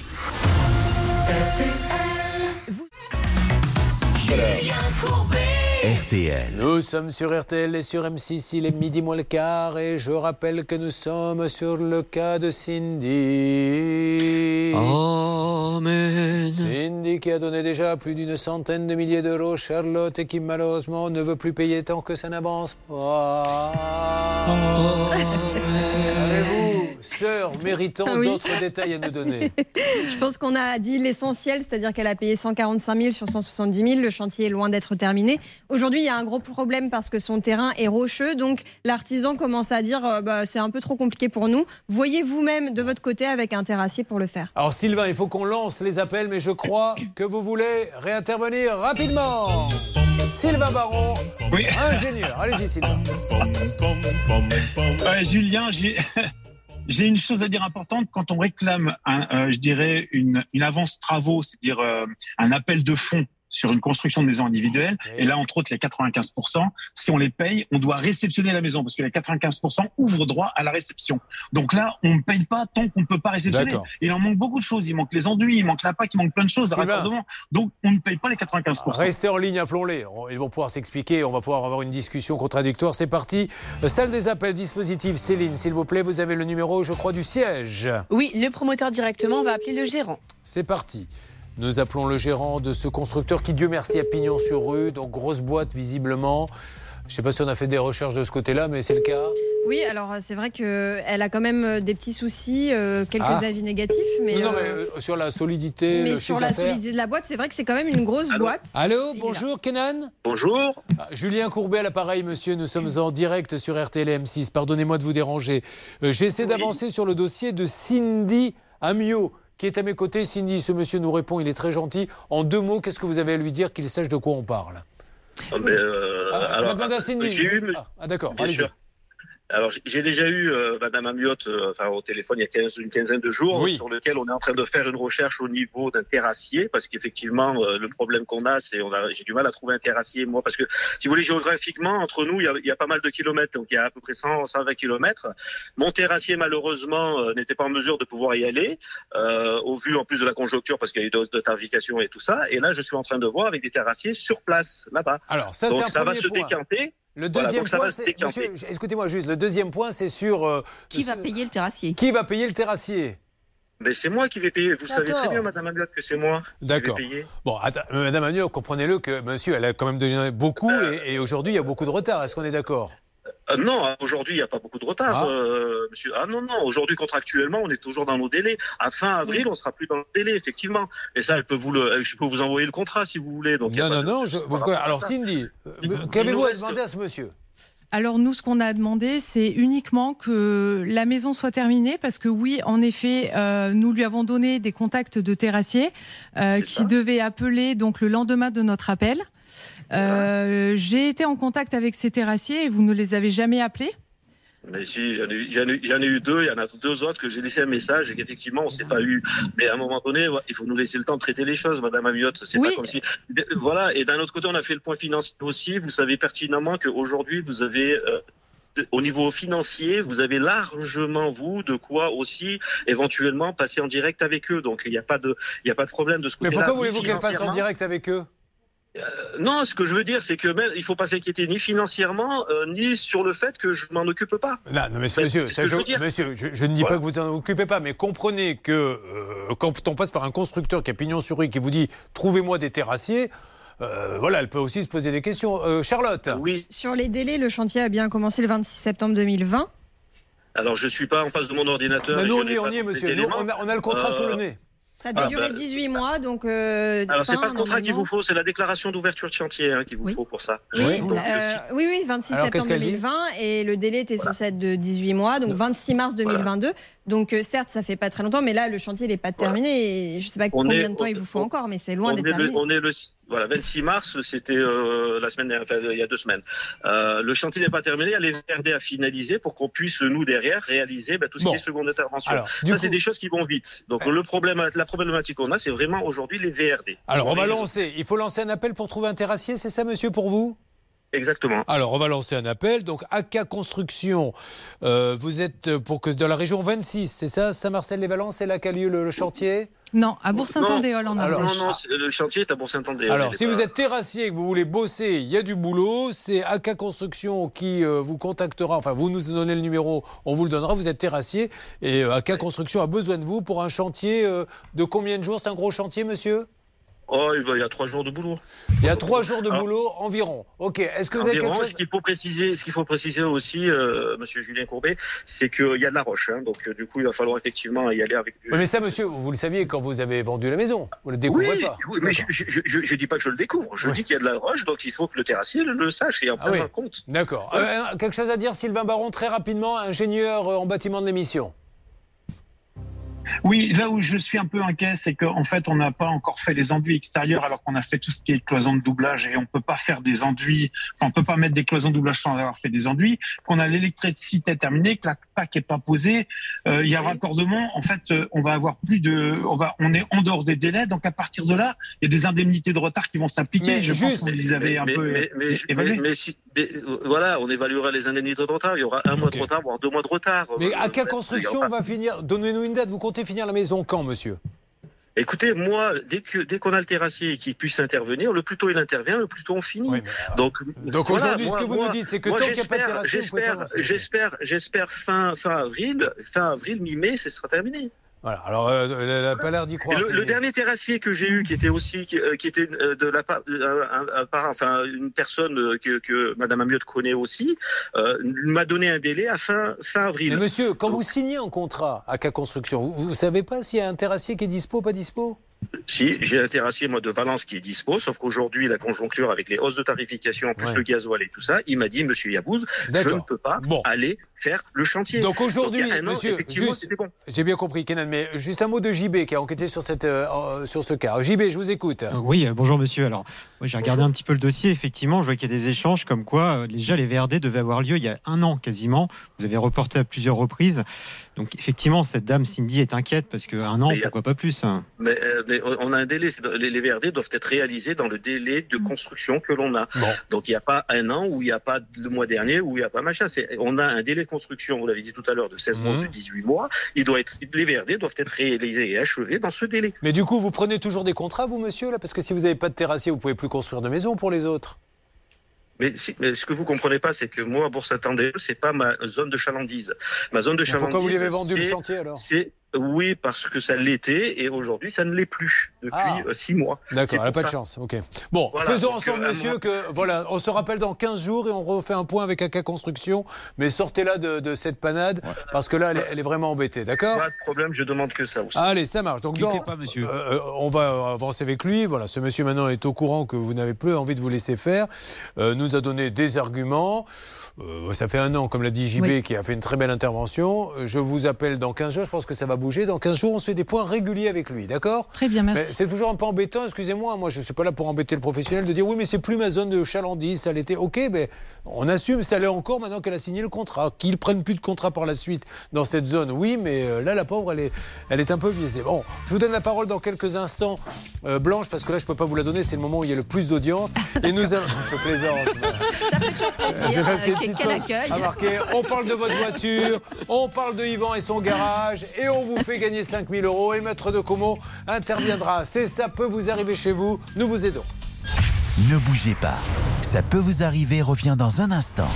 RTL. Nous sommes sur RTL et sur M6, il est midi moins le quart et je rappelle que nous sommes sur le cas de Cindy. Amen. Cindy qui a donné déjà plus d'une centaine de milliers d'euros, Charlotte, et qui malheureusement ne veut plus payer tant que ça n'avance pas. Avez-vous, sœur, méritant Oui. d'autres détails à nous donner Je pense qu'on a dit l'essentiel, c'est-à-dire qu'elle a payé 145 000 sur 170 000. Le chantier est loin d'être terminé. Aujourd'hui, il y a un gros problème parce que son terrain est rocheux. Donc, l'artisan commence à dire euh, bah, c'est un peu trop compliqué pour nous. Voyez vous-même de votre côté avec un terrassier pour le faire. Alors Sylvain, il faut qu'on lance les appels, mais je crois que vous voulez réintervenir rapidement. Sylvain Baron, ingénieur. Allez-y Sylvain. Ouais, Julien, j'ai j'ai une chose à dire importante. Quand on réclame, un, euh, je dirais, une, avance travaux, c'est-à-dire euh, un appel de fonds sur une construction de maison individuelle. Et là, entre autres, les 95%, si on les paye, on doit réceptionner la maison parce que les 95% ouvrent droit à la réception. Donc là, on ne paye pas tant qu'on ne peut pas réceptionner. Il en manque beaucoup de choses. Il manque les enduits, il manque la PAC, il manque plein de choses, raccordement. Donc on ne paye pas les 95%. Restez en ligne, appelons-les. On- Ils vont pouvoir s'expliquer, on va pouvoir avoir une discussion contradictoire. C'est parti. Euh, Salle des appels, dispositif. Céline, s'il vous plaît, vous avez le numéro, je crois, du siège. Oui, le promoteur directement, on va appeler le gérant. C'est parti. Nous appelons le gérant de ce constructeur qui, Dieu merci, a pignon sur rue, donc grosse boîte visiblement. Je ne sais pas si on a fait des recherches de ce côté-là, mais c'est le cas. Oui, alors c'est vrai qu'elle a quand même euh, des petits soucis, euh, quelques Ah. avis négatifs, mais, non, non, mais euh, euh, sur la solidité, mais le sur la solidité de la boîte, c'est vrai que c'est quand même une grosse boîte. Allô, bonjour Kenan? Bonjour. Ah, Julien Courbet à l'appareil, monsieur. Nous sommes en direct sur RTL et M6. Pardonnez-moi de vous déranger. Euh, J'essaie d'avancer sur le dossier de Cindy Amiot, qui est à mes côtés. Cindy, ce monsieur nous répond, il est très gentil. En deux mots, qu'est-ce que vous avez à lui dire qu'il sache de quoi on parle? Ah, mais, euh, Ah, alors, Madame Cindy. j'ai eu- Ah, ah, d'accord, allez-y. Alors, j'ai- déjà eu euh, Madame Amiotte euh, enfin, au téléphone il y a 15, une quinzaine de jours, Oui. sur lequel on est en train de faire une recherche au niveau d'un terrassier, parce qu'effectivement, euh, le problème qu'on a, c'est on a j'ai du mal à trouver un terrassier, moi, parce que si vous voulez, géographiquement, entre nous, il y a, il y a pas mal de kilomètres, donc il y a à peu près 100, 120 kilomètres. Mon terrassier, malheureusement, euh, n'était pas en mesure de pouvoir y aller, euh, au vu en plus de la conjoncture, parce qu'il y a eu d'autres de tarification et tout ça. Et là, je suis en train de voir avec des terrassiers sur place, là-bas. Alors, ça, donc ça va se décanter. Le deuxième point, écoutez-moi juste, le deuxième point, c'est sur. euh, Qui va payer le terrassier? Qui va payer le terrassier? Mais c'est moi qui vais payer. Vous savez D'accord. très bien, Madame Amiotte, que c'est moi qui vais D'accord. payer. Bon, attends, euh, Madame Agnew, comprenez-le que monsieur, elle a quand même donné beaucoup et, et aujourd'hui, il y a beaucoup de retard. Est-ce qu'on est d'accord? Euh, non, aujourd'hui, il n'y a pas beaucoup de retard, Ah. euh, monsieur. Ah non, non, aujourd'hui, contractuellement, on est toujours dans nos délais. À fin avril, on sera plus dans le délai, effectivement. Et ça, elle peut vous le, je peux vous envoyer le contrat si vous voulez. Donc, Non, non, de- non. je- alors. Cindy, euh, qu'avez-vous à demander à ce monsieur? Alors nous, ce qu'on a demandé, c'est uniquement que la maison soit terminée, parce que oui, en effet, euh, nous lui avons donné des contacts de terrassiers euh, qui devaient appeler donc le lendemain de notre appel. Euh, J'ai été en contact avec ces terrassiers et vous ne les avez jamais appelés Mais si, j'en ai, eu- ai deux, il y en a deux autres que j'ai laissé un message et qu'effectivement, on s'est pas eu. Mais à un moment donné, il faut nous laisser le temps de traiter les choses, Madame Amiotte. C'est Oui. pas comme si. Voilà. Et d'un autre côté, on a fait le point financier aussi. Vous savez pertinemment qu'aujourd'hui, vous avez. euh, au niveau financier, vous avez largement, vous, de quoi aussi éventuellement passer en direct avec eux. Donc, il n'y a pas de, il n'y a pas de problème de ce Mais côté-là. pourquoi Ni voulez-vous qu'elle passe en direct avec eux? Non, ce que je veux dire, c'est que même, il faut pas s'inquiéter ni financièrement, euh, ni sur le fait que je m'en occupe pas. Non, non, mais monsieur, ça, je, je veux dire. monsieur, je, je ne dis Voilà. pas que vous en occupez pas, mais comprenez que euh, quand on passe par un constructeur qui a pignon sur rue, qui vous dit trouvez-moi des terrassiers, euh, voilà, elle peut aussi se poser des questions. Euh, Charlotte Oui. Sur les délais, le chantier a bien commencé le 26 septembre 2020. Alors, je suis pas en face de mon ordinateur. Mais nous, on y est, on y monsieur. Nous, on a, on a le contrat Euh, sous le nez. Ça doit Ah, durer bah, 18 mois, donc. euh, Alors, c'est pas le contrat qu'il vous faut, c'est la déclaration d'ouverture de chantier hein, qu'il vous faut pour ça. Oui, Donc, euh, oui, oui, 26 Alors, septembre qu'est-ce qu'elle dit 2020 et le délai était censé être de 18 mois, donc 26 mars 2022. Donc euh, certes, ça fait pas très longtemps, mais là, le chantier n'est pas terminé et je sais pas On combien est- de temps il vous faut encore, mais c'est loin d'être terminé. on est le voilà 26 mars, c'était euh, la semaine dernière, enfin, il y a deux semaines. Euh, le chantier n'est pas terminé, il y a les VRD à finaliser pour qu'on puisse nous derrière réaliser bah, tout ce Bon. qui est seconde intervention. Alors, ça coup- c'est des choses qui vont vite. Donc le problème, la problématique qu'on a, c'est vraiment aujourd'hui les VRD. Alors, on va Les- lancer. Il faut lancer un appel pour trouver un terrassier, c'est ça, monsieur, pour vous? Exactement. Alors, on va lancer un appel. Donc, AK Construction, euh, vous êtes pour que dans la région 26, c'est ça Saint-Marcel-les-Valences, c'est là qu'a lieu le, le chantier? Non, à Bourg-Saint-Andéol en Alors, Ardèche. Non, non, c'est- le chantier est à Bourg-Saint-André. Alors, si pas- vous êtes terrassier et que vous voulez bosser, il y a du boulot. C'est AK Construction qui euh, vous contactera. Enfin, vous nous donnez le numéro, on vous le donnera. Vous êtes terrassier et euh, AK Construction a besoin de vous pour un chantier euh, de combien de jours? C'est un gros chantier, monsieur? Oh, il y a trois jours de boulot. Il y a trois jours de Ah. boulot environ. Ok. Est-ce que vous avez quelque chose Ce qu'il faut préciser, ce qu'il faut préciser aussi, euh, Monsieur Julien Courbet, c'est qu'il y a de la roche. hein. donc euh, du coup, il va falloir effectivement y aller avec du. Oui, mais ça, monsieur, vous le saviez quand vous avez vendu la maison. Vous le découvrez oui, pas. oui, mais je, je dis pas que je le découvre. Je dis qu'il y a de la roche, donc il faut que le terrassier le, le sache et en Ah prenne oui. en compte. D'accord. Euh, quelque chose à dire, Sylvain Baron, très rapidement, ingénieur en bâtiment de l'émission. Oui, là où je suis un peu inquiet, c'est qu'en fait, on n'a pas encore fait les enduits extérieurs alors qu'on a fait tout ce qui est cloison de doublage et on peut pas faire des enduits, enfin, on peut pas mettre des cloisons de doublage sans avoir fait des enduits. Qu'on a l'électricité terminée, que la PAC est pas posée, euh, il y a raccordement. En fait, euh, on va avoir plus de, on va, on est en dehors des délais, donc à partir de là, il y a des indemnités de retard qui vont s'appliquer. Je juste- pense que vous les avez un mais, peu mais, mais, évalués. mais- mais si- mais, euh, voilà, on évaluera les indemnités de retard. Il y aura un mois de retard, voire deux mois de retard. Mais Euh, à quelle euh, construction on va finir? Donnez-nous une date. Vous comptez finir la maison quand, monsieur? Écoutez, moi, dès que dès qu'on a le terrassier qui puisse intervenir, le plus tôt il intervient, le plus tôt on finit. donc, Donc voilà, aujourd'hui, ce que vous moi- nous dites, c'est que moi, tant qu'il n'y a pas de terrassier, j'espère, j'espère fin fin avril, fin avril, mi-mai, ce sera terminé. Voilà. Alors, euh, elle n'a pas l'air d'y croire. le, dernier terrassier que j'ai eu, qui était aussi, qui, euh, qui était euh, de la part, un- un parent, enfin une personne que, que Madame Amiot connaît aussi, euh, m'a donné un délai à fin fin avril. Mais monsieur, quand vous signez un contrat à K Construction, vous ne savez pas s'il y a un terrassier qui est dispo, pas dispo? Si, j'ai un terrassier, moi, de Valence qui est dispo, sauf qu'aujourd'hui, la conjoncture avec les hausses de tarification, plus Ouais. le gasoil et tout ça, il m'a dit, monsieur Yabouze, je ne peux pas aller faire le chantier. Donc aujourd'hui, monsieur, bon. j'ai bien compris, Kenan, mais juste un mot de JB qui a enquêté sur, cette, euh, sur ce cas. JB, je vous écoute. Euh, Oui, euh, bonjour monsieur. Alors, j'ai regardé un petit peu le dossier. Effectivement, je vois qu'il y a des échanges comme quoi euh, déjà les VRD devaient avoir lieu il y a un an quasiment. Vous avez reporté à plusieurs reprises. Donc, effectivement, cette dame Cindy est inquiète parce qu'un an, Mais a- pourquoi pas plus hein. Mais, euh, mais on a un délai. Les, VRD doivent être réalisés dans le délai de construction que l'on a. Donc il n'y a pas un an ou il n'y a pas le mois dernier ou il n'y a pas machin. C'est- On a un délai de construction, vous l'avez dit tout à l'heure, de 16 mois ou de 18 mois. Il doit être, les VRD doivent être réalisés et achevés dans ce délai. Mais du coup, vous prenez toujours des contrats, vous, monsieur, là? Parce que si vous n'avez pas de terrassier, vous pouvez plus construire de maison pour les autres. Mais, si- mais ce que vous comprenez pas, c'est que moi, à Bourg-Saint-André, c'est pas ma zone de chalandise. Ma zone de chalandise. pourquoi vous lui avez vendu le chantier, alors? C'est oui, parce que ça l'était et aujourd'hui, ça ne l'est plus depuis Ah. euh, six mois. D'accord, elle n'a pas de chance. Ok. Bon, Voilà, faisons ensemble, euh, monsieur, moi- que voilà, on se rappelle dans 15 jours et on refait un point avec AK Construction. Mais sortez-la de, de cette panade parce que là, elle est, elle est vraiment embêtée. D'accord Pas de problème, je demande que ça aussi. Allez, ça marche. Donc, dans- pas, monsieur. euh, euh, on va avancer avec lui. Voilà, ce monsieur maintenant est au courant que vous n'avez plus envie de vous laisser faire. Euh, nous a donné des arguments. Euh, ça fait un an, comme l'a dit JB, Oui. qui a fait une très belle intervention. Euh, Je vous appelle dans 15 jours. Je pense que ça va bouger. Dans 15 jours, on se fait des points réguliers avec lui. D'accord? Très bien, merci. C'est toujours un peu embêtant, excusez-moi. Moi, je ne suis pas là pour embêter le professionnel de dire oui, mais c'est plus ma zone de chalandise, ça l'était. Ok, mais on assume, ça l'est encore maintenant qu'elle a signé le contrat. Qu'ils prennent plus de contrat par la suite dans cette zone, oui, mais euh, là, la pauvre, elle est, elle est un peu biaisée. Bon, je vous donne la parole dans quelques instants, euh, Blanche, parce que là, je ne peux pas vous la donner, c'est le moment où il y a le plus d'audience. Et nous allons. Je plaisante. Ça fait toujours plaisir. Euh, que quel accueil. On parle de votre voiture, on parle de Yvan et son garage, et on vous fait gagner 5000 euros. Et Maître de Como interviendra. C'est ça peut vous arriver chez vous. Nous vous aidons. Ne bougez pas. Ça peut vous arriver revient dans un instant.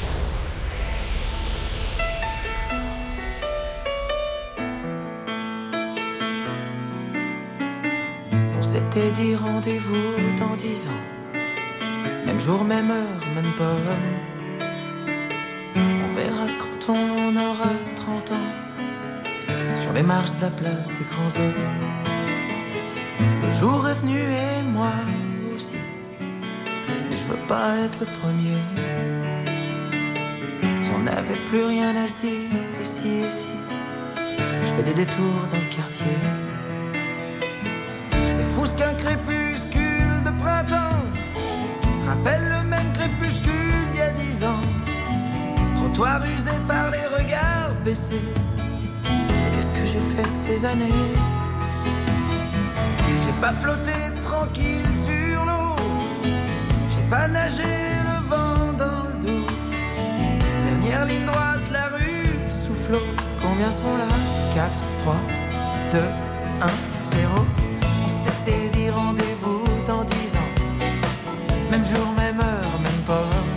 On s'était dit rendez-vous dans dix ans. Même jour, même heure, même pomme. On verra quand on aura 30 ans. Sur les marches de la place des grands hommes. Le jour est venu et moi je veux pas être le premier. Si on n'avait plus rien à se dire, et si. Je fais des détours dans le quartier. C'est fou ce qu'un crépuscule de printemps rappelle le même crépuscule d'il y a dix ans. Trottoir usé par les regards baissés. Qu'est-ce que j'ai fait de ces années? J'ai pas flotté tranquille sur l'eau. Pas nagé le vent dans le. Dernière ligne droite, la rue soufflot. Combien sont là? 4, 3, 2, 1, 0. On s'était dit rendez-vous dans 10 ans. Même jour, même heure, même pomme.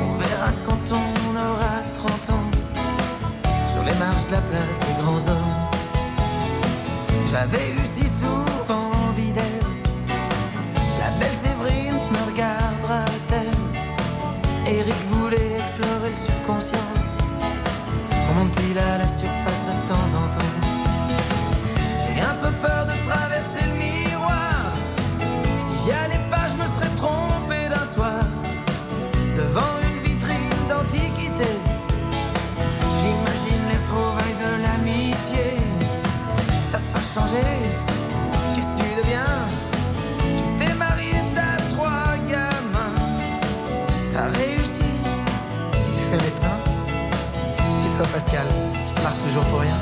On verra quand on aura 30 ans. Sur les marches de la place des grands hommes. J'avais eu Pascal, je pars toujours pour rien.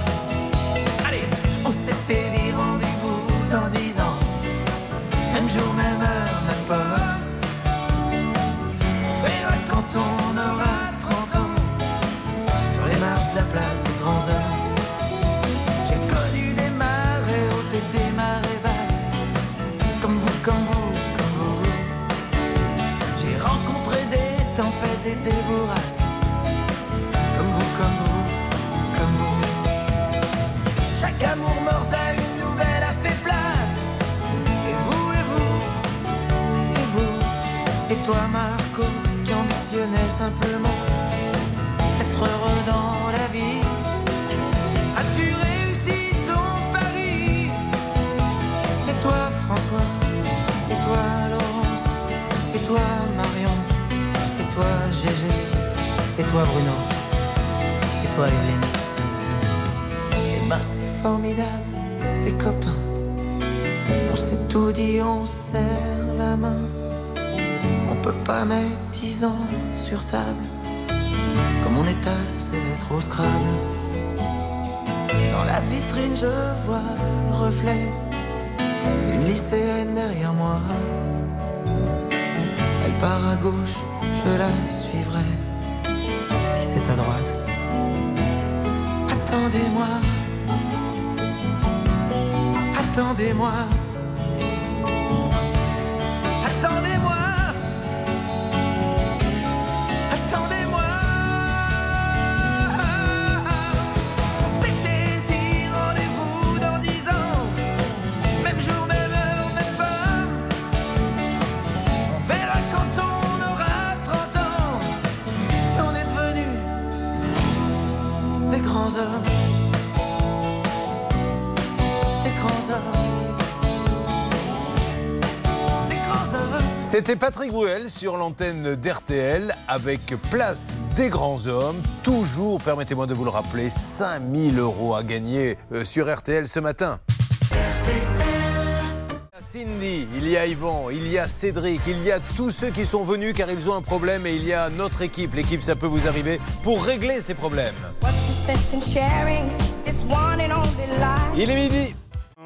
Simplement être heureux dans la vie. As-tu réussi ton pari? Et toi, François? Et toi, Laurence? Et toi, Marion? Et toi, Gégé? Et toi, Bruno? Et toi, Evelyne? Et ben, c'est formidable, les copains. On s'est tout dit, on serre la main. On peut pas mettre sur table. Comme on étale ses lettres au scrabble. Dans la vitrine, je vois le reflet d'une lycéenne derrière moi. Elle part à gauche, je la suivrai. Si c'est à droite. Attendez-moi. Attendez-moi. C'était Patrick Bruel sur l'antenne d'RTL avec Place des grands hommes. Toujours, permettez-moi de vous le rappeler, 5000 euros à gagner euh, sur RTL ce matin. Il y a Cindy, il y a Yvan, il y a Cédric, il y a tous ceux qui sont venus car ils ont un problème et il y a notre équipe, l'équipe ça peut vous arriver, pour régler ces problèmes. Il est midi.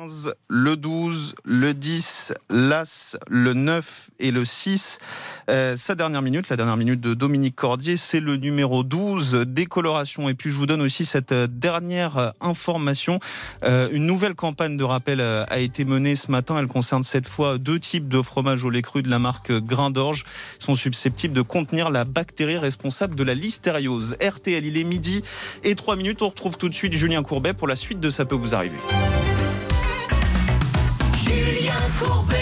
15, le 12, le 10, l'As, le 9 et le 6. Euh, sa dernière minute, la dernière minute de Dominique Cordier, c'est le numéro 12, décoloration. Et puis je vous donne aussi cette euh, dernière euh, information. Une nouvelle campagne de rappel a été menée ce matin. Elle concerne cette fois deux types de fromage au lait cru de la marque Grain d'Orge. Ils sont susceptibles de contenir la bactérie responsable de la listériose. RTL, il est midi et 3 minutes. On retrouve tout de suite Julien Courbet pour la suite de Ça peut vous arriver. Julien Courbet.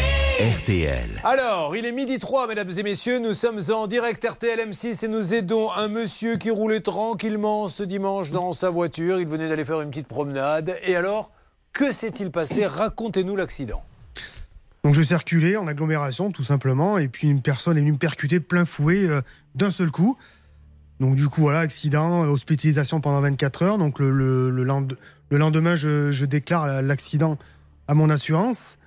RTL. Alors, il est midi 3, mesdames et messieurs. Nous sommes en direct RTL M6 et nous aidons un monsieur qui roulait tranquillement ce dimanche dans sa voiture. Il venait d'aller faire une petite promenade. Et alors, que s'est-il passé? Racontez-nous l'accident. Donc je circulais en agglomération tout simplement et puis une personne est venue me percuter plein fouet euh, d'un seul coup. Donc du coup voilà accident, euh, hospitalisation pendant 24 heures. Donc le, le- le lend- le lendemain je, je déclare l'accident à mon assurance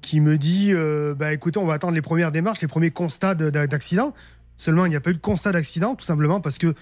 qui me dit euh, bah écoutez on va attendre les premières démarches, les premiers constats de- d'a- d'accident. Seulement il n'y a pas eu de constat d'accident tout simplement parce que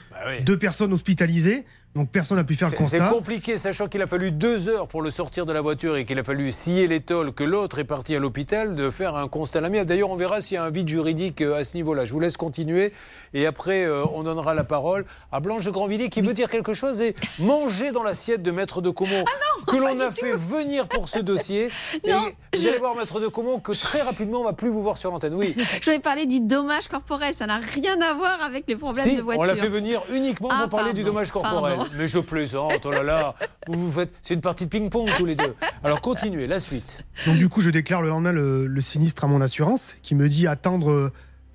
deux personnes hospitalisées donc personne n'a pu faire le C'est c'est constat. compliqué, sachant qu'il a fallu deux heures pour le sortir de la voiture et qu'il a fallu scier les tôles, que l'autre est parti à l'hôpital, de faire un constat l'amiable. D'ailleurs, on verra s'il y a un vide juridique euh, à ce niveau-là. Je vous laisse continuer et après, euh, on donnera la parole à Blanche de Grandvilliers qui veut dire quelque chose et manger dans l'assiette de Maître de Comont que l'on a fait venir pour ce dossier. et Non, vous je- allez voir, Maître de Comont, que très rapidement, on va plus vous voir sur l'antenne. Oui. Je voulais parler du dommage corporel. Ça n'a rien à voir avec les problèmes Si, de voiture. on l'a fait venir uniquement Ah, pour parler du dommage corporel. pardon. Mais je plaisante, oh là là. Vous vous faites, c'est une partie de ping-pong tous les deux. Alors continuez, la suite. Donc du coup, je déclare le lendemain le, le sinistre à mon assurance, qui me dit attendre euh,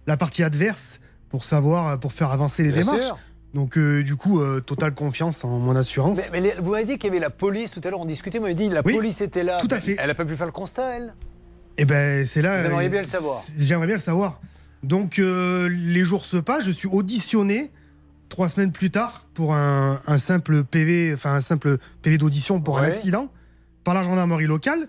la partie adverse pour savoir, euh, pour faire avancer les Bien démarches. sûr. Donc euh, du coup, euh, totale confiance en mon assurance. Mais, mais les- vous m'avez dit qu'il y avait la police tout à l'heure, on discutait, vous m'avez dit la Oui, police était là. tout à fait. Elle n'a pas pu faire le constat, elle? Et ben c'est là. Vous aimeriez bien le savoir. J'aimerais bien le savoir. Donc euh, les jours se passent, je suis auditionné trois semaines plus tard pour un, un simple PV, enfin un simple PV d'audition pour un accident par la gendarmerie locale.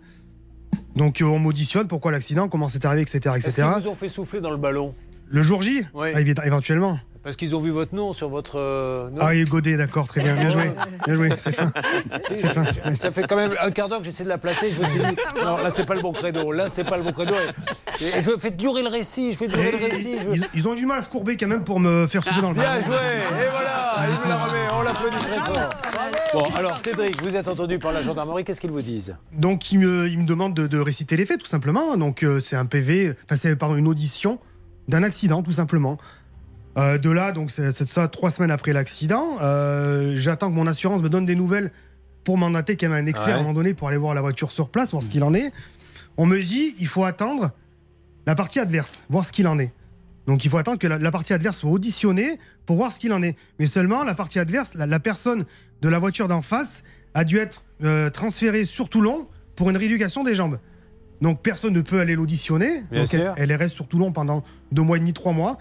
Donc euh, on m'auditionne, pourquoi l'accident, comment c'est arrivé, etc., Est-ce etc. qu'ils vous ont fait souffler dans le ballon? Le jour J? Ah, éventuellement. Parce qu'ils ont vu votre nom sur votre. euh, nom. Ah, oui, Godet, d'accord, très bien, bien joué, bien joué, c'est fin. Si, C'est fin. Ça fait quand même un quart d'heure que j'essaie de la placer. Je me suis dit, non, là, c'est pas le bon credo. Là, c'est pas le bon credo. Et, et je fais durer le récit. Je fais durer le récit. je- Ils, ils ont du mal à se courber quand même pour me faire souffler dans le Bien joué Et voilà Il me la remet, on l'applaudit très fort. Bon, alors Cédric, vous êtes entendu par la gendarmerie, qu'est-ce qu'ils vous disent? Donc il me, il me demande de, de réciter les faits tout simplement. Donc euh, c'est un PV, enfin c'est pardon une audition d'un accident tout simplement. Euh, de là donc c'est ça trois semaines après l'accident. Euh, J'attends que mon assurance me donne des nouvelles pour mandater quand même un expert Ouais. à un moment donné pour aller voir la voiture sur place, voir ce qu'il en est. On me dit il faut attendre la partie adverse, voir ce qu'il en est. Donc il faut attendre que la, la partie adverse soit auditionnée pour voir ce qu'il en est. Mais seulement la partie adverse, la, la personne de la voiture d'en face a dû être euh, transférée sur Toulon pour une rééducation des jambes. Donc personne ne peut aller l'auditionner. Elle, elle reste sur Toulon pendant deux mois et demi, trois mois.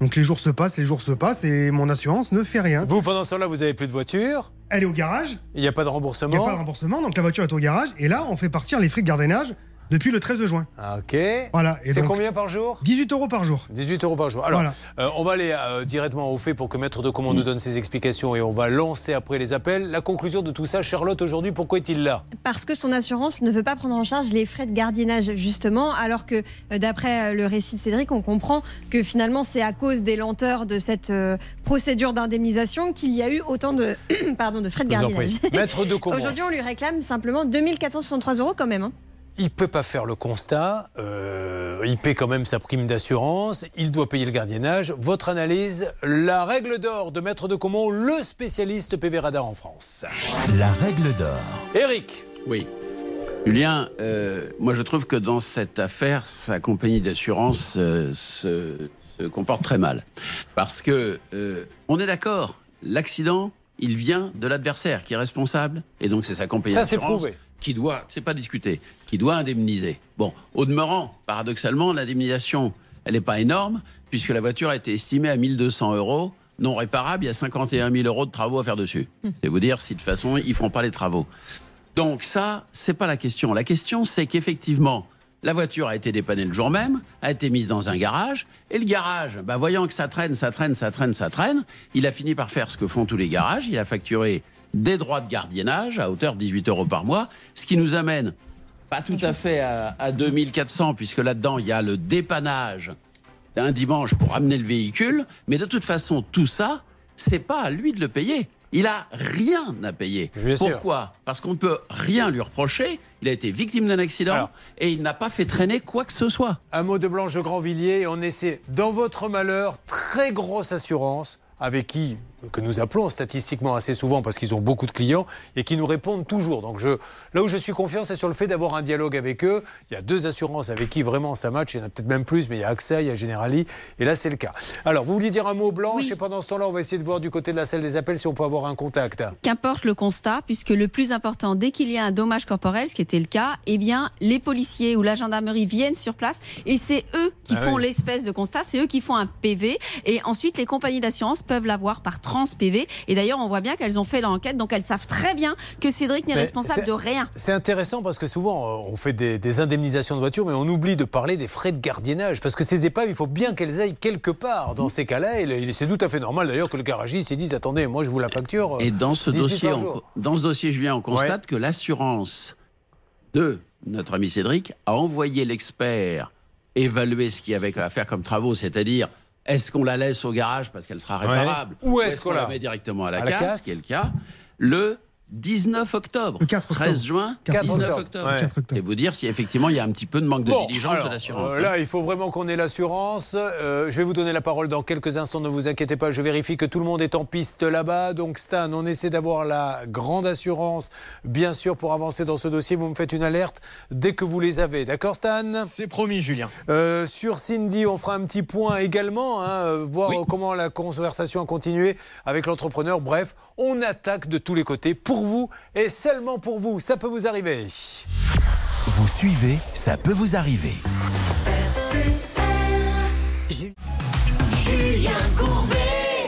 Donc les jours se passent, les jours se passent et mon assurance ne fait rien. Vous, pendant ce temps-là, vous avez plus de voiture Elle est au garage. Il n'y a pas de Il n'y remboursement a pas de remboursement, donc la voiture est au garage. Et là, on fait partir les frais de gardiennage depuis le 13 juin. Ah, ok. Voilà. Et C'est donc, combien par jour? 18 euros par jour. 18 euros par jour. Alors, Voilà. euh, on va aller euh, directement au fait pour que Maître de Comont nous donne ses explications et on va lancer après les appels. La conclusion de tout ça, Charlotte, aujourd'hui, pourquoi est-il là? Parce que son assurance ne veut pas prendre en charge les frais de gardiennage, justement, alors que euh, d'après euh, le récit de Cédric, on comprend que finalement c'est à cause des lenteurs de cette euh, procédure d'indemnisation qu'il y a eu autant de, pardon, de frais de gardiennage. Maître de Comont. Aujourd'hui, on lui réclame simplement 2463 euros quand même. hein. Il peut pas faire le constat, euh, il paie quand même sa prime d'assurance, il doit payer le gardiennage. Votre analyse, la règle d'or de Maître de Comont, le spécialiste PV Radar en France. La règle d'or. Eric Oui. Julien, euh, moi je trouve que dans cette affaire, sa compagnie d'assurance euh, se, se comporte très mal. Parce que, euh, on est d'accord, l'accident, il vient de l'adversaire qui est responsable, et donc c'est sa compagnie Ça, c'est d'assurance prouvé. Qui doit, c'est pas discuté, qui doit indemniser. Bon, au demeurant, paradoxalement, l'indemnisation, elle n'est pas énorme, puisque la voiture a été estimée à 1200 euros. Non réparable, il y a 51 000 euros de travaux à faire dessus. C'est vous dire si de toute façon, ils feront pas les travaux. Donc ça, c'est pas la question. La question, c'est qu'effectivement, la voiture a été dépannée le jour même, a été mise dans un garage, et le garage, bah, voyant que ça traîne, ça traîne, ça traîne, ça traîne, il a fini par faire ce que font tous les garages, il a facturé des droits de gardiennage à hauteur de 18 euros par mois, ce qui nous amène pas tout à fait à, à 2400, puisque là-dedans, il y a le dépannage d'un dimanche pour amener le véhicule. Mais de toute façon, tout ça, c'est pas à lui de le payer. Il a rien à payer. Bien sûr. Pourquoi? Parce qu'on ne peut rien lui reprocher. Il a été victime d'un accident et il n'a pas fait traîner quoi que ce soit. Un mot de Blanche de Grandvilliers on essaie, dans votre malheur, très grosse assurance, avec qui? Que nous appelons statistiquement assez souvent parce qu'ils ont beaucoup de clients et qui nous répondent toujours. Donc je, là où je suis confiant, c'est sur le fait d'avoir un dialogue avec eux. Il y a deux assurances avec qui vraiment ça match. Il y en a peut-être même plus, mais il y a AXA, il y a Generali, et là c'est le cas. Alors vous vouliez dire un mot Blanche et pendant ce temps-là, on va essayer de voir du côté de la salle des appels si on peut avoir un contact. Qu'importe le constat, puisque le plus important, dès qu'il y a un dommage corporel, ce qui était le cas, eh bien, les policiers ou la gendarmerie viennent sur place et c'est eux qui Ah font oui. l'espèce de constat, c'est eux qui font un PV et ensuite les compagnies d'assurance peuvent l'avoir par trans PV. Et d'ailleurs, on voit bien qu'elles ont fait l'enquête, donc elles savent très bien que Cédric n'est responsable de rien. C'est intéressant parce que souvent euh, on fait des, des indemnisations de voitures, mais on oublie de parler des frais de gardiennage. Parce que ces épaves, il faut bien qu'elles aillent quelque part. Dans ces cas-là, il- c'est tout à fait normal d'ailleurs que le garagiste dise Attendez, moi je vous la facture. euh, Et dans ce 18 dossier, on, dans ce dossier, Julien, on constate que l'assurance de notre ami Cédric a envoyé l'expert évaluer ce qu'il y avait à faire comme travaux, c'est-à-dire est-ce qu'on la laisse au garage parce qu'elle sera Ouais. réparable Ou est-ce qu'on la met directement à la, à la casse, casse qui est le cas, le 19 octobre. 13 juin, 4 19 octobre. octobre. Ouais. Et vous dire si effectivement il y a un petit peu de manque de Bon, diligence alors, de l'assurance. hein. euh, là, il faut vraiment qu'on ait l'assurance. Euh, je vais vous donner la parole dans quelques instants, ne vous inquiétez pas. Je vérifie que tout le monde est en piste là-bas. Donc, Stan, on essaie d'avoir la grande assurance, bien sûr, pour avancer dans ce dossier. Vous me faites une alerte dès que vous les avez. D'accord, Stan? C'est promis, Julien. Euh, sur Cindy, on fera un petit point également, hein, voir comment la conversation a continué avec l'entrepreneur. Bref, on attaque de tous les côtés pour vous et seulement pour vous. Ça peut vous arriver. Vous suivez, ça peut vous arriver. Julien Courbet.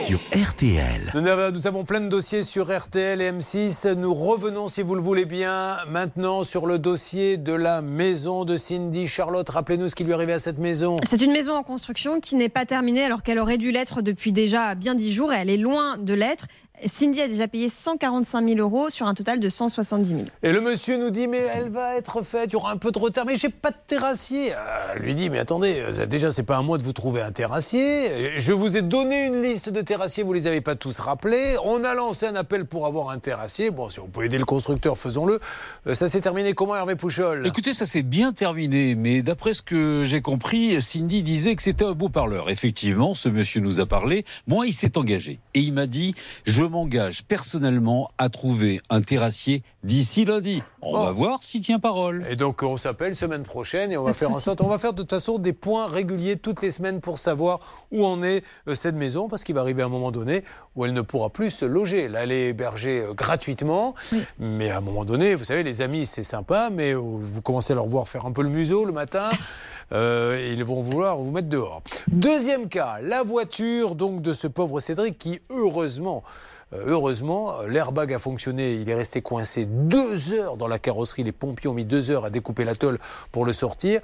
Sur RTL. Nous avons, nous avons plein de dossiers sur RTL et M6. Nous revenons, si vous le voulez bien, maintenant sur le dossier de la maison de Cindy. Charlotte, rappelez-nous ce qui lui arrivait à cette maison. C'est une maison en construction qui n'est pas terminée alors qu'elle aurait dû l'être depuis déjà bien dix jours et elle est loin de l'être. Cindy a déjà payé 145 000 euros sur un total de 170 000. Et le monsieur nous dit, mais elle va être faite, il y aura un peu de retard, mais j'ai pas de terrassier. Euh, lui dit, mais attendez, euh, déjà, c'est pas à moi de vous trouver un terrassier. Euh, Je vous ai donné une liste de terrassiers, vous les avez pas tous rappelés. On a lancé un appel pour avoir un terrassier. Bon, si on peut aider le constructeur, faisons-le. Euh, ça s'est terminé comment, Hervé Pouchol? Écoutez, ça s'est bien terminé, mais d'après ce que j'ai compris, Cindy disait que c'était un beau parleur. Effectivement, ce monsieur nous a parlé. Moi, il s'est engagé. Et il m'a dit Je m'engage personnellement à trouver un terrassier d'ici lundi. On va voir s'il tient parole. Et donc on s'appelle semaine prochaine et on va Pas faire en sorte, on va faire de toute façon des points réguliers toutes les semaines pour savoir où en est euh, cette maison parce qu'il va arriver un moment donné où elle ne pourra plus se loger. Là, elle est hébergée euh, gratuitement, mais à un moment donné, vous savez, les amis, c'est sympa, mais euh, vous commencez à leur voir faire un peu le museau le matin. euh, et ils vont vouloir vous mettre dehors. Deuxième cas, la voiture donc de ce pauvre Cédric qui heureusement euh, Heureusement, euh, l'airbag a fonctionné. Il est resté coincé deux heures dans la carrosserie. Les pompiers ont mis deux heures à découper la tôle pour le sortir.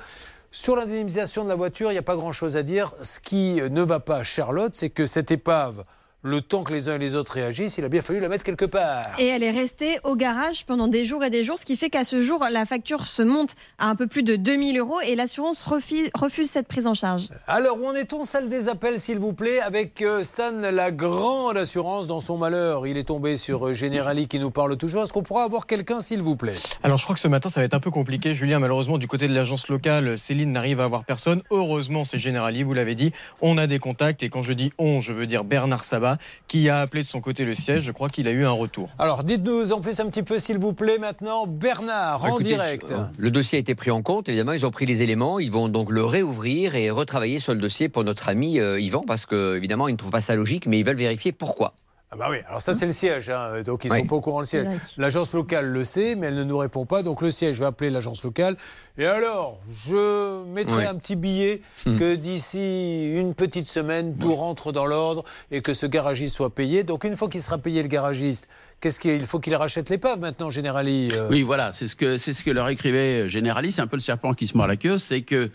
Sur l'indemnisation de la voiture, il n'y a pas grand-chose à dire. Ce qui ne va pas à Charlotte, c'est que cette épave, le temps que les uns et les autres réagissent, il a bien fallu la mettre quelque part. Et elle est restée au garage pendant des jours et des jours, ce qui fait qu'à ce jour, la facture se monte à un peu plus de 2000 euros et l'assurance refuse, refuse cette prise en charge. Alors, où en est-on, salle des appels, s'il vous plaît, avec euh, Stan, la grande assurance dans son malheur? Il est tombé sur euh, Generali qui nous parle toujours. Est-ce qu'on pourra avoir quelqu'un, s'il vous plaît? Alors je crois que ce matin ça va être un peu compliqué. Julien, malheureusement, du côté de l'agence locale, Céline n'arrive à avoir personne. Heureusement, c'est Generali, vous l'avez dit. On a des contacts et quand je dis on, je veux dire Bernard Sabat, qui a appelé de son côté le siège. Je crois qu'il a eu un retour. Alors, dites-nous en plus un petit peu, s'il vous plaît, maintenant, Bernard, en Écoutez, direct. euh, Le dossier a été pris en compte, évidemment, ils ont pris les éléments, ils vont donc le réouvrir et retravailler sur le dossier pour notre ami euh, Yvan, parce que évidemment, ils ne trouvent pas ça logique, mais ils veulent vérifier pourquoi. Ah bah oui, alors ça c'est le siège, hein, donc ils Oui. sont pas au courant le siège. L'agence locale le sait, mais elle ne nous répond pas, donc le siège va appeler l'agence locale. Et alors, je mettrai Oui. un petit billet Hmm. que d'ici une petite semaine, tout rentre dans l'ordre et que ce garagiste soit payé. Donc une fois qu'il sera payé le garagiste, qu'est-ce qu'il faut qu'il rachète l'épave maintenant, Generali euh, Oui, voilà, c'est ce que c'est ce que leur écrivait euh, Generali. C'est un peu le serpent qui se mord la queue, c'est que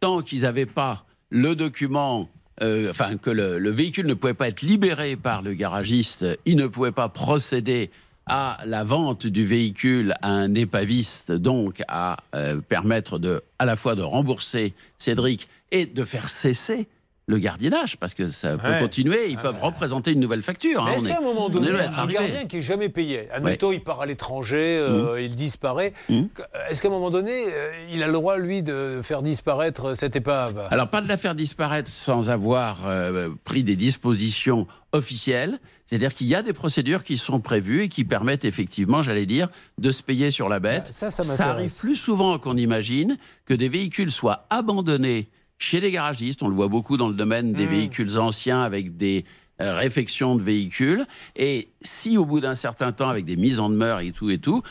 tant qu'ils n'avaient pas le document, euh, enfin que le, le véhicule ne pouvait pas être libéré par le garagiste, ils ne pouvaient pas procéder à la vente du véhicule à un épaviste, donc à euh, permettre de, à la fois de rembourser Cédric et de faire cesser le gardiennage, parce que ça peut Ouais. continuer, ils peuvent représenter une nouvelle facture. Hein, est-ce qu'à un moment on donné, un gardien qui est jamais payé, admettons, il part à l'étranger, euh, il disparaît, est-ce qu'à un moment donné, euh, il a le droit, lui, de faire disparaître cette épave? Alors, pas de la faire disparaître sans avoir euh, pris des dispositions officielles. C'est-à-dire qu'il y a des procédures qui sont prévues et qui permettent effectivement, j'allais dire, de se payer sur la bête. ça, ça m'intéresse. arrive plus souvent qu'on imagine que des véhicules soient abandonnés chez des garagistes. On le voit beaucoup dans le domaine des Hmm. véhicules anciens avec des euh, réfections de véhicules. Et si au bout d'un certain temps, avec des mises en demeure et tout et tout,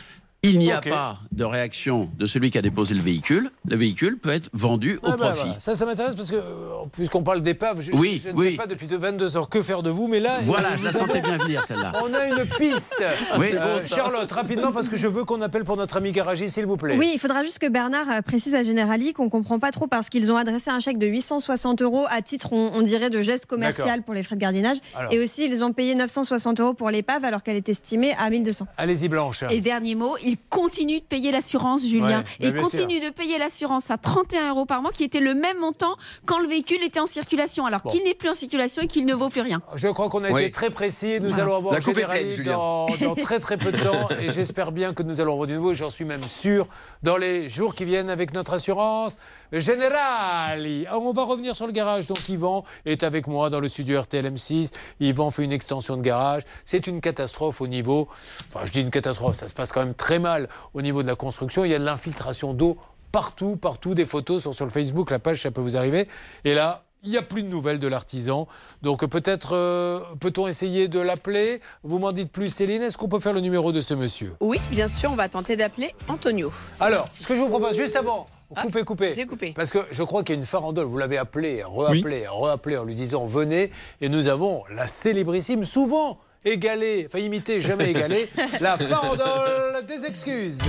il n'y a pas de réaction de celui qui a déposé le véhicule, le véhicule peut être vendu au Ah bah profit. voilà. Ça, ça m'intéresse parce que, euh, puisqu'on parle d'épave, je, Oui, je ne oui. sais pas depuis de 22 heures que faire de vous, mais là. Voilà, je la sentais bien venir, celle-là. On a une piste. Oui. Euh, ça. Charlotte, rapidement, parce que je veux qu'on appelle pour notre ami garagiste, s'il vous plaît. Oui, il faudra juste que Bernard euh, précise à Generali qu'on comprend pas trop parce qu'ils ont adressé un chèque de 860 euros à titre, on, on dirait, de geste commercial pour les frais de gardiennage. Alors. Et aussi, ils ont payé 960 euros pour l'épave alors qu'elle est estimée à 1200. Allez-y, Blanche. Et dernier mot, il continue de payer l'assurance, Julien. Ouais, Et mais il continue de payer l'assurance à 31 euros par mois, qui était le même montant quand le véhicule était en circulation, alors Bon. qu'il n'est plus en circulation et qu'il ne vaut plus rien. Je crois qu'on a Oui. été très précis. Nous Voilà. allons avoir La coupe est Générali pleine, Julien. dans, dans très très peu de temps. Et j'espère bien que nous allons avoir du nouveau. Et j'en suis même sûr dans les jours qui viennent avec notre assurance Générali. Alors, on va revenir sur le garage. Donc Yvan est avec moi dans le studio RTL M6. Yvan fait une extension de garage. C'est une catastrophe au niveau. Enfin, je dis une catastrophe. Ça se passe quand même très mal au niveau de la construction. Il y a de l'infiltration d'eau partout, partout. Des photos sont sur le Facebook, la page, ça peut vous arriver. Et là, il n'y a plus de nouvelles de l'artisan. Donc peut-être euh, peut-on essayer de l'appeler? Vous m'en dites plus, Céline. Est-ce qu'on peut faire le numéro de ce monsieur? Oui, bien sûr, on va tenter d'appeler Antonio. Alors, parti. ce que je vous propose juste avant, Ah, coupez, coupez. j'ai coupé. Parce que je crois qu'il y a une farandole. Vous l'avez appelé, reappelé, reappelé en lui disant venez. Et nous avons la célébrissime, souvent égalée, enfin imitée, jamais égalée, la farandole des excuses.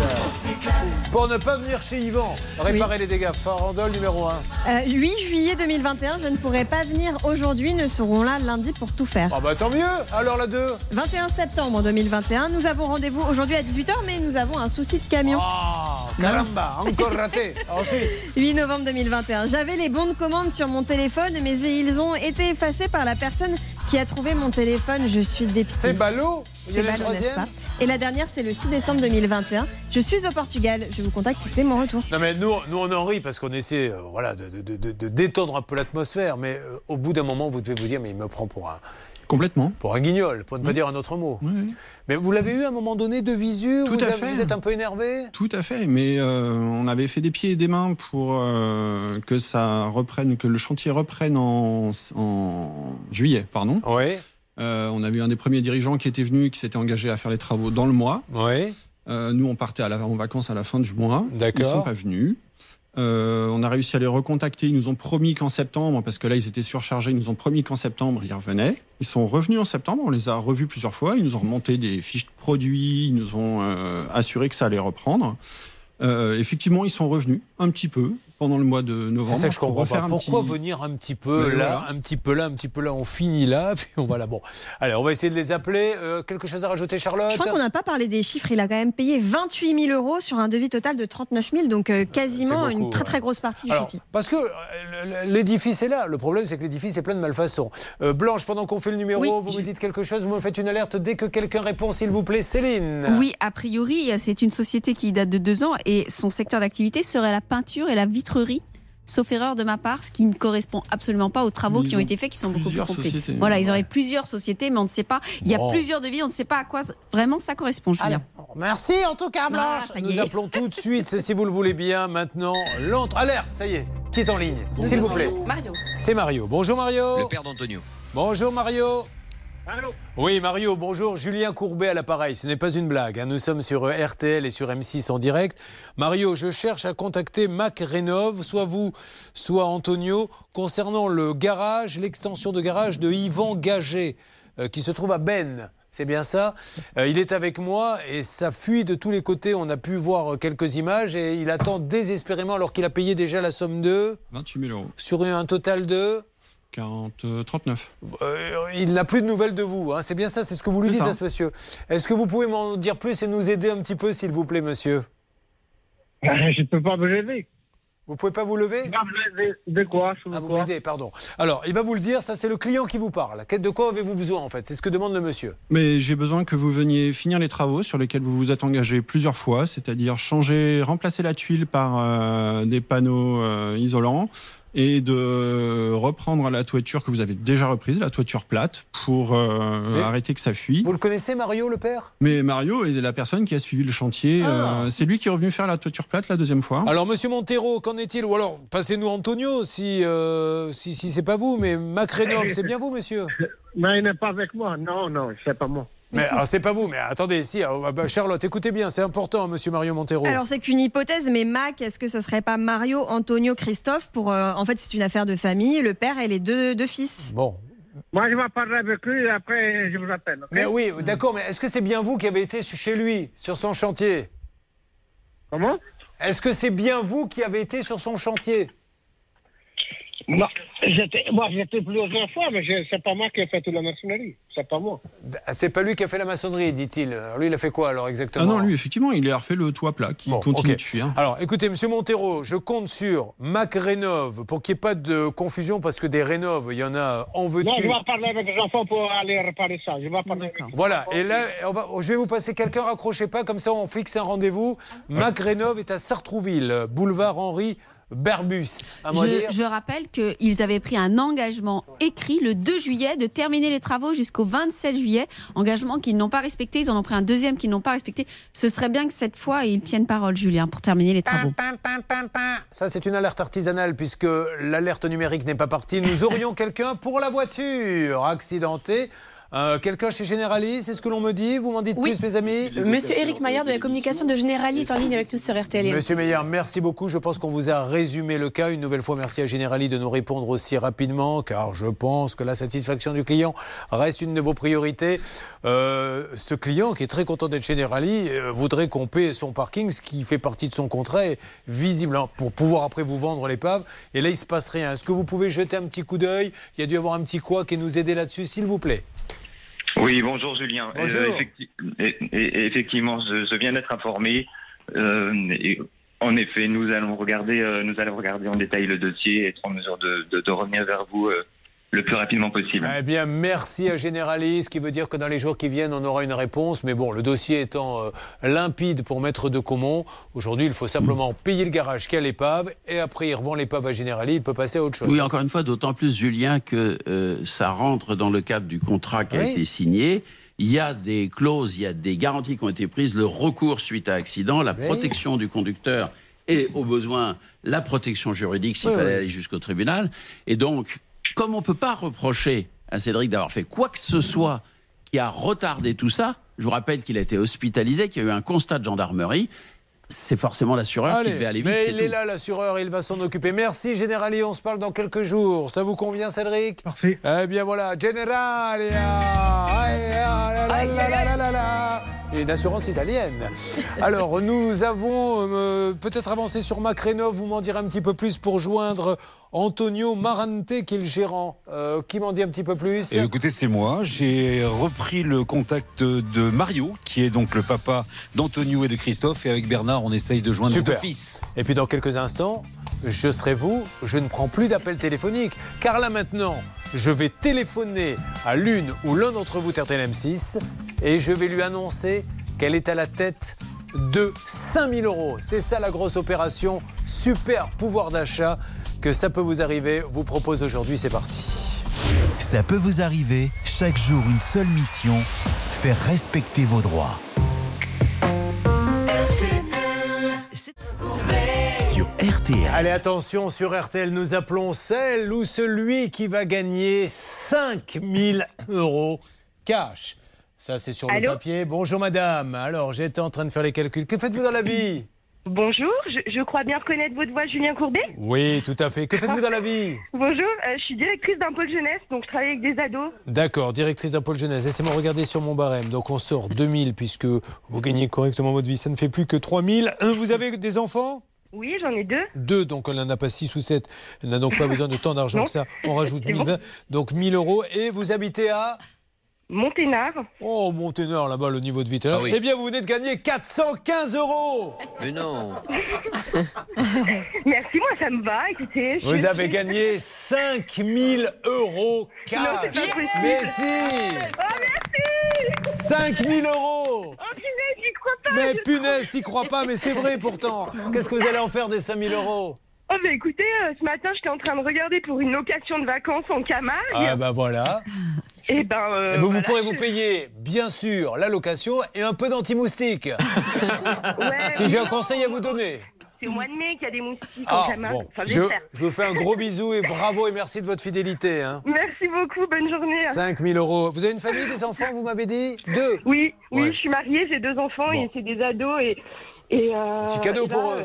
Pour ne pas venir chez Yvan, réparer les dégâts. Farandole numéro 1. Euh, 8 juillet 2021, je ne pourrai pas venir aujourd'hui, nous serons là lundi pour tout faire. Ah bah tant mieux Alors la 2 21 septembre 2021, nous avons rendez-vous aujourd'hui à 18h, mais nous avons un souci de camion. Caramba, encore raté. Ensuite. 8 novembre 2021. J'avais les bons de commande sur mon téléphone, mais ils ont été effacés par la personne qui a trouvé mon téléphone. Je suis C'est ballot C'est ballot, n'est-ce troisième pas Et la dernière, c'est le 6 décembre 2021. Je suis au Portugal. Je vous contacte, c'est mon retour. Non mais nous, nous on en rit parce qu'on essaie euh, voilà, de, de- de- de détendre un peu l'atmosphère, mais euh, au bout d'un moment, vous devez vous dire, mais il me prend pour un... Complètement. Pour un guignol, pour ne pas dire un autre mot. Mais vous l'avez eu à un moment donné de visu Tout vous à avez- fait. Vous êtes un peu énervé Tout à fait, mais euh, on avait fait des pieds et des mains pour euh, que ça reprenne, que le chantier reprenne en, en juillet, pardon. Oui. On avait eu un des premiers dirigeants qui était venu, qui s'était engagé à faire les travaux dans le mois. Oui. nous, on partait à la- en vacances à la fin du mois. D'accord. Ils sont pas venus. Euh, on a réussi à les recontacter. Ils nous ont promis qu'en septembre, parce que là ils étaient surchargés, ils nous ont promis qu'en septembre ils revenaient. Ils sont revenus en septembre. On les a revus plusieurs fois. Ils nous ont remonté des fiches de produits. Ils nous ont euh, assuré que ça allait reprendre. Euh, effectivement, ils sont revenus un petit peu pendant le mois de novembre. C'est ça que je comprends pas. un Pourquoi petit- venir un petit peu là, voilà. un petit peu là, un petit peu là, on finit là, puis on va là. Bon, allez, on va essayer de les appeler. Euh, quelque chose à rajouter, Charlotte Je crois qu'on n'a pas parlé des chiffres. Il a quand même payé 28 000 euros sur un devis total de 39 000, donc euh, quasiment C'est beaucoup, une très très grosse partie du Alors, chantier. Parce que euh, l'édifice est là. Le problème, c'est que l'édifice est plein de malfaçons. Euh, Blanche, pendant qu'on fait le numéro, Oui, vous me dites quelque chose, vous me faites une alerte dès que quelqu'un répond, s'il vous plaît, Céline. Oui, a priori, c'est une société qui date de deux ans et son secteur d'activité serait la peinture et la vitrerie. Sauf erreur de ma part, ce qui ne correspond absolument pas aux travaux qui ont ont été faits, qui sont beaucoup plus complets. sociétés. Voilà, ils auraient plusieurs sociétés, mais on ne sait pas. Il y a Bon. plusieurs devis, on ne sait pas à quoi vraiment ça correspond, Julien. Merci en tout cas, Blanche. Ah, y Nous appelons tout de suite, si vous le voulez bien, maintenant l'entre. Alerte, ça y est, qui est en ligne, s'il vous plaît. Mario. C'est Mario. Bonjour Mario. Le père d'Antonio. Bonjour Mario. Allô Oui, Mario, bonjour. Julien Courbet à l'appareil. Ce n'est pas une blague. hein. Nous sommes sur euh, RTL et sur M6 en direct. Mario, je cherche à contacter Mac Rénov, soit vous, soit Antonio, concernant le garage, l'extension de garage de Yvan Gagé, euh, qui se trouve à Ben. C'est bien ça. Euh, il est avec moi et ça fuit de tous les côtés. On a pu voir quelques images et il attend désespérément alors qu'il a payé déjà la somme de 28 000 euros. sur un total de 40, euh, 39. Euh, il n'a plus de nouvelles de vous. hein. C'est bien ça, c'est ce que vous lui dites ça. à ce monsieur. Est-ce que vous pouvez m'en dire plus et nous aider un petit peu, s'il vous plaît, monsieur? Je ne peux pas me lever. Vous pouvez pas vous lever? De quoi Ah, vous m'aidez, pardon. Alors, il va vous le dire, ça c'est le client qui vous parle. De quoi avez-vous besoin en fait? C'est ce que demande le monsieur. Mais j'ai besoin que vous veniez finir les travaux sur lesquels vous vous êtes engagé plusieurs fois, c'est-à-dire changer, remplacer la tuile par euh, des panneaux euh, isolants et de reprendre la toiture que vous avez déjà reprise, la toiture plate, pour euh, arrêter que ça fuit. Vous le connaissez, Mario, le père? Mais Mario est la personne qui a suivi le chantier. Ah. euh, c'est lui qui est revenu faire la toiture plate la deuxième fois. Alors, monsieur Montero, qu'en est-il? Ou alors, passez-nous Antonio, si, euh, si, si c'est pas vous, mais Macrénov, c'est bien vous, monsieur? Mais il n'est pas avec moi. Non, non, c'est pas moi. Mais alors, c'est pas vous, mais attendez, si, ah, bah, Charlotte, écoutez bien, c'est important, monsieur Mario Montero. Alors c'est qu'une hypothèse, mais Mac, est-ce que ce serait pas Mario, Antonio, Christophe pour euh, En fait, c'est une affaire de famille, le père et les deux, deux fils? Bon. Moi, je vais parler avec lui et après, je vous appelle. Mais oui, d'accord, mais est-ce que c'est bien vous qui avez été chez lui, sur son chantier? Comment? Est-ce que c'est bien vous qui avez été sur son chantier? Moi, j'étais, moi, j'étais plusieurs fois, mais c'est pas moi qui ai fait toute la maçonnerie. C'est pas moi. Ah, C'est pas lui qui a fait la maçonnerie, dit-il. Alors lui, il a fait quoi alors exactement? Ah non, lui, effectivement, il a refait le toit plat qui continue de fuir. Alors, écoutez, Monsieur Montero, je compte sur Mac Rénov pour qu'il n'y ait pas de confusion parce que des rénoves, il y en a en Non, je vais parler avec les enfants pour aller réparer ça. Je vais parler avec Voilà, et là, on va, je vais vous passer quelqu'un, raccrochez pas, comme ça on fixe un rendez-vous. Mac Rénov est à Sartrouville, boulevard Henri Moi Je, je rappelle qu'ils avaient pris un engagement écrit le 2 juillet de terminer les travaux jusqu'au 27 juillet. Engagement qu'ils n'ont pas respecté. Ils en ont pris un deuxième qu'ils n'ont pas respecté. Ce serait bien que cette fois, ils tiennent parole, Julien, pour terminer les travaux. Ça, c'est une alerte artisanale puisque l'alerte numérique n'est pas partie. Nous aurions quelqu'un pour la voiture accidentée. Euh, quelqu'un chez Generali, c'est ce que l'on me dit. Vous m'en dites Oui. plus, mes amis Monsieur Eric Maillard de la communication de Generali est en ligne avec nous sur RTL. Monsieur Meyer, merci beaucoup. Je pense qu'on vous a résumé le cas. Une nouvelle fois, merci à Generali de nous répondre aussi rapidement, car je pense que la satisfaction du client reste une de vos priorités. Euh, ce client, qui est très content d'être Generali, euh, voudrait qu'on paie son parking, ce qui fait partie de son contrat, et visible, hein, pour pouvoir après vous vendre l'épave. Et là, il se passe rien. Est-ce que vous pouvez jeter un petit coup d'œil? Il y a dû y avoir un petit quoi et nous aider là-dessus, s'il vous plaît. Oui, bonjour Julien. Bonjour. Euh, effecti- et- et- effectivement, je, je viens d'être informé. Euh, et en effet, nous allons regarder, euh, nous allons regarder en détail le dossier et être en mesure de, de- de revenir vers vous le plus rapidement possible. Eh bien, merci à Généraliste, ce qui veut dire que dans les jours qui viennent, on aura une réponse. Mais bon, le dossier étant euh, limpide pour Maître de Comont, aujourd'hui, il faut simplement payer le garage qui a l'épave, et après, il revend l'épave à Générali, il peut passer à autre chose. Oui, encore une fois, d'autant plus, Julien, que euh, ça rentre dans le cadre du contrat qui a Oui. été signé. Il y a des clauses, il y a des garanties qui ont été prises, le recours suite à accident, la Oui. protection du conducteur et, au besoin, la protection juridique s'il Oui, fallait oui. aller jusqu'au tribunal. Et donc, comme on ne peut pas reprocher à Cédric d'avoir fait quoi que ce soit qui a retardé tout ça, je vous rappelle qu'il a été hospitalisé, qu'il y a eu un constat de gendarmerie, c'est forcément l'assureur qui devait aller vite. mais il est là, l'assureur, il va s'en occuper. Merci, Générali, on se parle dans quelques jours. Ça vous convient, Cédric? Parfait. Eh bien voilà, Générali et une assurance italienne. Alors, nous avons euh, peut-être avancé sur Macrénov, vous m'en direz un petit peu plus pour joindre Antonio Marante, qui est le gérant. Euh, qui m'en dit un petit peu plus Et écoutez, c'est moi. J'ai repris le contact de Mario, qui est donc le papa d'Antonio et de Christophe. Et avec Bernard, on essaye de joindre Super. nos fils. Et puis dans quelques instants, je serai vous, je ne prends plus d'appels téléphoniques. Car là maintenant, je vais téléphoner à l'une ou l'un d'entre vous, RTL M6, et je vais lui annoncer qu'elle est à la tête de 5000 euros. C'est ça la grosse opération, super pouvoir d'achat que ça peut vous arriver. Vous propose aujourd'hui, c'est parti. Ça peut vous arriver, chaque jour une seule mission, faire respecter vos droits. Sur RTL. Allez, attention, sur RTL, nous appelons celle ou celui qui va gagner 5000 euros cash. Ça, c'est sur le papier. Bonjour, madame. Alors, j'étais en train de faire les calculs. Que faites-vous dans la vie Bonjour, je, je crois bien reconnaître votre voix, Julien Courbet. Oui, tout à fait. Que faites-vous dans la vie Bonjour, euh, je suis directrice d'un pôle jeunesse, donc je travaille avec des ados. D'accord, directrice d'un pôle jeunesse. Laissez-moi regarder sur mon barème. Donc, on sort 2000 puisque vous gagnez correctement votre vie. Ça ne fait plus que 3000. Euh, Vous avez des enfants? Oui, j'en ai deux. Deux, donc elle n'en a pas six ou sept. Elle n'a donc pas besoin de tant d'argent que ça. On rajoute C'est 1020, donc 1000 euros. Et vous habitez à Monténard. Oh, Monténard, là-bas, le niveau de vie. Ah oui. Eh bien, vous venez de gagner 415 euros. Mais non. Merci, moi ça me va. Écoutez, je Vous suis- avez gagné 5000 euros Non, cash. c'est pas possible. Mais si Oh, merci 5000 euros Oh, punaise, j'y crois pas Mais je- punaise, t'y crois pas, mais c'est vrai pourtant. Qu'est-ce que vous allez en faire des 5000 euros? Oh, bah écoutez, euh, ce matin, j'étais en train de regarder pour une location de vacances en Camargue. Ah bah voilà. Et ben. euh, vous, pourrez vous payer, bien sûr, la location et un peu d'anti-moustique. Ouais, si j'ai un conseil à vous donner. C'est au mois de mai qu'il y a des moustiques Ah, en Camargue. bon, Enfin, je, je vous fais un gros bisou et bravo et merci de votre fidélité. Hein. Merci beaucoup, bonne journée. 5000 euros. Vous avez une famille, des enfants, vous m'avez dit? Deux? Oui, oui, Ouais. je suis mariée, j'ai deux enfants et c'est des ados et. et euh, Petit cadeau et là, pour eux. euh,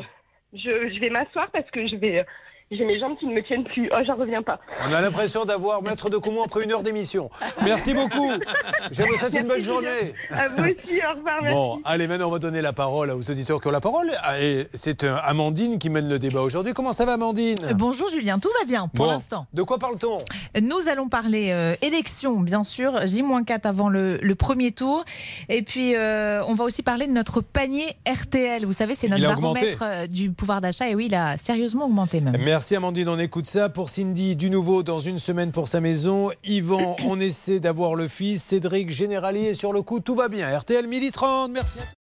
Je, je vais m'asseoir parce que je vais. J'ai mes jambes qui ne me tiennent plus. Oh, j'en reviens pas. On a l'impression d'avoir Maître de Coumont après une heure d'émission. Merci beaucoup. Je vous souhaite une bonne journée. À vous aussi, au revoir, merci. Bon, allez, maintenant on va donner la parole aux auditeurs qui ont la parole. Ah, Et c'est euh, Amandine qui mène le débat aujourd'hui. Comment ça va, Amandine? Euh, Bonjour Julien, tout va bien pour Bon, l'instant. De quoi parle-t-on? Nous allons parler euh, élection, bien sûr, J-4 avant le, le premier tour. Et puis, euh, on va aussi parler de notre panier RTL. Vous savez, c'est notre augmenté. baromètre du pouvoir d'achat. Et oui, il a sérieusement augmenté même. Merci Amandine, on écoute ça. Pour Cindy, du nouveau dans une semaine pour sa maison. Yvan, on essaie d'avoir le fils. Cédric, généralier sur le coup, tout va bien. RTL 1030, merci. à tous.